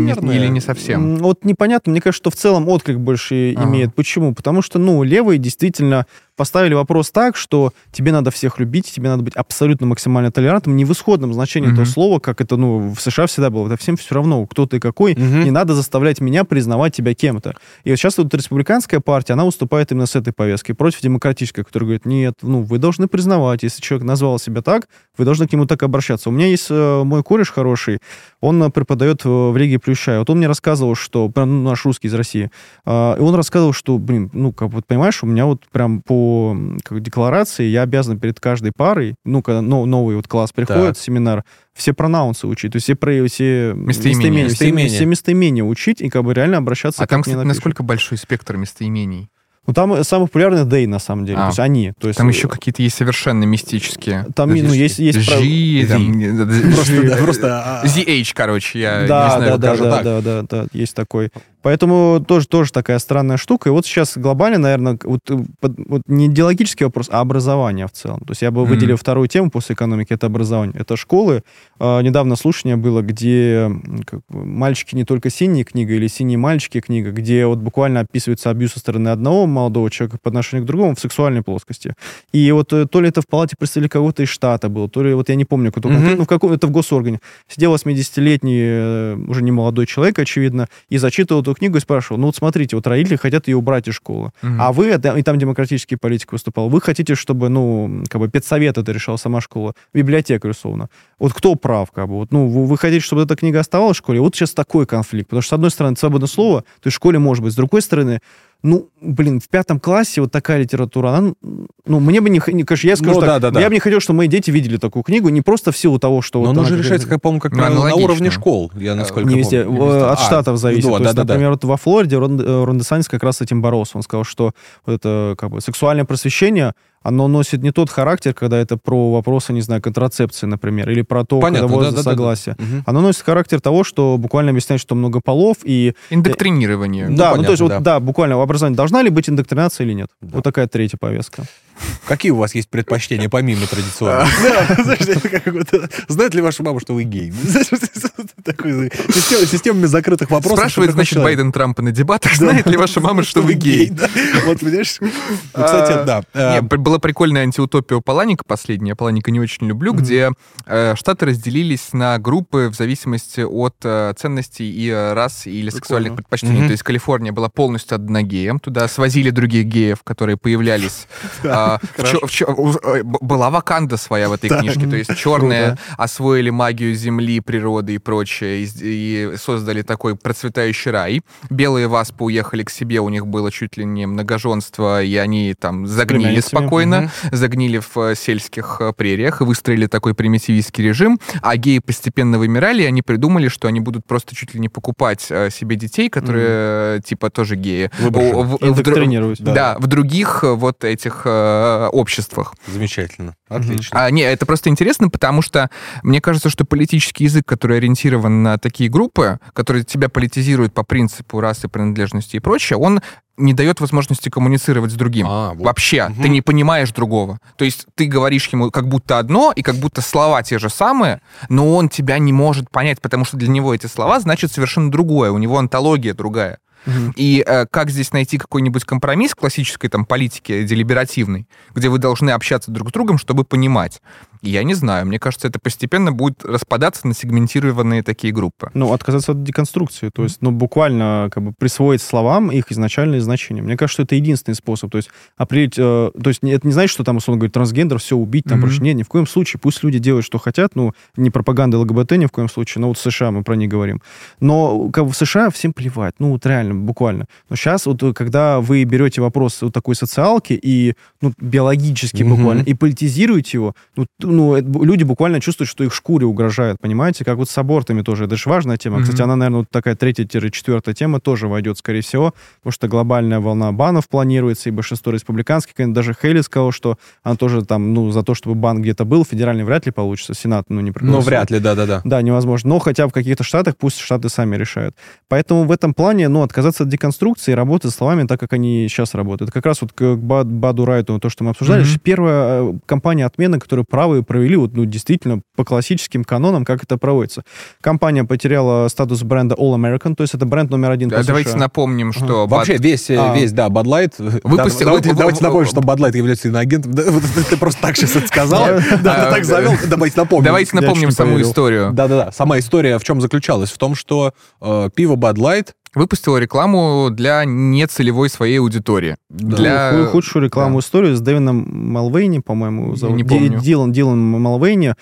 не- совсем? Вот непонятно, мне кажется, что в целом отклик больше имеет. Почему? Потому что, ну, левые действительно поставили вопрос так, что тебе надо всех любить, тебе надо быть абсолютно максимально толерантным, не в исходном значении Мгм. этого слова, как это, ну, в США всегда было. Это всем все равно, кто ты какой, Мгм. не надо заставлять меня признавать тебя кем-то. И вот сейчас вот республиканская партия, она выступает именно с этой повесткой, против демократической, которая говорит, нет, ну, вы должны признавать, если человек назвал себя так, вы должны к нему так обращаться. У меня есть э, мой кореш хороший, он э, преподает э, в Лиге Плющая. Вот он мне рассказывал, что, ну, наш русский из России, а, и он рассказывал, что, блин, ну, как вот, понимаешь, у меня вот прям по м, как, декларации я обязан перед каждой парой, ну, когда но- новый вот класс приходит, Так. семинар, все пронаунсы учить, то есть все, про, все Местоимения. все- Местоимения. все местоимения учить и как бы реально обращаться А как там, мне кстати, напишут. насколько большой спектр местоимений? Ну, там самый популярный Day, на самом деле, А. то есть они. То есть, Там еще какие-то есть совершенно мистические. Там, ну, есть... есть Жи, там, Просто, просто, а, ZH, короче, я не да, знаю, да, да, да, да, да, да, есть такой. Поэтому тоже, тоже такая странная штука. И вот сейчас глобально, наверное, вот, э, вот не идеологический вопрос, а образование в целом. То есть я бы Мгм. выделил вторую тему после экономики, это образование. Это школы. А, недавно слушание было, где как «Мальчики не только синие» книга или «Синие мальчики» книга, где вот буквально описывается абьюз со стороны одного молодого человека по отношению к другому в сексуальной плоскости. И вот э, то ли это в палате представителей кого-то из штата было, то ли вот я не помню, кто конкретно, ну, в каком это в госоргане. Сидел 80-летний, э, уже не молодой человек, очевидно, и зачитывал книгу и спрашивал, ну вот смотрите, вот родители хотят ее убрать из школы, Мгм. а вы, и там демократический политик выступал, вы хотите, чтобы, ну, как бы педсовет это решал сама школа, библиотека, условно. Вот кто прав, как бы, вот, ну, вы, вы хотите, чтобы эта книга оставалась в школе? Вот сейчас такой конфликт, потому что, с одной стороны, свободное слово, то есть в школе может быть, с другой стороны, ну, блин, в пятом классе вот такая литература, она, ну, мне бы не, конечно, я скажу Ну, так, да, да, да. я бы не хотел, чтобы мои дети видели такую книгу, не просто в силу того, что... Но вот она же решается, как, по-моему, как Ну, правило, на уровне школ, я насколько не везде. помню. В- От А, штатов зависит. да, То есть, да, да, да. например, вот во Флориде Рон, э, Рон Десантис как раз с этим боролся. Он сказал, что вот это как бы сексуальное просвещение, оно носит не тот характер, когда это про вопросы, не знаю, контрацепции, например, или про то, Понятно, когда да, да, да, да. согласия. Мгм. Оно носит характер того, что буквально объясняет, что много полов, и Индоктринирование. да, ну понятно, то есть вот да. да, буквально образование должна ли быть индоктринация или нет? Да. Вот такая третья повестка. Какие у вас есть предпочтения помимо традиционных? Знает ли ваша мама, что вы гей? Системами закрытых вопросов. Спрашивает, значит, Байден Трампа на дебатах, знает ли ваша мама, что вы гей? Вот, понимаешь? Ну, кстати, да. А, была прикольная антиутопия Паланика последняя, я Паланика не очень люблю, где э, штаты разделились на группы в зависимости от э, ценностей и э, рас или сексуальных предпочтений. То есть Калифорния была полностью одногеем, туда свозили других геев, которые появлялись. А, была Ваканда своя в этой книжке, то есть черные освоили магию земли, природы и прочее, и создали такой процветающий рай. Белые васпы уехали к себе, у них было чуть ли не многоженство, и они там загнили спокойно, загнили в сельских прериях и выстроили такой примитивистский режим, а геи постепенно вымирали, и они придумали, что они будут просто чуть ли не покупать э, себе детей, которые типа тоже геи. В, в, в, да. да, в других э, вот этих э, обществах. Замечательно. Отлично. А, не, это просто интересно, потому что мне кажется, что политический язык, который ориентирован на такие группы, которые тебя политизируют по принципу расы, принадлежности и прочее, он не дает возможности коммуницировать с другим. А, вот. Вообще, угу. ты не понимаешь другого. То есть ты говоришь ему как будто одно, и как будто слова те же самые, но он тебя не может понять, потому что для него эти слова значат совершенно другое, у него антология другая. Угу. И э, как здесь найти какой-нибудь компромисс классической там политике делиберативной, где вы должны общаться друг с другом, чтобы понимать. Я не знаю. Мне кажется, это постепенно будет распадаться на сегментированные такие группы. Ну, отказаться от деконструкции. То есть, ну, буквально как бы присвоить словам их изначальные значения. Мне кажется, что это единственный способ. То есть, определить... Э, то есть, это не значит, что там, условно говоря, трансгендер, все убить, там, mm-hmm. Нет, ни в коем случае. Пусть люди делают, что хотят. Ну, не пропаганда ЛГБТ ни в коем случае. Но вот в США мы про них говорим. Но как бы в США всем плевать. Ну, вот реально, буквально. Но сейчас вот, когда вы берете вопрос вот такой социалки и ну, биологически mm-hmm. буквально, и политизируете его, ну, ну, люди буквально чувствуют, что их шкуре угрожают, понимаете? Как вот с абортами тоже. Это же важная тема. Mm-hmm. Кстати, она, наверное, вот такая третья-четвертая тема тоже войдет, скорее всего, потому что глобальная волна банов планируется, и большинство республиканских, даже Хейли сказал, что она тоже там, ну, за то, чтобы бан где-то был, федеральный вряд ли получится, Сенат, ну, не Ну, вряд ли, да-да-да. Да, невозможно. Но хотя в каких-то штатах пусть штаты сами решают. Поэтому в этом плане, ну, отказаться от деконструкции и работать словами так, как они сейчас работают. Как раз вот к Баду Райту, то, что мы обсуждали, mm-hmm. первая э, компания отмены, которую правые провели вот, ну, действительно по классическим канонам, как это проводится. Компания потеряла статус бренда All American, то есть это бренд номер один да, Давайте США. напомним, что... Ага. Вообще весь, э, а. весь, да, Bud Light... Выпустил... Да, давайте, давайте напомним, что Bud Light является иноагентом. Ты просто так сейчас это сказал. Да, ты так завел. Давайте напомним. Давайте напомним саму историю. Да-да-да. Сама история в чем заключалась? В том, что э, пиво Bud Light выпустила рекламу для нецелевой своей аудитории. Да. Для... Худшую рекламу да. историю с Дэвином Малвейни, по-моему, зовут. Не помню. Дилан, Дилан Малвейни.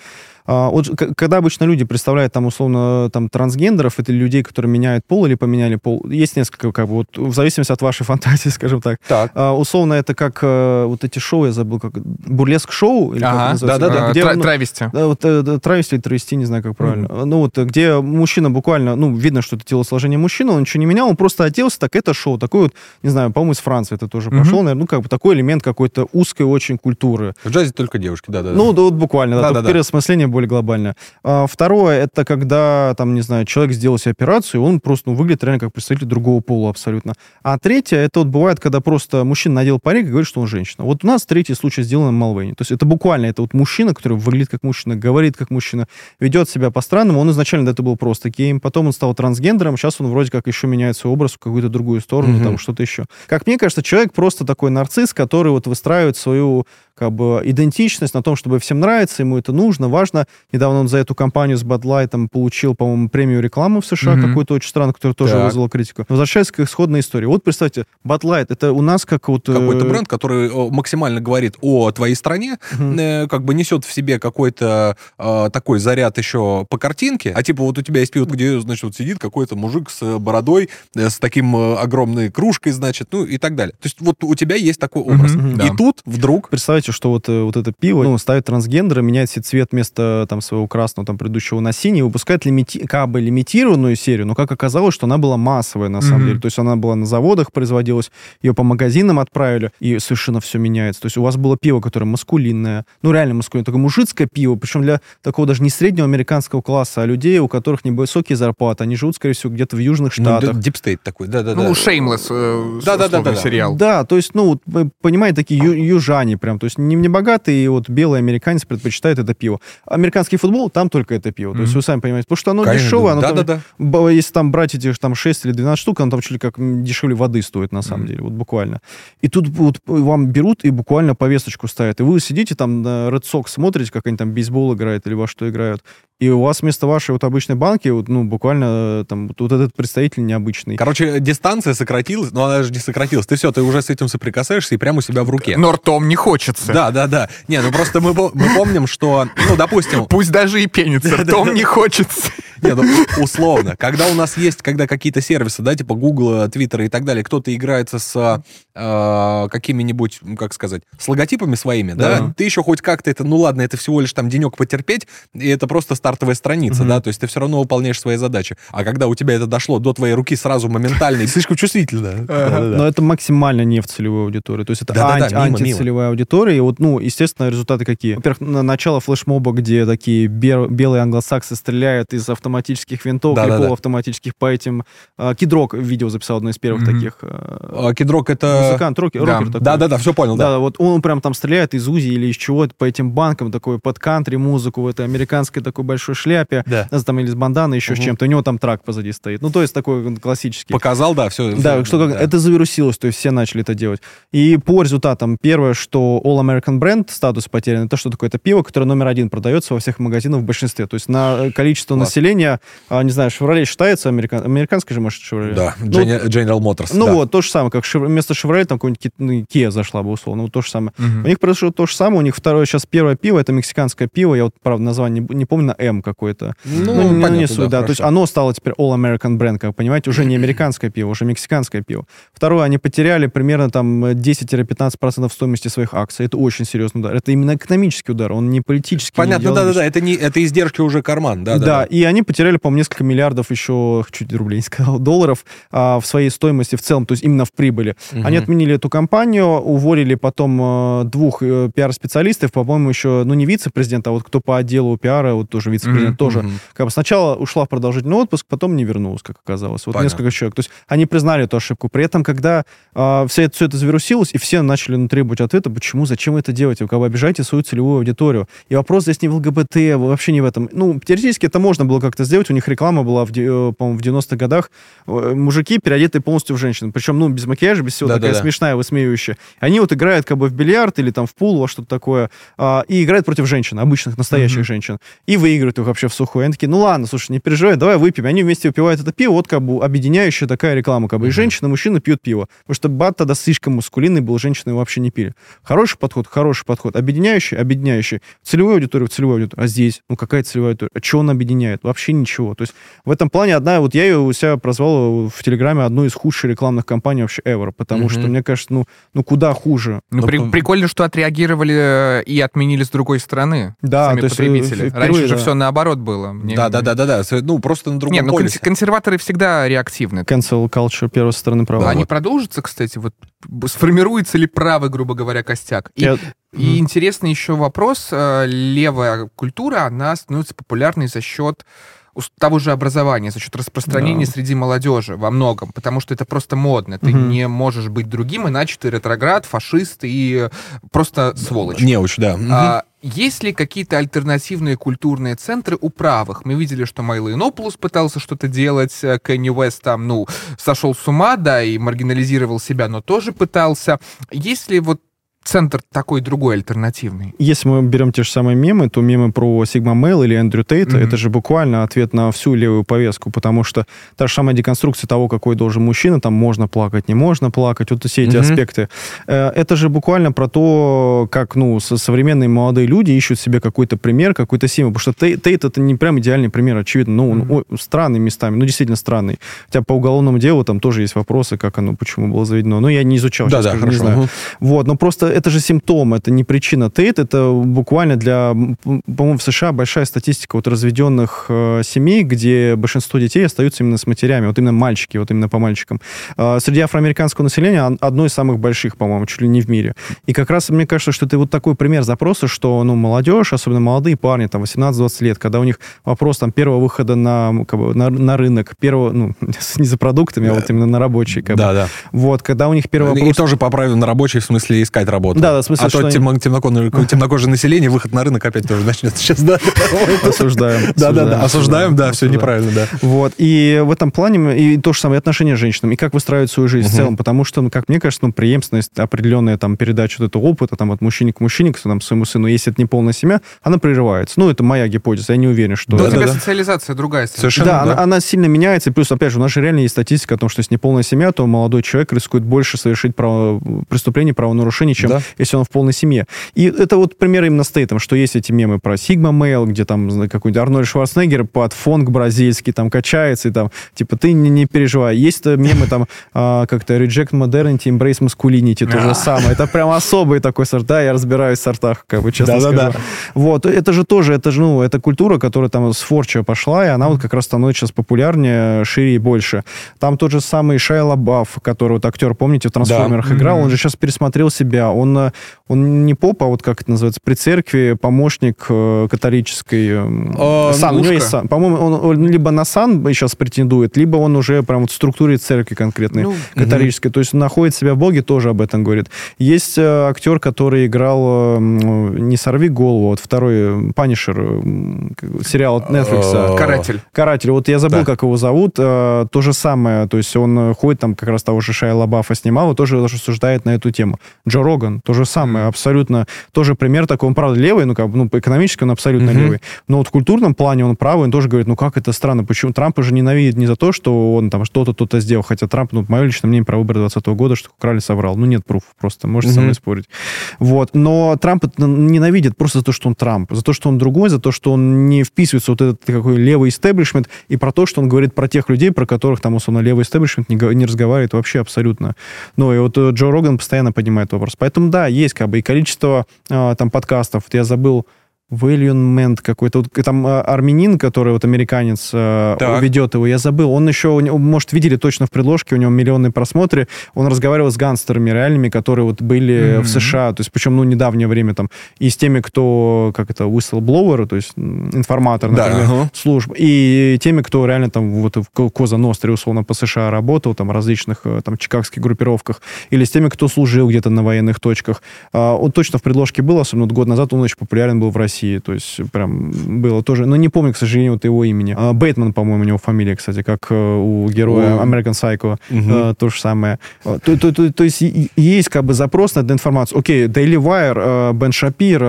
А, вот когда обычно люди представляют там условно там трансгендеров, это людей, которые меняют пол или поменяли пол, есть несколько как бы вот в зависимости от вашей фантазии, скажем так. Так. А, условно это как а, вот эти шоу, я забыл, как бурлеск шоу или ага, как да, да, да, где, Тра- ну, травести. Да, вот э, травести или травести, не знаю, как правильно. Mm-hmm. Ну вот где мужчина буквально, ну видно, что это телосложение мужчины, он ничего не менял, он просто оделся, так это шоу, такой вот, не знаю, по-моему, из Франции это тоже mm-hmm. пошло, наверное, ну как бы такой элемент какой-то узкой очень культуры. В джазе только девушки, да, да. Ну да, вот буквально, да, да, да, переосмысление более глобальное. А второе, это когда, там, не знаю, человек сделал себе операцию, он просто ну, выглядит реально как представитель другого пола абсолютно. А третье, это вот бывает, когда просто мужчина надел парик и говорит, что он женщина. Вот у нас третий случай сделан в Малвейне. То есть это буквально, это вот мужчина, который выглядит как мужчина, говорит как мужчина, ведет себя по-странному. Он изначально это был просто геем, потом он стал трансгендером, сейчас он вроде как еще меняет свой образ в какую-то другую сторону, mm-hmm. там что-то еще. Как мне кажется, человек просто такой нарцисс, который вот выстраивает свою как бы идентичность на том, чтобы всем нравится, ему это нужно, важно. Недавно он за эту кампанию с Bud Light получил, по-моему, премию рекламы в США, mm-hmm. какую-то очень странную, которая тоже так. вызвала критику. Возвращаясь к исходной истории. Вот представьте, Bud Light, это у нас как вот... Э, какой-то бренд, который максимально говорит о твоей стране, mm-hmm. как бы несет в себе какой-то э, такой заряд еще по картинке, а типа вот у тебя есть пиво, где, значит, вот сидит какой-то мужик с бородой, э, с таким э, огромной кружкой, значит, ну и так далее. То есть вот у тебя есть такой образ. Mm-hmm. И да. тут вдруг... Представьте представляете, что вот, э, вот это пиво ну, ставит трансгендера, меняет себе цвет вместо там своего красного там предыдущего на синий, выпускает лимити... как бы лимитированную серию, но как оказалось, что она была массовая на самом mm-hmm. деле. То есть она была на заводах, производилась, ее по магазинам отправили, и совершенно все меняется. То есть у вас было пиво, которое маскулинное, ну реально маскулинное, такое мужицкое пиво, причем для такого даже не среднего американского класса, а людей, у которых невысокие зарплаты, они живут, скорее всего, где-то в Южных ну, Штатах. Ну, deep state такой, да-да-да. Ну, Shameless, э, да, да, да, да, сериал. Да, то есть, ну, вы понимаете, такие ю- южане прям, то есть не, не богатые, вот белый американец предпочитает это пиво. Американский футбол, там только это пиво. Mm-hmm. То есть вы сами понимаете, потому что оно Конечно, дешевое, оно да, там, да, да. если там брать эти там 6 или 12 штук, оно там чуть ли как дешевле воды стоит на самом mm-hmm. деле, вот буквально. И тут вот вам берут и буквально повесточку ставят. И вы сидите там на Red Sox, смотрите, как они там бейсбол играют или во что играют. И у вас вместо вашей вот обычной банки, вот, ну, буквально э, там вот, вот этот представитель необычный. Короче, дистанция сократилась, но она же не сократилась. Ты все, ты уже с этим соприкасаешься и прямо у себя в руке. Но ртом не хочется. Да, да, да. Не, ну просто мы, мы помним, что, ну, допустим... Пусть даже и пенится, ртом не хочется. Нет, ну, условно. Когда у нас есть, когда какие-то сервисы, да, типа Google, Twitter и так далее, кто-то играется с э, какими-нибудь, ну, как сказать, с логотипами своими, да. да, ты еще хоть как-то это, ну ладно, это всего лишь там денек потерпеть, и это просто стартовая страница, угу. да, то есть ты все равно выполняешь свои задачи. А когда у тебя это дошло до твоей руки сразу моментально и слишком чувствительно. Но это максимально не в целевой аудитории, то есть это антицелевая аудитория, и вот, ну, естественно, результаты какие? Во-первых, начало флешмоба, где такие белые англосаксы стреляют из автомата автоматических винтовок, да, да, автоматических по этим... А, Кидрок видео записал одно из первых mm-hmm. таких. А, Кидрок это... Музыкант, рокер, да. рокер такой. Да-да-да, все понял, да. Да, вот он прям там стреляет из УЗИ или из чего по этим банкам, такой под кантри музыку в этой американской такой большой шляпе, да. там или с бандана, еще угу. с чем-то. У него там трак позади стоит. Ну, то есть такой классический. Показал, да, все. Да, что как, да. это завирусилось, то есть все начали это делать. И по результатам, первое, что All American Brand статус потерян, это что такое? Это пиво, которое номер один продается во всех магазинах в большинстве. То есть на количество Класс. населения, а, не знаю, Chevrolet считается американ... американской же, может, Chevrolet? Да, ну, General Motors. Ну да. вот, то же самое, как Chevrolet, вместо Chevrolet там какой-нибудь ну, Kia зашла бы, условно, вот то же самое. Угу. У них произошло то же самое, у них второе, сейчас первое пиво, это мексиканское пиво, я вот, правда, название не, не помню, на М какое-то. Ну, ну понятно, не суть, да, да. То есть оно стало теперь All American Brand, как вы понимаете, уже не американское пиво, уже мексиканское пиво. Второе, они потеряли примерно там 10-15% стоимости своих акций. Это очень серьезный удар. Это именно экономический удар, он не политический. Понятно, да-да-да, это, не, это издержки уже карман, да, да. Да, и они потеряли, по-моему, несколько миллиардов еще чуть рублей не сказал, долларов а, в своей стоимости в целом, то есть именно в прибыли. Угу. Они отменили эту компанию, уволили потом а, двух а, пиар-специалистов, по-моему, еще, ну, не вице-президент, а вот кто по отделу пиара, вот тоже вице-президент угу. тоже. Угу. Как бы сначала ушла в продолжительный отпуск, потом не вернулась, как оказалось. Вот Понятно. несколько человек. То есть они признали эту ошибку. При этом, когда а, все, это, все это завирусилось, и все начали ну, требовать ответа, почему, зачем это делаете, вы как бы обижаете свою целевую аудиторию. И вопрос здесь не в ЛГБТ, вообще не в этом. Ну, теоретически это можно было как-то сделать, у них реклама была в, э, по-моему, в 90-х годах э, мужики, переодетые полностью в женщин. Причем, ну, без макияжа, без всего, да, такая да, смешная, высмеивающая. Они вот играют как бы в бильярд или там в пул, во что-то такое, а, и играют против женщин, обычных, настоящих mm-hmm. женщин. И выигрывают их вообще в сухую. Они такие, ну ладно, слушай, не переживай, давай выпьем. Они вместе выпивают это пиво, вот как бы объединяющая такая реклама, как бы mm-hmm. и женщина, и мужчина пьют пиво. Потому что бат тогда слишком мускулинный был, женщины его вообще не пили. Хороший подход, хороший подход. Объединяющий, объединяющий. Целевую аудиторию, целевую аудиторию. А здесь, ну какая целевая аудитория? А что он объединяет? Вообще ничего. То есть в этом плане одна, вот я ее у себя прозвал в Телеграме одну из худших рекламных кампаний вообще ever, потому mm-hmm. что, мне кажется, ну, ну куда хуже. Ну, при, прикольно, что отреагировали э, и отменили с другой стороны да, сами то потребители. Есть, Раньше да. же все наоборот было. Да, да, да, да, да. Ну, просто на другом Нет, ну, консерваторы всегда реактивны. Cancel culture первой стороны права. Да, они продолжатся, кстати, вот сформируется ли правый, грубо говоря, костяк? И, Я... и интересный еще вопрос. Э, левая культура, она становится популярной за счет того же образования, за счет распространения да. среди молодежи во многом, потому что это просто модно. Ты угу. не можешь быть другим, иначе ты ретроград, фашист и просто сволочь. Неуч, да. А, есть ли какие-то альтернативные культурные центры у правых? Мы видели, что Майло Инопулус пытался что-то делать, э, Кенни Уэст там, ну, сошел с ума, да, и маргинализировал себя, но тоже пытался. Есть ли вот центр такой другой, альтернативный. Если мы берем те же самые мемы, то мемы про Сигма Мейл или Эндрю Тейта, mm-hmm. это же буквально ответ на всю левую повестку, потому что та же самая деконструкция того, какой должен мужчина, там можно плакать, не можно плакать, вот все эти mm-hmm. аспекты. Э, это же буквально про то, как, ну, современные молодые люди ищут себе какой-то пример, какой-то символ, потому что Тейт, это не прям идеальный пример, очевидно, ну, mm-hmm. он странный местами, ну, действительно странный. Хотя по уголовному делу там тоже есть вопросы, как оно, почему было заведено, но я не изучал, да, сейчас да, скажу, не знаю. Mm-hmm. Вот, но просто это же симптом, это не причина тейт, это буквально для, по-моему, в США большая статистика вот разведенных э, семей, где большинство детей остаются именно с матерями, вот именно мальчики, вот именно по мальчикам. Э, среди афроамериканского населения одно из самых больших, по-моему, чуть ли не в мире. И как раз мне кажется, что это вот такой пример запроса, что, ну, молодежь, особенно молодые парни, там, 18-20 лет, когда у них вопрос там первого выхода на, как бы, на, на рынок, первого, ну, не за продуктами, а вот именно на рабочий. Как да, бы. да. Вот, когда у них первый вопрос... И тоже поправим на рабочий, в смысле искать работу. Да, да, в смысле, А то темно, темнокожее, темнокожее население, выход на рынок опять тоже начнется сейчас, да? Осуждаем. Да, да, да, осуждаем, да, все неправильно, да. Вот, и в этом плане, и то же самое отношение с женщинами, и как выстраивать свою жизнь в целом, потому что, ну, как мне кажется, ну, преемственность, определенная там передача вот этого опыта, там, от мужчины к мужчине, к там, своему сыну, если это не полная семья, она прерывается. Ну, это моя гипотеза, я не уверен, что... Да, у тебя социализация другая. Совершенно, да, Она, она сильно меняется, и плюс, опять же, у нас же реально есть статистика о том, что если неполная семья, то молодой человек рискует больше совершить право, преступление, правонарушение, чем да. если он в полной семье. И это вот пример именно с Тейтом, что есть эти мемы про Сигма Мейл, где там какой-нибудь Арнольд Шварценеггер под фонг бразильский там качается, и там, типа, ты не, не переживай. Есть мемы там а, как-то Reject Modernity, Embrace Masculinity, то же самое. Это прям особый такой сорт. Да, я разбираюсь в сортах, как бы, честно скажу. Да, да. Вот, это же тоже, это же, ну, это культура, которая там с Форча пошла, и она вот как раз становится сейчас популярнее, шире и больше. Там тот же самый Шайла Лабаф, который вот актер, помните, в «Трансформерах» да. играл, он же сейчас пересмотрел себя. Он, он не поп, а вот как это называется, при церкви, помощник э, католической. Э, сан, у него есть сан. По-моему, он, он либо на сан сейчас претендует, либо он уже прям вот в структуре церкви конкретной, ну, католической. Mm-hmm. То есть он находит себя в Боге, тоже об этом говорит. Есть э, актер, который играл э, не «Сорви голову», вот второй «Панишер», э, сериал от Netflix. «Каратель». «Каратель». Вот я забыл, да. как его зовут. Э, то же самое. То есть он ходит там как раз того же Шайа Лабафа снимал, и тоже рассуждает на эту тему. Джо Роган, то же самое, абсолютно, тоже пример такой, он, правда, левый, ну, как, ну, экономически он абсолютно mm-hmm. левый, но вот в культурном плане он правый, он тоже говорит, ну, как это странно, почему Трампа же ненавидит не за то, что он там что-то, то-то сделал, хотя Трамп, ну, мое личное мнение про выборы 2020 года, что украли, соврал, ну, нет пруфов просто, можете mm-hmm. со мной спорить. Вот, но Трамп ненавидит просто за то, что он Трамп, за то, что он другой, за то, что он не вписывается вот этот такой левый истеблишмент, и про то, что он говорит про тех людей, про которых там, условно, левый истеблишмент не, не разговаривает вообще абсолютно. Ну, и вот э, Джо Роган постоянно поднимает вопрос. Поэтому, да, есть как бы и количество э, там подкастов. Вот я забыл, Вэльюнмент какой-то, вот, там э, армянин, который вот американец э, так. ведет его, я забыл, он еще, может, видели точно в предложке, у него миллионные просмотры, он разговаривал с гангстерами реальными, которые вот были mm-hmm. в США, то есть причем, ну, недавнее время там, и с теми, кто, как это, whistleblower, то есть информатор, например, да, uh-huh. служб, и теми, кто реально там вот в Коза Ностре, условно, по США работал, там, различных э, там чикагских группировках, или с теми, кто служил где-то на военных точках. А, он точно в предложке был, особенно год назад он очень популярен был в России России, то есть прям было тоже, но не помню, к сожалению, вот его имени. А, Бэтмен, по-моему, у него фамилия, кстати, как э, у героя American Psycho, угу. то же самое. То, то, то, то есть есть как бы запрос на эту информацию. Окей, Daily Wire, Бен Шапир,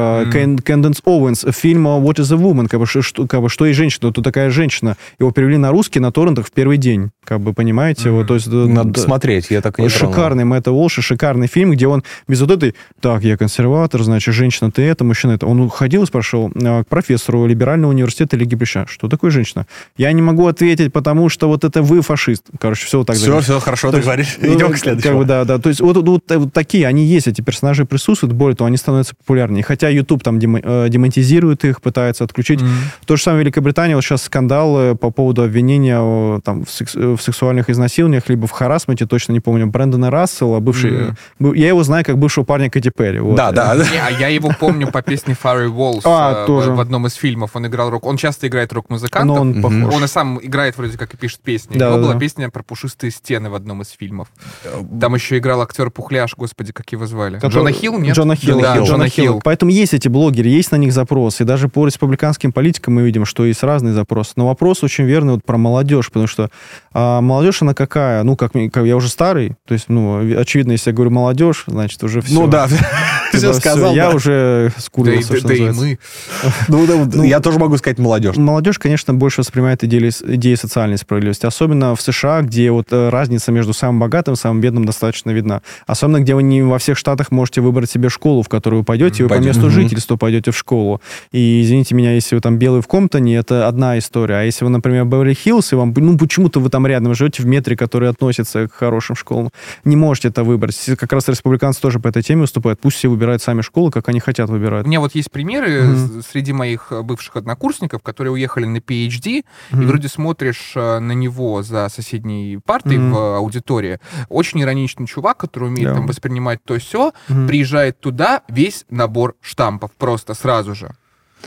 Кэнденс Оуэнс, фильм What is a Woman, как бы, что, как бы, что и женщина, то такая женщина. Его перевели на русский на торрентах в первый день, как бы, понимаете? Вот, то есть, Надо да, смотреть, я так не Шикарный Мэтт Уолш, шикарный фильм, где он без вот этой, так, я консерватор, значит, женщина ты это, мужчина это. Он ходил и спрашивал э, к профессору Либерального университета Лиги Плюща, что такое женщина? Я не могу ответить, потому что вот это вы фашист. Короче, все вот так. Все, говоришь. все, хорошо, ты говоришь. Ну, Идем к следующему. Как бы, да, да. То есть вот, вот, вот такие, они есть, эти персонажи присутствуют, более того, они становятся популярнее. Хотя YouTube там э, демонтизирует их, пытается отключить. Mm-hmm. То же самое в Великобритании, вот сейчас скандал э, по поводу обвинения там, в, секс, в сексуальных изнасилованиях, либо в харасменте, точно не помню, Брэндона Рассела, бывший... Mm-hmm. Я его знаю как бывшего парня Кэти Перри. Вот. Да, да. а я его помню по песне Фарри Волс. А, тоже. В одном из фильмов он играл рок. Он часто играет рок-музыкантов. Он, похож. он и сам играет вроде как и пишет песни. Да, У него да, была да. песня про пушистые стены в одном из фильмов. Там еще играл актер Пухляш, господи, как его звали. Который... Джона Хилл, нет? Джона Хилл. Да, Джона, Джона Хилл. Хилл. Поэтому есть эти блогеры, есть на них запрос. И даже по республиканским политикам мы видим, что есть разные запросы. Но вопрос очень верный вот про молодежь, потому что а, молодежь, она какая? Ну, как, как я уже старый, то есть, ну, очевидно, если я говорю молодежь, значит, уже все. Ну, да. всё, сказал, я уже скурился, да- что да и называется. мы. Ну, да, я тоже могу сказать молодежь. Молодежь, конечно, больше воспринимает идеи, социальной справедливости, особенно в США, где вот э, разница между самым богатым и самым бедным достаточно видна. Особенно, где вы не во всех штатах можете выбрать себе школу, в которую вы пойдете, вы по месту жительства пойдете в школу. И, извините меня, если вы там белый в Комптоне, это одна история. А если вы, например, Беверли-Хиллз, и вам, ну, почему-то вы там рядом живете в метре, который относится к хорошим школам, не можете это выбрать. Как раз республиканцы тоже по этой теме выступают. Пусть все выбирают сами школы, как они хотят У выбирать. меня вот есть примеры с- среди моих э, бывших однокурсников, которые уехали на PhD, и Мгм. вроде смотришь э, на него за соседней партой Мгм. в аудитории. Очень ироничный чувак, который умеет Да. там воспринимать то все, Мгм. приезжает туда весь набор штампов просто сразу же.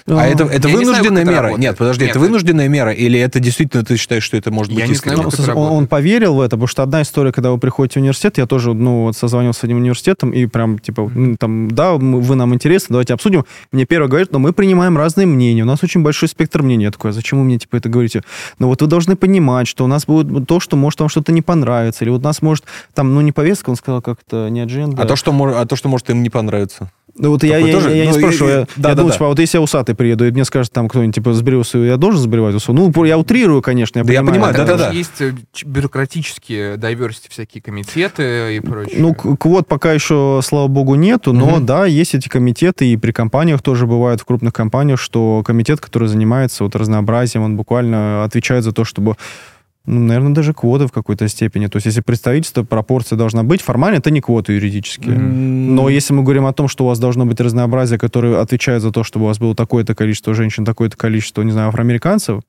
А это, это Я не знаю, вынужденная это мера? работает. Нет, подожди, Нет, это это- вынужденная мера? Или это действительно ты считаешь, что это может Я быть не искренне? знаю, Ну, это он, он работает. поверил в это, потому что одна история, когда вы приходите в университет, я тоже, ну, вот созвонился с одним университетом, и прям, типа, ну, там, да, вы нам интересны, давайте обсудим. Мне первое говорят, но мы принимаем разные мнения, у нас очень большой спектр мнений. Я такой, а зачем вы мне, типа, это говорите? Ну, вот вы должны понимать, что у нас будет то, что может вам что-то не понравится, или вот у нас может, там, ну, не повестка, он сказал как-то, не адженда. А то, что, а то, что может им не понравится? Ну, вот я, я, тоже? я не Ну, и- спрашиваю, и- я, да, я да, думаю, да. типа, а вот если я усатый приеду, и мне скажет там кто-нибудь, типа, сбрил усы, я должен сбривать усы? Ну, я утрирую, конечно, я Да я понимаю. понимаю, Там да-да-да. же есть э, бюрократические diversity всякие комитеты и прочее. Ну, квот пока еще, слава богу, нету, но Мгм. да, есть эти комитеты, и при компаниях тоже бывает, в крупных компаниях, что комитет, который занимается вот разнообразием, он буквально отвечает за то, чтобы ну, наверное, даже квоты в какой-то степени. То есть, если представительство, пропорция должна быть, формально это не квоты юридические. Но если мы говорим о том, что у вас должно быть разнообразие, которое отвечает за то, чтобы у вас было такое-то количество женщин, такое-то количество, не знаю, афроамериканцев,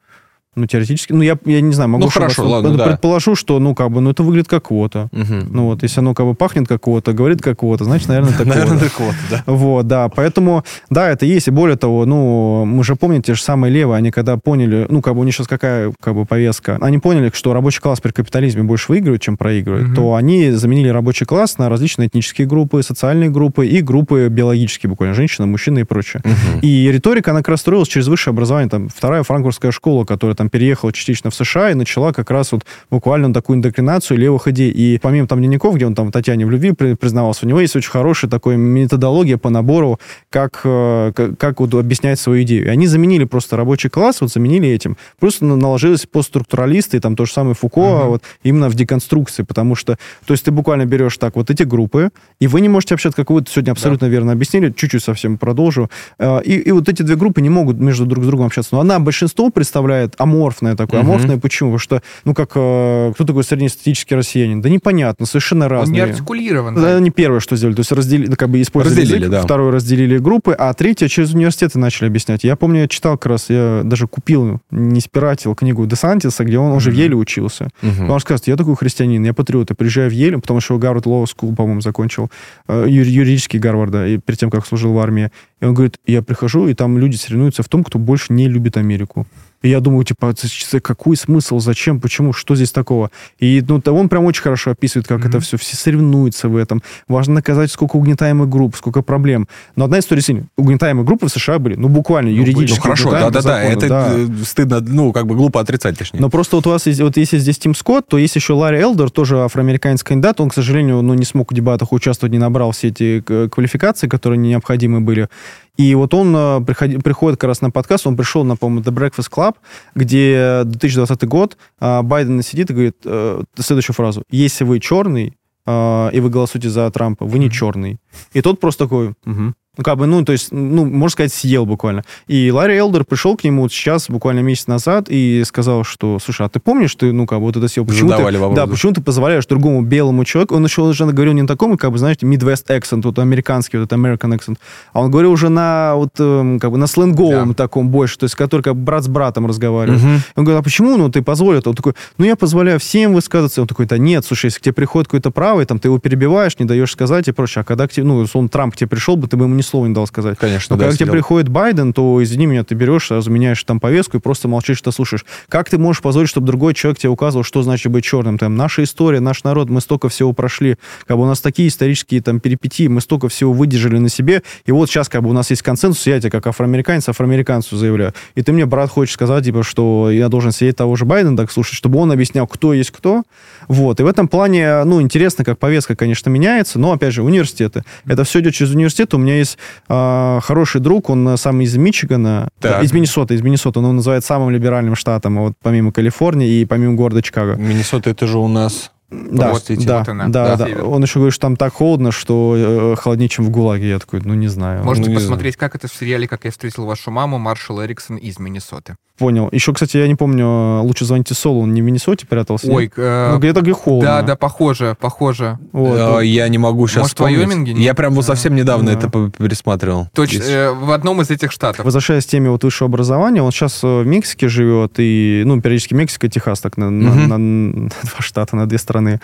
ну, теоретически, ну, я, я не знаю, могу Ну, хорошо, но ладно, да. предположу, что, ну, как бы, ну, это выглядит как квота. Мгм. Ну вот, если оно как бы пахнет как квота, говорит как квота, значит, наверное, это Наверное, квота, да. Вот, да, поэтому, да, это есть, и более того, ну, мы же помним, те же самые левые, они когда поняли, ну, как бы у них сейчас какая, как бы, повестка, они поняли, что рабочий класс при капитализме больше выигрывает, чем проигрывает, Мгм. то они заменили рабочий класс на различные этнические группы, социальные группы и группы биологические, буквально, женщины, мужчины и прочее. Мгм. И риторика, она как раз строилась через высшее образование. Там вторая франкфуртская школа, которая там переехала частично в США и начала как раз вот буквально такую индокринацию левых идей. И помимо там дневников, где он там Татьяне в любви при- признавался, у него есть очень хорошая такая методология по набору, как, э, как, как вот объяснять свою идею. И они заменили просто рабочий класс, вот заменили этим. Просто на- наложились постструктуралисты, и там то же самое Фуко, Мгм. вот именно в деконструкции, потому что, то есть ты буквально берешь так вот эти группы, и вы не можете общаться, как вы сегодня абсолютно верно объяснили, чуть-чуть совсем продолжу, Э, и, и вот эти две группы не могут между друг с другом общаться. Но она большинство представляет аморфное такое. Аморфное почему? Потому что, ну, как, э, кто такой среднестатистический россиянин? Да непонятно, совершенно Он не разные. артикулирован. Да, они первое, что сделали. То есть разделили, ну, как бы использовали Разделили, язык, да. второе разделили группы, а третье через университеты начали объяснять. Я помню, я читал как раз, я даже купил, не спиратил книгу Десантиса, где он уже в Йеле учился. Мгм. Он скажет, я такой христианин, я патриот, я приезжаю в Йеле, потому что Harvard Law School, по-моему, закончил, э, юридический Гарварда, и перед тем, как служил в армии. И он говорит, я прихожу, и там люди соревнуются в том, кто больше не любит Америку. И я думаю, типа, ч- какой смысл, зачем, почему, что здесь такого? И ну, он прям очень хорошо описывает, как Мгм. это все, все соревнуются в этом. Важно показать, сколько угнетаемых групп, сколько проблем. Но одна история сильная. Угнетаемые группы в США были, ну, буквально, юридически. Ну, хорошо, да-да-да, это да. э, стыдно, ну, как бы глупо отрицать, точнее. Но просто вот у вас, есть- вот если здесь Тим Скотт, то есть еще Ларри Элдер, тоже афроамериканский кандидат. Он, к сожалению, ну, не смог в дебатах участвовать, не набрал все эти э, квалификации, которые необходимы были. И вот он э, приходи- приходит как раз на подкаст, он пришел на, по-моему, The Breakfast Club, где 2020 год, а, Байден сидит и говорит э, следующую фразу. Если вы черный, э, и вы голосуете за Трампа, вы не черный. И тот просто такой, «Мгм». Ну, как бы, ну, то есть, ну, можно сказать, съел буквально. И Ларри Элдер пришел к нему вот сейчас, буквально месяц назад, и сказал, что, слушай, а ты помнишь, ты, ну, как бы, вот это съел? Почему Задавали ты, да, почему ты позволяешь другому белому человеку, он еще уже говорил не на таком, как бы, знаете, Midwest accent, вот американский, вот этот American accent, а он говорил уже на, вот, эм, как бы, на сленговом Да. таком больше, то есть, который как брат с братом разговаривает. Мгм. Он говорит, а почему, ну, ты позволил? Он такой, ну, я позволяю всем высказываться. Он такой, да нет, слушай, если к тебе приходит какой-то правый, там, ты его перебиваешь, не даешь сказать и прочее. А когда к тебе, ну, он Трамп к тебе пришел бы, ты бы ему не слова не дал сказать. Конечно, Но да, когда к тебе приходит Байден, то, извини меня, ты берешь, сразу меняешь там повестку и просто молчишь, что слушаешь. Как ты можешь позволить, чтобы другой человек тебе указывал, что значит быть черным? Там, наша история, наш народ, мы столько всего прошли. Как бы у нас такие исторические там перипетии, мы столько всего выдержали на себе. И вот сейчас как бы у нас есть консенсус, я тебе как афроамериканец, афроамериканцу заявляю. И ты мне, брат, хочешь сказать, типа, что я должен сидеть того же Байдена так слушать, чтобы он объяснял, кто есть кто. Вот. И в этом плане, ну, интересно, как повестка, конечно, меняется, но, опять же, университеты. Это все идет через университет. У меня есть а, хороший друг, он э, сам из Мичигана, Так. из Миннесоты, из Миннесоты, он его называет самым либеральным штатом, вот помимо Калифорнии и помимо города Чикаго. Миннесота, это же у нас... Да, Простите, да, вот она, да, да, да. Он еще говорит, что там так холодно, что э, холоднее, чем в ГУЛАГе. Я такой, ну, не знаю. Можете не посмотреть, как это в сериале «Как я встретил вашу маму» Маршал Эриксон из Миннесоты. Понял. Еще, кстати, я не помню, лучше звоните Солу, он не в Миннесоте прятался? Ой, э, Ну, где-то где холодно. да, да, похоже, похоже. Вот. Э, я не могу сейчас Может, в вспомнить. Вайоминге? Я прям вот совсем недавно Да. это пересматривал. Точно, э, в одном из этих штатов. Возвращаясь к теме вот высшего образования, он сейчас в Мексике живет, и, ну, периодически Мексика и Техас, так, на, на- Мгм. на- на два штата, на две страны.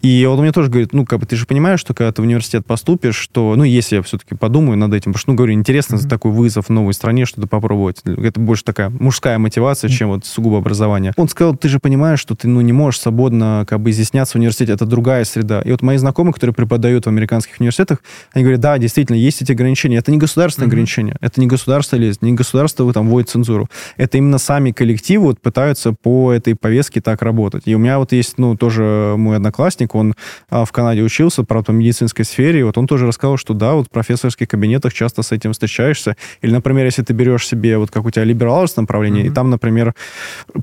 И вот он мне тоже говорит, ну, как бы, ты же понимаешь, что когда ты в университет поступишь, что, ну, если я все-таки подумаю над этим, потому что, ну, говорю, интересно за такой вызов в новой стране что-то попробовать. Это больше такая мужская мотивация, чем вот сугубо образование. Он сказал, ты же понимаешь, что ты, ну, не можешь свободно, как бы, изъясняться в университете, это другая среда. И вот мои знакомые, которые преподают в американских университетах, они говорят, да, действительно, есть эти ограничения. Это не государственные Мгм. ограничения, это не государство лезет, не государство вы там вводит цензуру. Это именно сами коллективы вот пытаются по этой повестке так работать. И у меня вот есть, ну, тоже мой одноклассник, он а, в Канаде учился, правда, в медицинской сфере, и вот он тоже рассказал, что да, вот в профессорских кабинетах часто с этим встречаешься. Или, например, если ты берешь себе, вот как у тебя либерал направление, и там, например,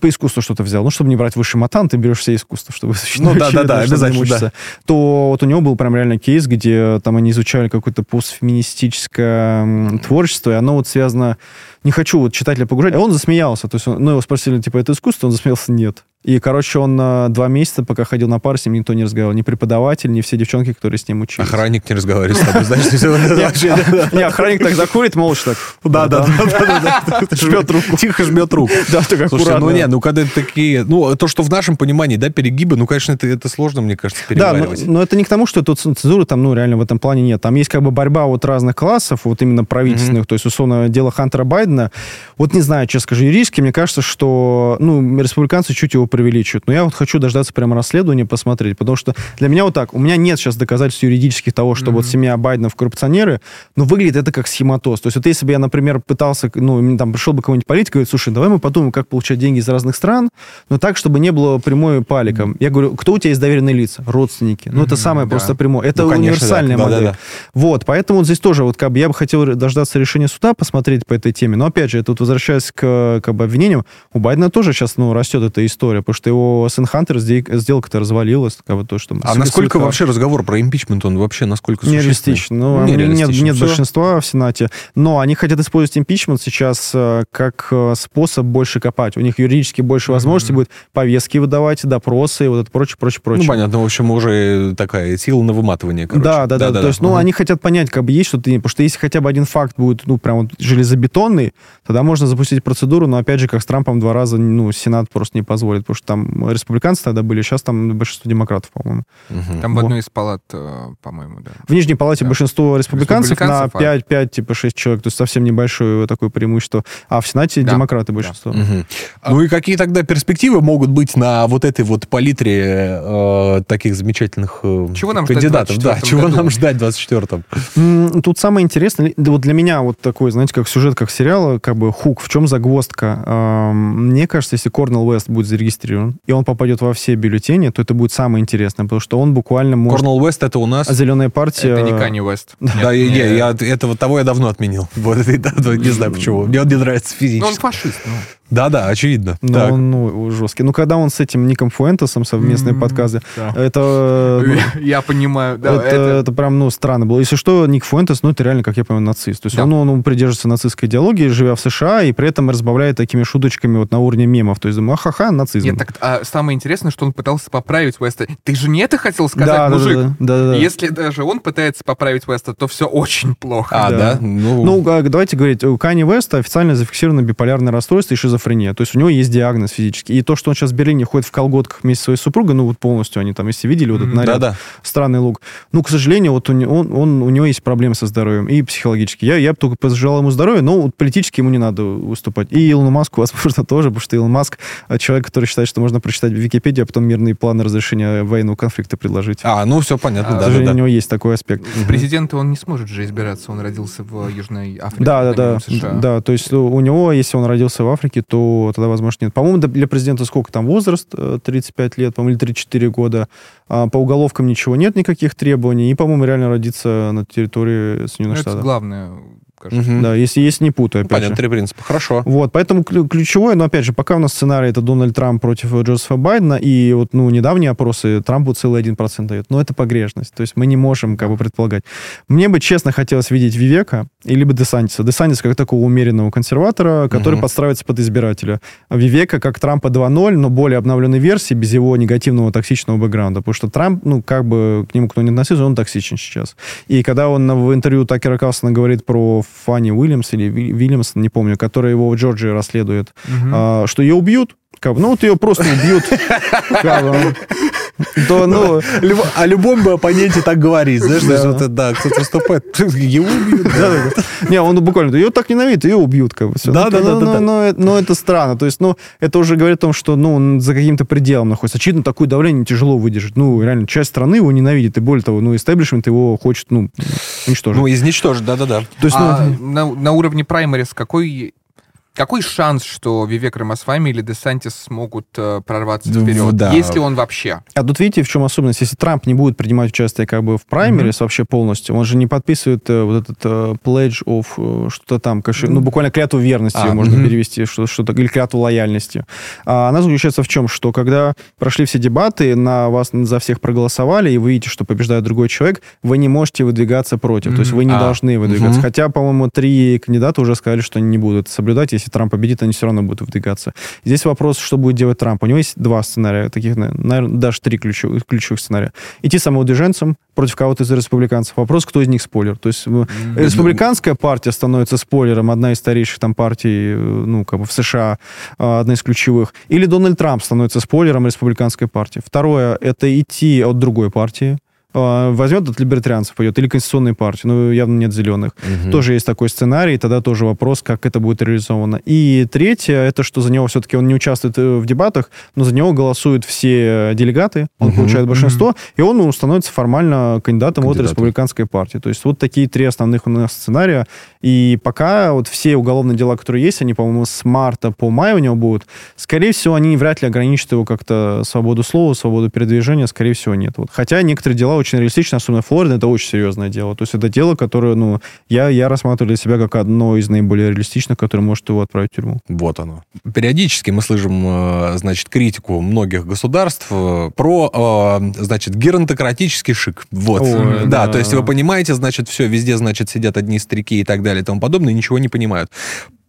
по искусству что-то взял, ну, чтобы не брать высший матан, ты берешь все искусство, чтобы Ну, да-да-да, обязательно, научиться. То вот у него был прям реально кейс, где там они изучали какое-то постфеминистическое творчество, и оно вот связано... Не хочу вот читателя погружать. А он засмеялся. То есть, он- ну, его спросили, типа, это искусство? Он засмеялся, нет. И, короче, он а, два месяца, пока ходил на пары, с ним никто не разговаривал. Ни преподаватель, ни все девчонки, которые с ним учились. Охранник не разговаривает с тобой, вообще- Не, охранник так закурит, молча так. Да, да, да, Жмет руку. Тихо жмет руку. Да, так аккуратно. ну не, ну когда такие, ну то, что в нашем понимании, да, перегибы, ну, конечно, это, сложно, мне кажется, Да, но, переваривать. это не к тому, что тут цензуры там, ну, реально в этом плане нет. Там есть как бы борьба вот разных классов, вот именно правительственных, то есть, условно, дело Хантера Байдена. Вот не знаю, честно скажу, юридически, мне кажется, что, ну, республиканцы чуть его преувеличивают. Но я вот хочу дождаться прямо расследования, посмотреть, потому что для меня вот так, у меня нет сейчас доказательств юридических того, что вот семья Байденов коррупционеры, но выглядит это как схематоз. То есть вот если бы я, например, пытался, ну, там пришел бы какой-нибудь политик и говорит, слушай, давай мы подумаем, как получать деньги из разных стран, но так, чтобы не было прямой паликом. Я говорю, кто у тебя есть доверенные лица? Родственники. Ну, это Мгм, самое да. просто прямое. Это Ну, конечно, универсальная да, да, модель. да. Вот, поэтому вот здесь тоже вот как бы я бы хотел дождаться решения суда, посмотреть по этой теме. Но опять же, тут возвращаясь к как бы, обвинениям, у Байдена тоже сейчас ну, растет эта история, потому что его сын Хантер сдел- сделка-то развалилась. Как бы, то, что А насколько суд- вообще разговор про импичмент, он вообще насколько существенный? Нереалистично. Ну, нет, Нереалистично. нет Всё. большинства в Сенате. Но они хотят использовать импичмент сейчас э, как э, способ больше копать. У них юридически больше возможностей будет повестки выдавать, допросы, и вот это прочее, прочее, прочее. Ну, понятно, в общем, уже такая сила на выматывание, короче. Да, да, да, То есть, ну, Ага. они хотят понять, как бы есть что-то, потому что если хотя бы один факт будет, ну, прям вот железобетонный, тогда можно запустить процедуру, но, опять же, как с Трампом два раза, ну, Сенат просто не позволит, потому что там республиканцы тогда были, сейчас там большинство демократов, по-моему. Мгм. Там в одной из палат, э, по-моему, да. В Нижней Палате Да. большинство республиканцев, Республиканцев, на а- 5, 5, типа 6 человек, то есть совсем небольшое такое преимущество. А в Сенате Да. демократы большинство. Мгм. Ну и какие тогда перспективы могут быть на вот этой вот палитре э, таких замечательных э, Чего нам кандидатов? Да, 24-м чего году? нам ждать в 24-м? М, Тут самое интересное, да вот для меня вот такой, знаете, как сюжет, как сериала, как бы хук, в чем загвоздка? Мне кажется, если Корнел Уэст будет зарегистрирован, и он попадет во все бюллетени, то это будет самое интересное, потому что он буквально может... Корнел Уэст это у нас... А зеленая партия... Это не Канни Уэст. Да, Нет, я, я от этого того я давно отменил. Вот, не знаю почему. Мне он не нравится Ну, он физически. фашист. ну. Да, да, очевидно. Ну, Так. он ну, жесткий. Ну, когда он с этим Ником Фуэнтесом совместные М, подказы, да. это... ну, Я понимаю, да, это, это... это прям, ну, странно было. Если что, Ник Фуэнтес, ну, это реально, как я понимаю, нацист. То есть Да. он, он, придерживается нацистской идеологии, живя в США, и при этом разбавляет такими шуточками вот на уровне мемов. То есть, думаю, ахаха, нацизм. Нет, так а самое интересное, что он пытался поправить Уэста. Ты же не это хотел сказать, да, мужик? да, да, да, да. Если даже он пытается поправить Уэста, то все очень плохо. А, да. да? Ну, Ну, а, давайте говорить, у Кани Веста официально зафиксировано биполярное расстройство и шизофрения. То есть у него есть диагноз физический. И то, что он сейчас в Берлине ходит в колготках вместе со своей супругой, ну вот полностью они там, если видели вот этот наряд, Да-да. странный лук. Ну, к сожалению, вот у него, он, он- у него есть проблемы со здоровьем и психологически. Я, я бы только пожелал ему здоровья, но вот политически ему не надо выступать. И Илону Маску, возможно, тоже, потому что Илон Маск э, человек, который считает, что можно прочитать в Википедии, а потом мирные планы разрешения военного конфликта предложить. А, ну все понятно, А, К да, да, сожалению, да. у него есть такой аспект. Президента он не сможет же избираться, он родился в Южной Африке. Да, да, да, США. да. То есть у него, если он родился в Африке, то тогда, возможно, нет. По-моему, для президента сколько там возраст? Э, 35 лет, по-моему, или 34 года. А по уголовкам ничего нет, никаких требований. И, по-моему, реально родиться на территории Ну, Соединенных это Штатов. главное, кажется. Мгм. Да, если, если не путаю, опять Понятно, же. три принципа. Хорошо. Вот, поэтому клю- ключевое, но опять же, пока у нас сценарий это Дональд Трамп против Джозефа Байдена, и вот, ну, недавние опросы Трампу целый 1% дает. Но это погрешность. То есть мы не можем как бы предполагать. Мне бы, честно, хотелось видеть Вивека и либо Десантиса. Десантис как такого умеренного консерватора, который Мгм. подстраивается под избирателя. А Вивека как Трампа 2.0, но более обновленной версии, без его негативного токсичного бэкграунда. Потому что Трамп, ну, как бы к нему кто не относится, он токсичен сейчас. И когда он в интервью Такера Карлсона говорит про Фанни Уильямс или Ви- Вильямс, не помню, которая его в Джорджии расследует, Мгм. а, что ее убьют, ну вот ее просто убьют, то, ну, О любом бы оппоненте так говорить, знаешь, Да. что это, да, кто-то выступает, его убьют. Да, да, да. Не, он буквально, ее так ненавидит, ее убьют, как бы. Да, да, да, да, да. Но, это- но это странно, то есть, ну, это уже говорит о том, что, ну, он за каким-то пределом находится. Очевидно, такое давление тяжело выдержать. Ну, реально, часть страны его ненавидит, и более того, ну, истеблишмент его хочет, ну, уничтожить. Ну, изничтожить, да-да-да. то есть, ну, А на, на уровне праймарис какой, какой шанс, что Вивек Рамасвами или Десантис смогут э, прорваться Да, вперед? да. Если он вообще? А тут видите, в чем особенность? Если Трамп не будет принимать участие как бы в праймерис вообще полностью, он же не подписывает э, вот этот э, pledge of э, что-то там, короче, ну, буквально клятву верности А, можно мгм. перевести, что, что-то, или клятву лояльности. А она заключается в чем? Что когда прошли все дебаты, на вас за всех проголосовали, и вы видите, что побеждает другой человек, вы не можете выдвигаться против. То есть вы не А, должны выдвигаться. мгм. Хотя, по-моему, три кандидата уже сказали, что они не будут соблюдать. Если Трамп победит, они все равно будут выдвигаться. Здесь вопрос, что будет делать Трамп. У него есть два сценария, таких, наверное, даже три ключевых, ключевых сценария. Идти самоудвиженцем против кого-то из республиканцев. Вопрос, кто из них спойлер. То есть э, республиканская партия становится спойлером, одна из старейших там партий, э, ну, как бы в США, э, одна из ключевых. Или Дональд Трамп становится спойлером республиканской партии. Второе, это идти от другой партии. Э, Возьмет от либертарианцев пойдет, или конституционной партии, ну, явно нет зеленых. Тоже есть такой сценарий, тогда тоже вопрос, как это будет реализовано. И третье, это что за него все-таки он не участвует э, в дебатах, но за него голосуют все делегаты, он Мгм. получает большинство, и он ну, становится формально кандидатом от Кандидатом. республиканской партии. То есть вот такие три основных у нас сценария. И пока вот все уголовные дела, которые есть, они, по-моему, с марта по май у него будут, скорее всего, они вряд ли ограничат его как-то свободу слова, свободу передвижения, скорее всего, нет. Вот. Хотя некоторые дела очень реалистичны, особенно Флорида, это очень серьезное дело. То есть это дело, которое, ну, я, я рассматриваю для себя как одно из наиболее реалистичных, которое может его отправить в тюрьму. Вот оно. Периодически мы слышим, э, значит, критику многих государств э, про, э, значит, геронтократический шик. Вот. Ой, да, да. то есть вы понимаете, значит, все, везде, значит, сидят одни старики и так далее и тому подобное, и ничего не понимают.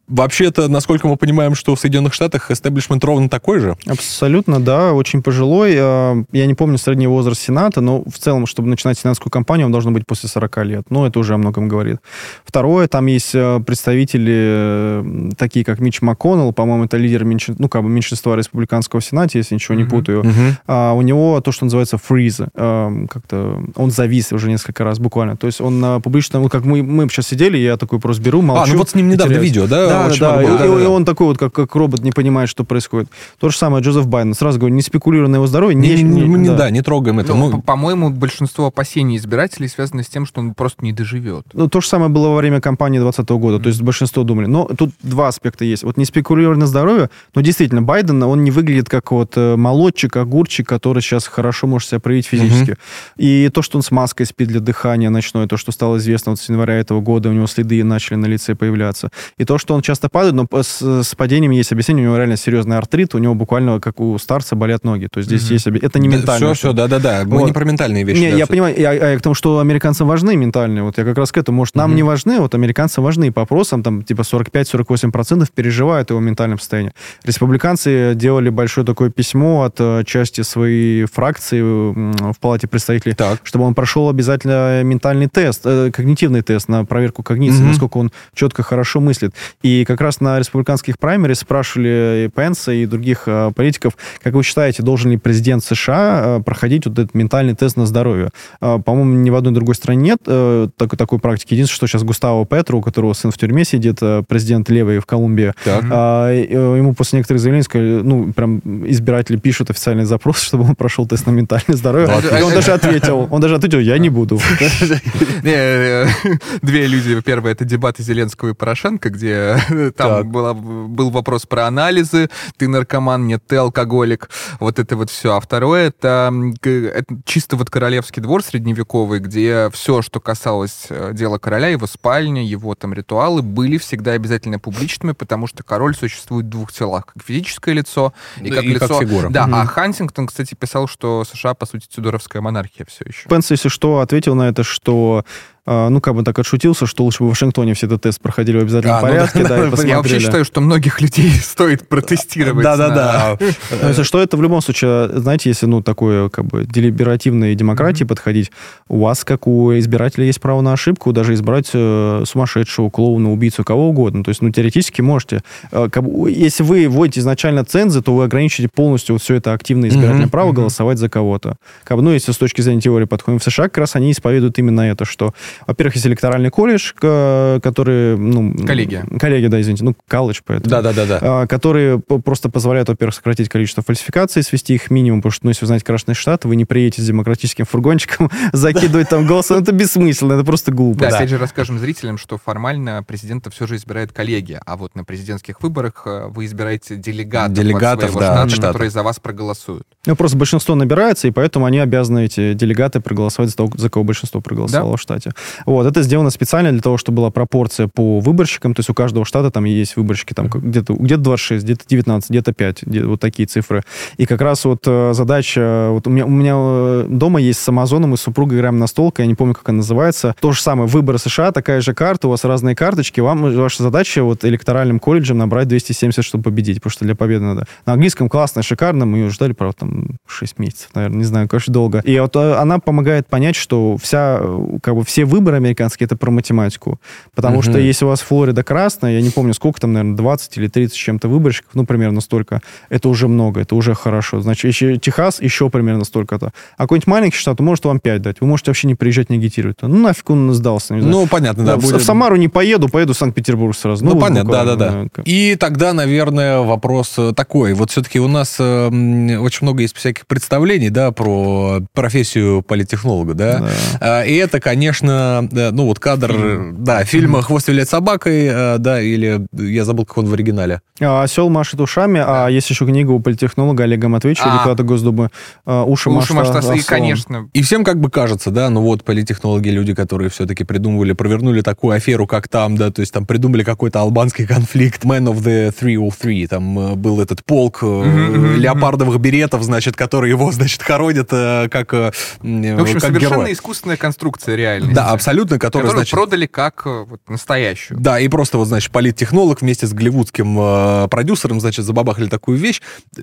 Вообще-то, насколько мы понимаем, что в Соединенных Штатах эстеблишмент ровно такой же. Абсолютно, да, очень пожилой. Э, Я не помню средний возраст Сената, но в целом, чтобы начинать сенатскую кампанию, он должен быть после 40 лет. Ну, это уже о многом говорит. Второе, там есть э, представители, э, такие как Мич МакКоннелл, по-моему, это лидер меньшин- ну, как бы меньшинства республиканского сената, если ничего не путаю. А у него то, что называется фриз, э, как-то он завис уже несколько раз буквально. То есть он на публичном, ну, как мы, мы сейчас сидели, я такой просто беру, молчу. А, ну вот с ним недавно видео, да? Да, очень да, много и, было. и- он такой вот, как, как робот, не понимает, что происходит. То же самое Джозеф Байден. Сразу говорю, не спекулируй на его здоровье. Не, не- не- не- да. да, не трогаем это. Ну, по- По-моему, большинство опасений избирателей связано с тем, что он просто не доживет. Ну, то же самое было во время кампании 2020 года. То есть большинство думали. Но тут два аспекта есть. Вот не спекулируй на здоровье, но действительно, Байден, он не выглядит как вот э, молодчик, огурчик, который сейчас хорошо может себя проявить физически. И то, что он с маской спит для дыхания ночной, то, что стало известно вот с января этого года, у него следы начали на лице появляться. И то, что он часто падает, но с, с падениями есть объяснение, у него реально серьезный артрит, у него буквально, как у старца, болят ноги. То есть здесь Мгм. есть... Это не ментально. Все, все, да-да-да. Мы Вот. не про ментальные вещи. Не, да, я всё. понимаю, я, я к тому, что американцам важны ментальные. Вот я как раз к этому. Может, нам Мгм. не важны, вот американцам важны. По опросам там типа 45-48% переживают его ментальном состоянии. Республиканцы делали большое такое письмо от э, части своей фракции в Палате представителей, Так. чтобы он прошел обязательно ментальный тест, э, когнитивный тест на проверку когниции, Мгм. насколько он четко, хорошо мыслит. И И как раз на республиканских праймерис спрашивали и Пенса, и других э, политиков, как вы считаете, должен ли президент США э, проходить вот этот ментальный тест на здоровье? Э, по-моему, ни в одной другой стране нет э, такой, такой практики. Единственное, что сейчас Густаво Петру, у которого сын в тюрьме сидит, э, президент левый в Колумбии, Так. а, э, ему после некоторых заявлений сказали, ну, прям избиратели пишут официальный запрос, чтобы он прошел тест на ментальное здоровье. И он даже ответил, он даже ответил, я не буду. Э, Две иллюзии. Первая — это дебаты Зеленского и Порошенко, где Так. там была- был вопрос про анализы. Ты наркоман, нет, ты алкоголик. Вот это вот все. А второе — это это чисто вот королевский двор средневековый, где все, что касалось э, дела короля, его спальня, его там ритуалы, были всегда обязательно публичными, потому что король существует в двух телах. Как физическое лицо и как и как лицо... фигура. Да, Мгм. а Хантингтон, кстати, писал, что США, по сути, тюдоровская монархия все еще. Пенс, если что, ответил на это, что ну, как бы так отшутился, что лучше бы в Вашингтоне все этот тест проходили в обязательном А, ну порядке, да, да, да, и я посмотрели. Я вообще считаю, что многих людей стоит протестировать. Да-да-да. Ну, если что, это в любом случае, знаете, если, ну, такое, как бы, делиберативной демократии подходить, у вас, как у избирателя, есть право на ошибку, даже избрать э, сумасшедшего, клоуна, убийцу, кого угодно. То есть, ну, теоретически можете. Э, если вы вводите изначально цензы, то вы ограничите полностью вот все это активное избирательное право голосовать за кого-то. Как бы, ну, если с точки зрения теории подходим в США, как раз они исповедуют именно это, что, во-первых, есть электоральный колледж, который, ну... Коллегия. Коллегия, да, извините, ну, колледж, поэтому Да-да-да-да. а, которые просто позволяют, во-первых, сократить количество фальсификаций, свести их к минимуму, потому что, ну, если вы знаете Красный Штат, вы не приедете с демократическим фургончиком закидывать там голос, это бессмысленно, это просто глупо. Да, Да. опять же расскажем зрителям, что формально президента все же избирает коллегия, а вот на президентских выборах э, вы избираете делегатов, Делегатов, от своего да, штата, штата. которые за вас проголосуют. Ну, просто большинство набирается, и поэтому они обязаны, эти делегаты, проголосовать за, того, за кого большинство проголосовало в штате. Вот, это сделано специально для того, чтобы была пропорция по выборщикам, то есть у каждого штата там есть выборщики, там где-то где 26, где-то 19, где-то 5, где- вот такие цифры. И как раз вот э, задача, вот у меня, у меня э, дома есть с Амазоном, мы с супругой играем на столке, я не помню, как она называется. То же самое, выборы США, такая же карта, у вас разные карточки, вам ваша задача вот электоральным колледжем набрать 270, чтобы победить, потому что для победы надо. На английском классно, шикарно, мы ее ждали, правда, там 6 месяцев, наверное, не знаю, конечно, долго. И вот э, она помогает понять, что вся, как бы все выборы американские, это про математику. Потому Мгм. что если у вас Флорида красная, я не помню, сколько там, наверное, 20 или 30 с чем-то выборщиков, ну, примерно столько, это уже много, это уже хорошо. Значит, еще Техас еще примерно столько-то. А какой-нибудь маленький штат, может вам 5 дать. Вы можете вообще не приезжать, не агитировать. Ну, нафиг он сдался, не знаю. Ну, понятно, да. в, будет- в Самару не поеду, поеду в Санкт-Петербург сразу. Ну, вот понятно, да-да-да. И тогда, наверное, вопрос э, такой. Вот все-таки у нас э, очень много есть всяких представлений, да, про профессию политтехнолога, да. Да. А, И это, конечно, да, ну вот кадр, э, да, фильма «Хвост виляет собакой», э, да, или я забыл, как он в оригинале. А, Осел машет ушами, а есть еще книга у политтехнолога Олега Матвеевича, А. депутата Госдумы, а, «Уши, Уши машет и, ослом». конечно, И всем как бы кажется, да, ну вот политтехнологи, люди, которые все-таки придумывали, провернули такую аферу, как там, да, то есть там придумали какой-то албанский конфликт, Man of the 303, там э, был этот полк э, леопардовых беретов, значит, которые его, значит, хоронят э, как, э, в общем, как совершенно искусственная конструкция реальности. Да, абсолютно, который, Которую значит, продали как э, вот, настоящую. Да, и просто вот, значит, политтехнолог вместе с голливудским э, продюсером, значит, забабахали такую вещь. Э,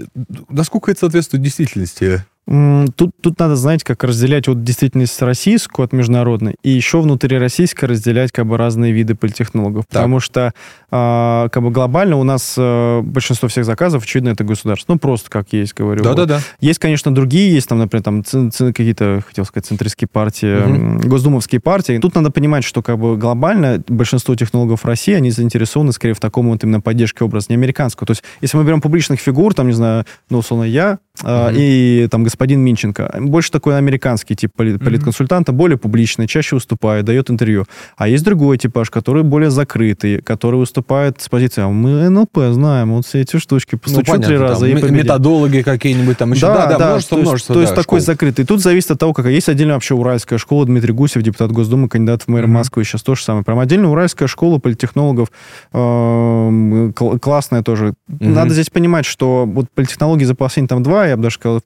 Насколько это соответствует действительности? Тут, тут надо, знаете, как разделять вот действительность российскую от международной, и еще внутри российской разделять как бы разные виды политтехнологов. Так. Потому что а, как бы глобально у нас а, большинство всех заказов, очевидно, это государство. Ну, просто как есть, говорю. Вот. Да-да-да. Есть, конечно, другие, есть там, например, там какие-то, хотел сказать, центристские партии, м, госдумовские партии. Тут надо понимать, что как бы глобально большинство технологов России, они заинтересованы скорее в таком вот именно поддержке образа, не американского. То есть, если мы берем публичных фигур, там, не знаю, ну, условно, я Мгм. и там господин Минченко, больше такой американский тип поли- политконсультанта, более публичный, чаще выступает, дает интервью. А есть другой типаж, который более закрытый, который выступает с позиции, а мы НЛП знаем, вот все эти штучки, Ну, постучу три понятно, раза там и победим. методологи какие-нибудь там еще. Да, да, множество, то есть, множество. то есть да, такой школ. закрытый. Тут зависит от того, как... Есть отдельно вообще Уральская школа, Дмитрий Гусев, депутат Госдумы, кандидат в мэр Мгм. Москвы, сейчас то же самое. Прям отдельно Уральская школа политтехнологов, эм, кл- классная тоже. Надо здесь понимать, что вот политтехнологии за последние там два, я бы даже сказал,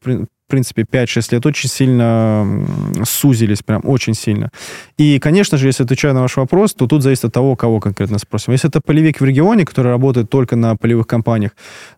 в прин- принципе, 5-6 лет очень сильно сузились, прям очень сильно. И, конечно же, если отвечаю на ваш вопрос, то тут зависит от того, кого конкретно спросим. Если это полевик в регионе, который работает только на полевых компаниях,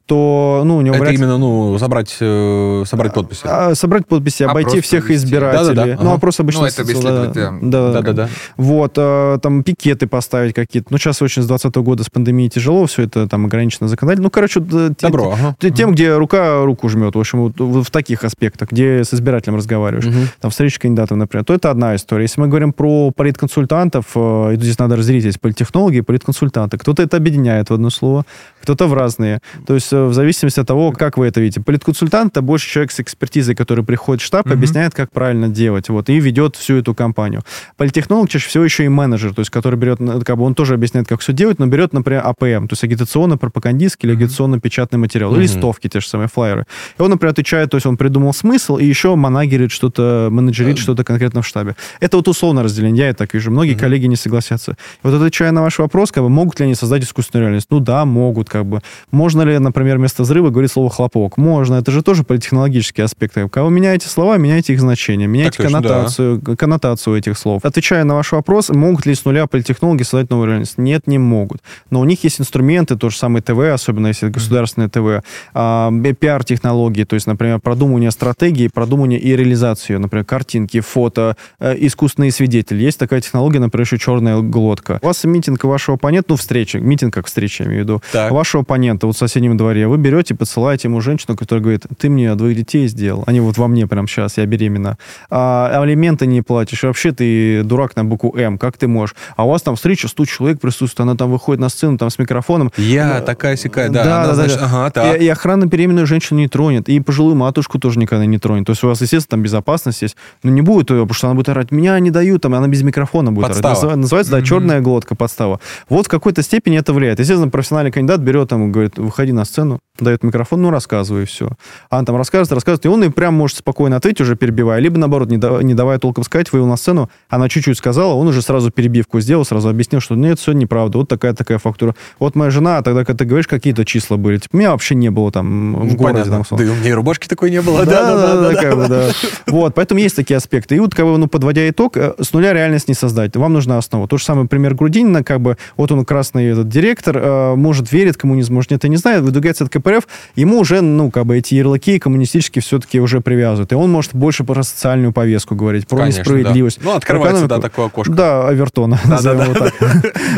то, ну, у него... Это вряд... именно, ну, собрать, э, собрать подписи. А, собрать подписи, обойти Опрос всех провести. избирателей. Да-да-да. Ну, Ага. опрос обычно... Ну, это да, это, да. да, да, Да-да-да. Вот, э, там пикеты поставить какие-то. Ну, сейчас очень с 20 года с пандемией тяжело, все это там ограничено законодательно. Ну, короче, те- Добро, ага. те- тем, где рука руку жмет, в общем, вот в в таких аспектах, где с избирателем разговариваешь, Мгм. там встреча кандидатов, например, то это одна история. Если мы говорим про политконсультантов, э, и здесь надо разделить, есть политтехнологи и политконсультанты. Кто-то это объединяет в одно слово, кто-то в разные. То есть э, в зависимости от того, как вы это видите. Политконсультант — это больше человек с экспертизой, который приходит в штаб, Мгм. объясняет, как правильно делать, вот, и ведет всю эту кампанию. Политтехнолог чаще всего еще и менеджер, то есть который берет, как бы он тоже объясняет, как все делать, но берет, например, АПМ, то есть агитационно-пропагандистский или агитационно-печатный материал, Мгм. листовки те же самые, флайеры. И он, например, отвечает, то есть он придумал смысл, и еще манагерит что-то, менеджерит Э. что-то конкретно в штабе. Это вот условно разделение, я это так вижу. Многие коллеги не согласятся. И вот отвечая на ваш вопрос, как бы, могут ли они создать искусственную реальность? Ну да, могут, как бы. Можно ли, например, вместо взрыва говорить слово хлопок? Можно. Это же тоже политтехнологический аспект. Когда вы меняете слова, меняете их значение, меняете Так точно, да. коннотацию, коннотацию этих слов. Отвечая на ваш вопрос, могут ли с нуля политтехнологи создать новую реальность? Нет, не могут. Но у них есть инструменты, то же самое ТВ, особенно если это государственное ТВ, а, пиар-технологии, то есть, например, продумывание стратегии, продумывание и реализацию, например, картинки, фото, э, искусственные свидетели. Есть такая технология, например, еще черная глотка. У вас митинг вашего оппонента, ну, встреча, митинг как встреча, я имею в виду, Так. вашего оппонента вот в соседнем дворе, вы берете, посылаете ему женщину, которая говорит, ты мне двоих детей сделал, они вот во мне прямо сейчас, я беременна, а алименты не платишь, и вообще ты дурак на букву М, как ты можешь? А у вас там встреча, 100 человек присутствует, она там выходит на сцену там с микрофоном, Я такая сякая, да. да, она, да, значит, да. Ага, так. и, и охрана беременную женщину не тронет, и пожилую матушку тоже никогда не тронет. То есть у вас, естественно, там безопасность есть, но не будет ее, потому что она будет орать, меня не дают, там, она без микрофона будет орать. Подстава. Называ- Называется, да, черная глотка, подстава. Вот в какой-то степени это влияет. Естественно, профессиональный кандидат берет, там, говорит, выходи на сцену, дает микрофон, ну, рассказывай, и все. А он там рассказывает, рассказывает, и он и прям может спокойно ответить, уже перебивая, либо, наоборот, не, да- не давая толком сказать, вывел на сцену, она чуть-чуть сказала, он уже сразу перебивку сделал, сразу объяснил, что нет, все неправда, вот такая-такая фактура. Вот моя жена, тогда, когда ты говоришь, какие-то числа были, типа, меня вообще не было там в Ну, городе. понятно. Там, да и у меня и рубашки такой не было. Да, да, да, да. Вот, поэтому есть такие аспекты. И вот, как бы, ну, подводя итог, э, с нуля реальность не создать. Вам нужна основа. То же самое пример Грудинина, как бы, вот он красный этот директор, э, может, верит коммунизму, может, нет, я не знаю, выдвигается от КПРФ, ему уже, ну, как бы, эти ярлыки коммунистические все-таки уже привязывают. И он может больше про социальную повестку говорить, про Конечно, несправедливость. да. Ну, открывается, да, такое окошко. Да, Авертона, назовем его так.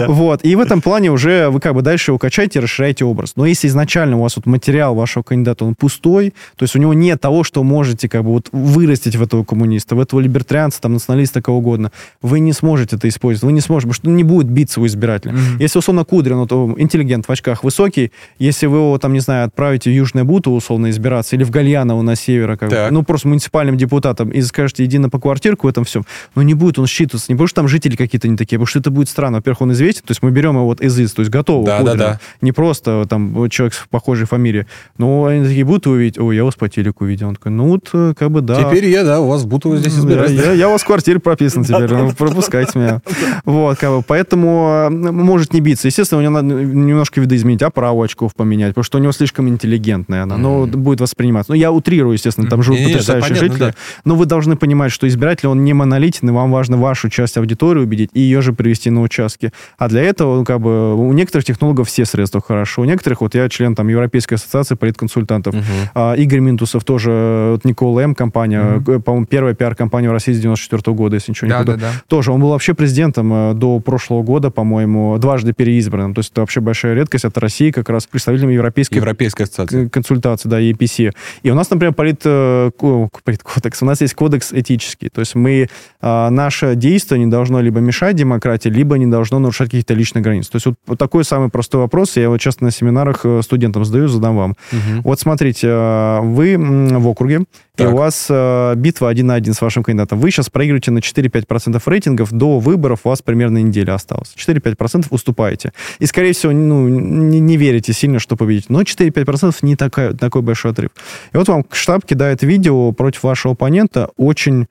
Вот. И в этом плане уже вы как бы дальше его качаете, расширяете образ. Но если изначально у вас вот материал вашего кандидата, он пустой, то есть у него нет того, что можете как бы вот вырастить в этого коммуниста, в этого либертарианца, там, националиста, кого угодно, вы не сможете это использовать. Вы не сможете, потому что не будет биться у избирателя. Мгм. Если, условно, Кудрин, вот, интеллигент в очках высокий, если вы его, там, не знаю, отправите в Южное Бутово, условно, избираться, или в Гальяново на север, как бы, ну, просто муниципальным депутатом, и скажете, иди на по квартирку в этом всем, но не будет он считываться, не потому что там жители какие-то не такие, потому что это будет странно. Во-первых, он известен, то есть мы берем его вот из из, то есть готового Да, Кудрина, да, да. не просто там человек с похожей фамилией. Но они такие будут увидеть, ой, я вас по телеку видел. Он такой, ну вот, э, как бы да. Теперь я, да, у вас Бутово здесь Я, избираюсь. я, я у вас в квартире прописан теперь, ну, пропускайте меня. Вот, как бы, поэтому э, может не биться. Естественно, у него надо немножко видоизменить, оправу очков поменять, потому что у него слишком интеллигентная она, но Мгм. будет восприниматься. Ну, я утрирую, естественно, там живут потрясающие жители, но вы должны понимать, что избиратель, он не монолитен, и вам важно вашу часть аудитории убедить и ее же привести на участки. А для этого, ну, как бы, у некоторых технологов все средства хорошо, у некоторых, вот я член там Европейской ассоциации политконсультантов, а, Игорь Минтусов тоже, вот Никола М. компания, э, по-моему, первая пиар-компания в России с 94 года, если ничего не Да, путаю. да, да. Тоже, он был вообще президентом э, до прошлого года, по-моему, дважды переизбранным. То есть это вообще большая редкость от России, как раз представителем европейской Европейская ассоциация. к- консультации, да, EPC. И у нас, например, полит, э, ко- политкодекс, у нас есть кодекс этический. То есть мы, а, наше действие не должно либо мешать демократии, либо не должно нарушать какие-то личные границы. То есть вот, вот такой самый простой вопрос, я его часто на семинарах э, студентам задаю, задам вам. Мгм. Вот смотрите, э, вы в округе, и Так. у вас э, битва один на один с вашим кандидатом. Вы сейчас проигрываете на 4-5% рейтингов, до выборов у вас примерно неделя осталась. 4-5% уступаете. И, скорее всего, ну, не, не верите сильно, что победите. Но 4-5% не такая, такой большой отрыв. И вот вам штаб кидает видео против вашего оппонента очень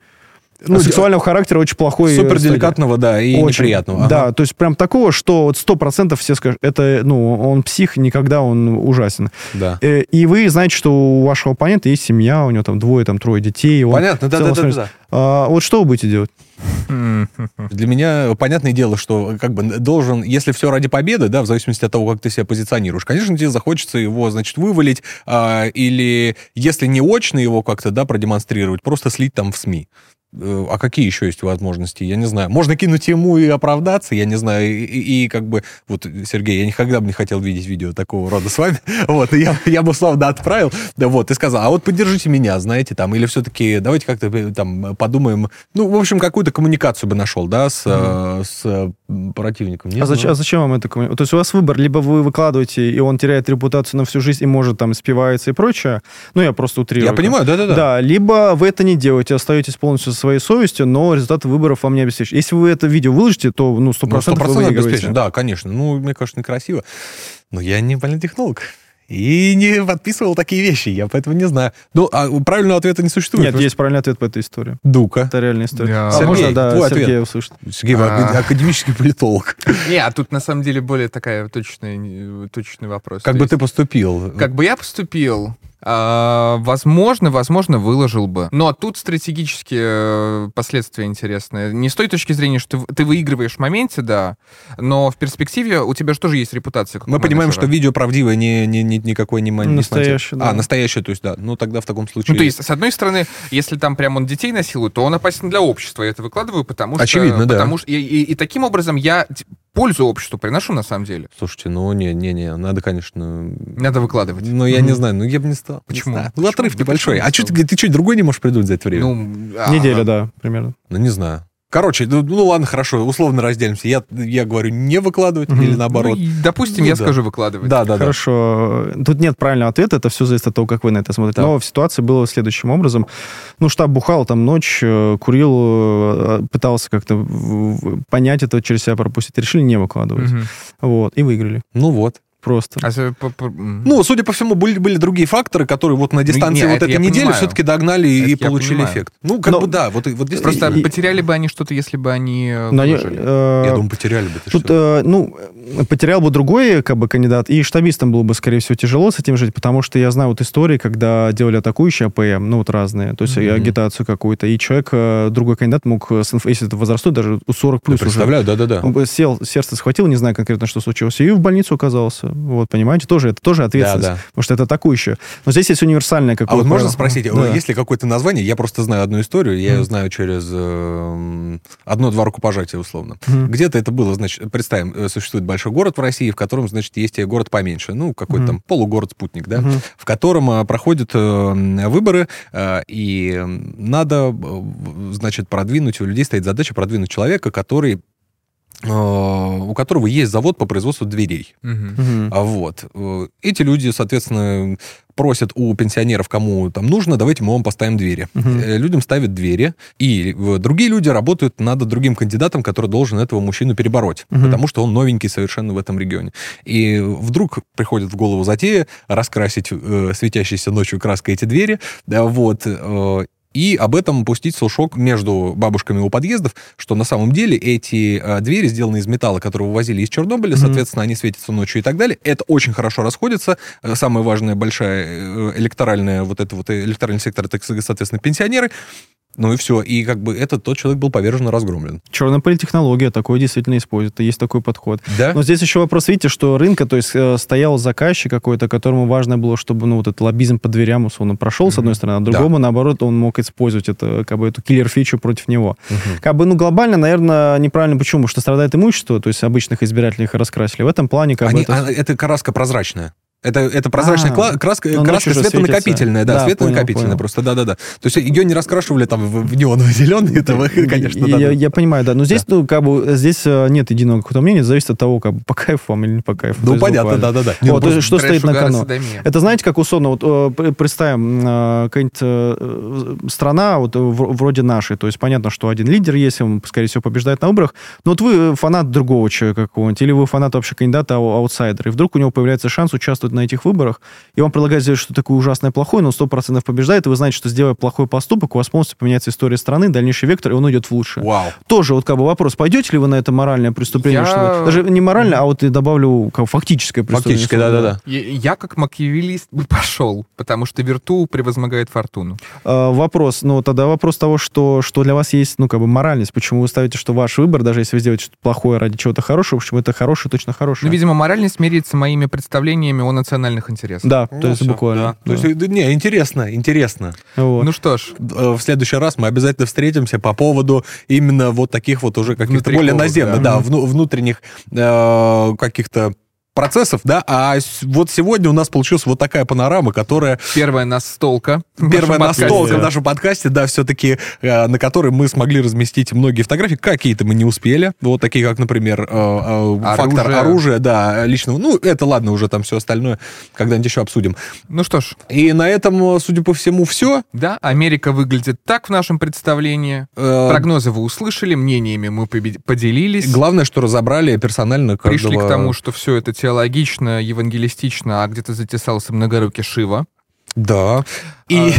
ну, сексуального характера очень плохой. Супер деликатного, да, и очень, неприятного. Да, то есть прям такого, что вот сто процентов все скажут, это, ну, он псих, никогда он ужасен. Да. И вы знаете, что у вашего оппонента есть семья, у него там двое, там трое детей. Понятно, да-да-да. А, вот что вы будете делать? Для меня понятное дело, что как бы должен, если все ради победы, да, в зависимости от того, как ты себя позиционируешь, конечно, тебе захочется его, значит, вывалить, а, или если не очно его как-то, да, продемонстрировать, просто слить там в СМИ. Э, а какие еще есть возможности? Я не знаю. Можно кинуть ему и оправдаться, я не знаю. И, и, и как бы, вот, Сергей, я никогда бы не хотел видеть видео такого рода с вами. Вот, я, я бы словно отправил, да вот, и сказал, а вот поддержите меня, знаете, там, или все-таки давайте как-то э, там подумаем. Ну, в общем, какую-то коммуникацию бы нашел, да, с, mm-hmm. с противником. а, зачем, а зачем вам это? То есть у вас выбор, либо вы выкладываете, и он теряет репутацию на всю жизнь, и может там спивается и прочее. Ну, я просто утрирую. Я понимаю, да-да-да. Да, либо вы это не делаете, остаетесь полностью своей совестью, но результаты выборов вам не обеспечат. Если вы это видео выложите, то ну, 100%, ну, 100% вы выигрываете. Да, конечно. Ну, мне кажется, некрасиво. Но я не политтехнолог. И не подписывал такие вещи, я поэтому не знаю. Ну, а правильного ответа не существует. Нет, есть правильный ответ по этой истории. Дука. Это реальная история. Да. А Сергей, можно, да, твой Сергей ответ. услышит. Сергей, вы а... академический политолог. Не, а тут на самом деле более такая точный, точный вопрос. Как бы ты поступил? Как бы я поступил? А, возможно, возможно, выложил бы. Но тут стратегические э, последствия интересные. Не с той точки зрения, что ты выигрываешь в моменте, да, но в перспективе у тебя же тоже есть репутация. Мы понимаем, что видео правдивое, не, не, не, никакой не Настоящее, да. А, настоящее, то есть, да. Ну, тогда в таком случае... Ну, то есть, с одной стороны, если там прям он детей насилует, то он опасен для общества. Я это выкладываю, потому что... Очевидно, да. Потому что, и, и, и таким образом я пользу обществу приношу на самом деле. Слушайте, ну не-не-не, надо, конечно... Надо выкладывать. Ну, я mm-hmm. не знаю, ну я бы не стал. Почему? Не Ну, отрыв небольшой. А что ты, ты что, другой не можешь придумать за это время? Ну, Неделя, да, примерно. Ну, не знаю. Короче, ну, ну ладно, хорошо, условно разделимся. Я, я говорю не выкладывать mm-hmm. или наоборот. Ну, допустим, ну, я да. скажу выкладывать. Да, да, Хорошо. Да. Тут нет правильного ответа, это все зависит от того, как вы на это смотрите. Да. Но в ситуации было следующим образом. Ну, штаб бухал там ночь, э, курил, э, пытался как-то понять это, через себя пропустить. Решили не выкладывать. Mm-hmm. Вот, и выиграли. Ну вот просто. А. Ну, судя по всему, были, были другие факторы, которые вот на дистанции не, вот этой недели все-таки догнали это и получили понимаю. эффект. Ну, как Но... бы да, вот, вот Просто и... потеряли бы они что-то, если бы они э, Но они, э... Я думаю, потеряли бы. Тут, э, ну, потерял бы другой как бы кандидат, и штабистам было бы, скорее всего, тяжело с этим жить, потому что я знаю вот истории, когда делали атакующие АПМ, ну, вот разные, то есть mm-hmm. агитацию какую-то, и человек, э, другой кандидат мог, если это возрастет, даже 40 плюс Я представляю, да-да-да. Он сел, сердце схватил, не знаю конкретно, что случилось, и в больницу оказался. Вот, понимаете? тоже, это тоже ответственность, да, да. потому что это атакующее. Но здесь есть универсальное какое-то... А вот можно спросить, да. есть ли какое-то название? Я просто знаю одну историю, я mm. ее знаю через э, одно-два рукопожатия, условно. Mm. Где-то это было, значит, представим, э, существует большой город в России, в котором, значит, есть город поменьше, ну, какой-то mm. там полугород-спутник, да, mm-hmm. в котором э, проходят э, выборы, э, и надо, э, значит, продвинуть, у людей стоит задача продвинуть человека, который Э, у которого есть завод по производству дверей. Uh-huh. А вот. Э, эти люди, соответственно, просят у пенсионеров, кому там нужно, давайте мы вам поставим двери. Uh-huh. Людям ставят двери, и другие люди работают над другим кандидатом, который должен этого мужчину перебороть, uh-huh. потому что он новенький совершенно в этом регионе. И вдруг приходит в голову затея раскрасить э, светящейся ночью краской эти двери, да, вот, э, и об этом пустить слушок между бабушками у подъездов, что на самом деле эти э, двери сделаны из металла, которые вывозили из Чернобыля, mm-hmm. соответственно, они светятся ночью и так далее. Это очень хорошо расходится. Э, самая важная большая э, электоральная, вот это вот электоральный сектор, это, соответственно, пенсионеры. Ну и все. И как бы этот тот человек был повержен и разгромлен. Черная политтехнология, такое действительно использует. Есть такой подход. Да? Но здесь еще вопрос, видите, что рынка, то есть э, стоял заказчик какой-то, которому важно было, чтобы ну, вот этот лоббизм по дверям условно прошел, mm-hmm. с одной стороны, а другому, да. наоборот, он мог использовать это, как бы, эту киллер-фичу против него. Mm-hmm. Как бы, ну, глобально, наверное, неправильно. Почему? Потому что страдает имущество, то есть обычных избирателей их раскрасили. В этом плане как Они, бы... Это... А, это краска прозрачная. Это, это прозрачная а, краска, ну, краска светонакопительная, да, да светонакопительная просто, да-да-да. То есть ее не раскрашивали там в, в неоново-зеленый, это, конечно, да. Я, я понимаю, да. Но здесь, да. ну, как бы, здесь э, нет единого какого-то мнения, зависит от того, как бы, по кайфу вам или не по кайфу. Ну, понятно, да-да-да. Вот, ну, что стоит на кону. Это, знаете, как условно, вот э, представим, э, какая-нибудь страна, вот вроде нашей, то есть понятно, что один лидер есть, он, скорее всего, побеждает на выборах, но вот вы фанат другого человека какого-нибудь, или вы фанат вообще кандидата аутсайдера, и вдруг у него появляется шанс участвовать на этих выборах, и вам предлагают сделать что-то такое ужасное плохое, но 100% побеждает, и вы знаете, что сделая плохой поступок, у вас полностью поменяется история страны, дальнейший вектор, и он уйдет в лучшее. Вау. Тоже вот как бы вопрос, пойдете ли вы на это моральное преступление? Я- что вы- даже не моральное, а вот и добавлю как фактическое преступление. Фактически, да-да-да. Я, я как макиавелист бы пошел, потому что вирту превозмогает фортуну. А, вопрос, ну тогда вопрос того, что, что для вас есть, ну как бы моральность, почему вы ставите, что ваш выбор, даже если вы сделаете что-то плохое ради чего-то хорошего, почему это хорошее, точно хорошее. Ну, видимо, моральность меряется моими представлениями о национальных интересах. Да, то Ну, есть всё, буквально. да. То есть, да, не, интересно, интересно. Вот. Ну что ж, Э, В следующий раз мы обязательно встретимся по поводу именно вот таких вот уже каких-то более наземных, да. да, вну- внутренних э, каких-то процессов, да, а вот сегодня у нас получилась вот такая панорама, которая первая настолка. первая подкасте. настолка в нашем подкасте, да, все-таки, э, на которой мы смогли разместить многие фотографии, какие-то мы не успели, вот такие, как, например, э, э, фактор оружия, да, личного, ну, это ладно, уже там все остальное когда-нибудь еще обсудим. Ну что ж, И на этом, э, судя по всему, все. да, Америка выглядит так в нашем представлении. Э, Прогнозы вы услышали, мнениями мы поделились. Главное, что разобрали персонально каждого... Пришли к тому, что все это теологично, евангелистично, а где-то затесался многорукий Шива. Да. И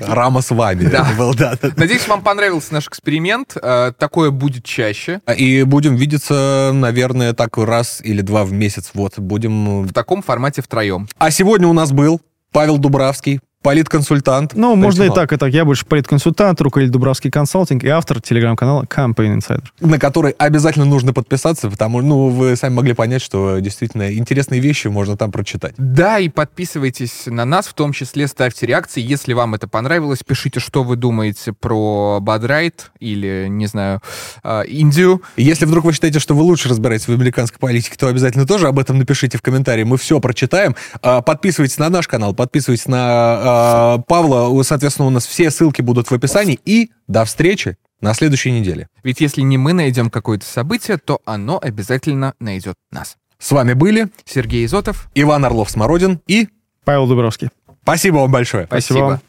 Рама с вами. Да. был, да, да. Надеюсь, вам понравился наш эксперимент. Э, Такое будет чаще. И будем видеться, наверное, так раз или два в месяц. Вот, будем... В таком формате втроем. А сегодня у нас был Павел Дубравский, политконсультант. Ну, можно и так, и так. Я больше политконсультант, руководитель Дубравский консалтинг и автор телеграм-канала Campaign Insider. На который обязательно нужно подписаться, потому ну, вы сами могли понять, что действительно интересные вещи можно там прочитать. Да, и подписывайтесь на нас, в том числе ставьте реакции. Если вам это понравилось, пишите, что вы думаете про Бадрайт или, не знаю, э, Индию. Если вдруг вы считаете, что вы лучше разбираетесь в американской политике, то обязательно тоже об этом напишите в комментарии. Мы все прочитаем. А, Подписывайтесь на наш канал, подписывайтесь на а, Павла. Соответственно, у нас все ссылки будут в описании. И до встречи на следующей неделе. Ведь если не мы найдем какое-то событие, то оно обязательно найдет нас. С вами были Сергей Изотов. Иван Орлов-Смородин и Павел Дубравский. спасибо вам большое. Спасибо. Спасибо.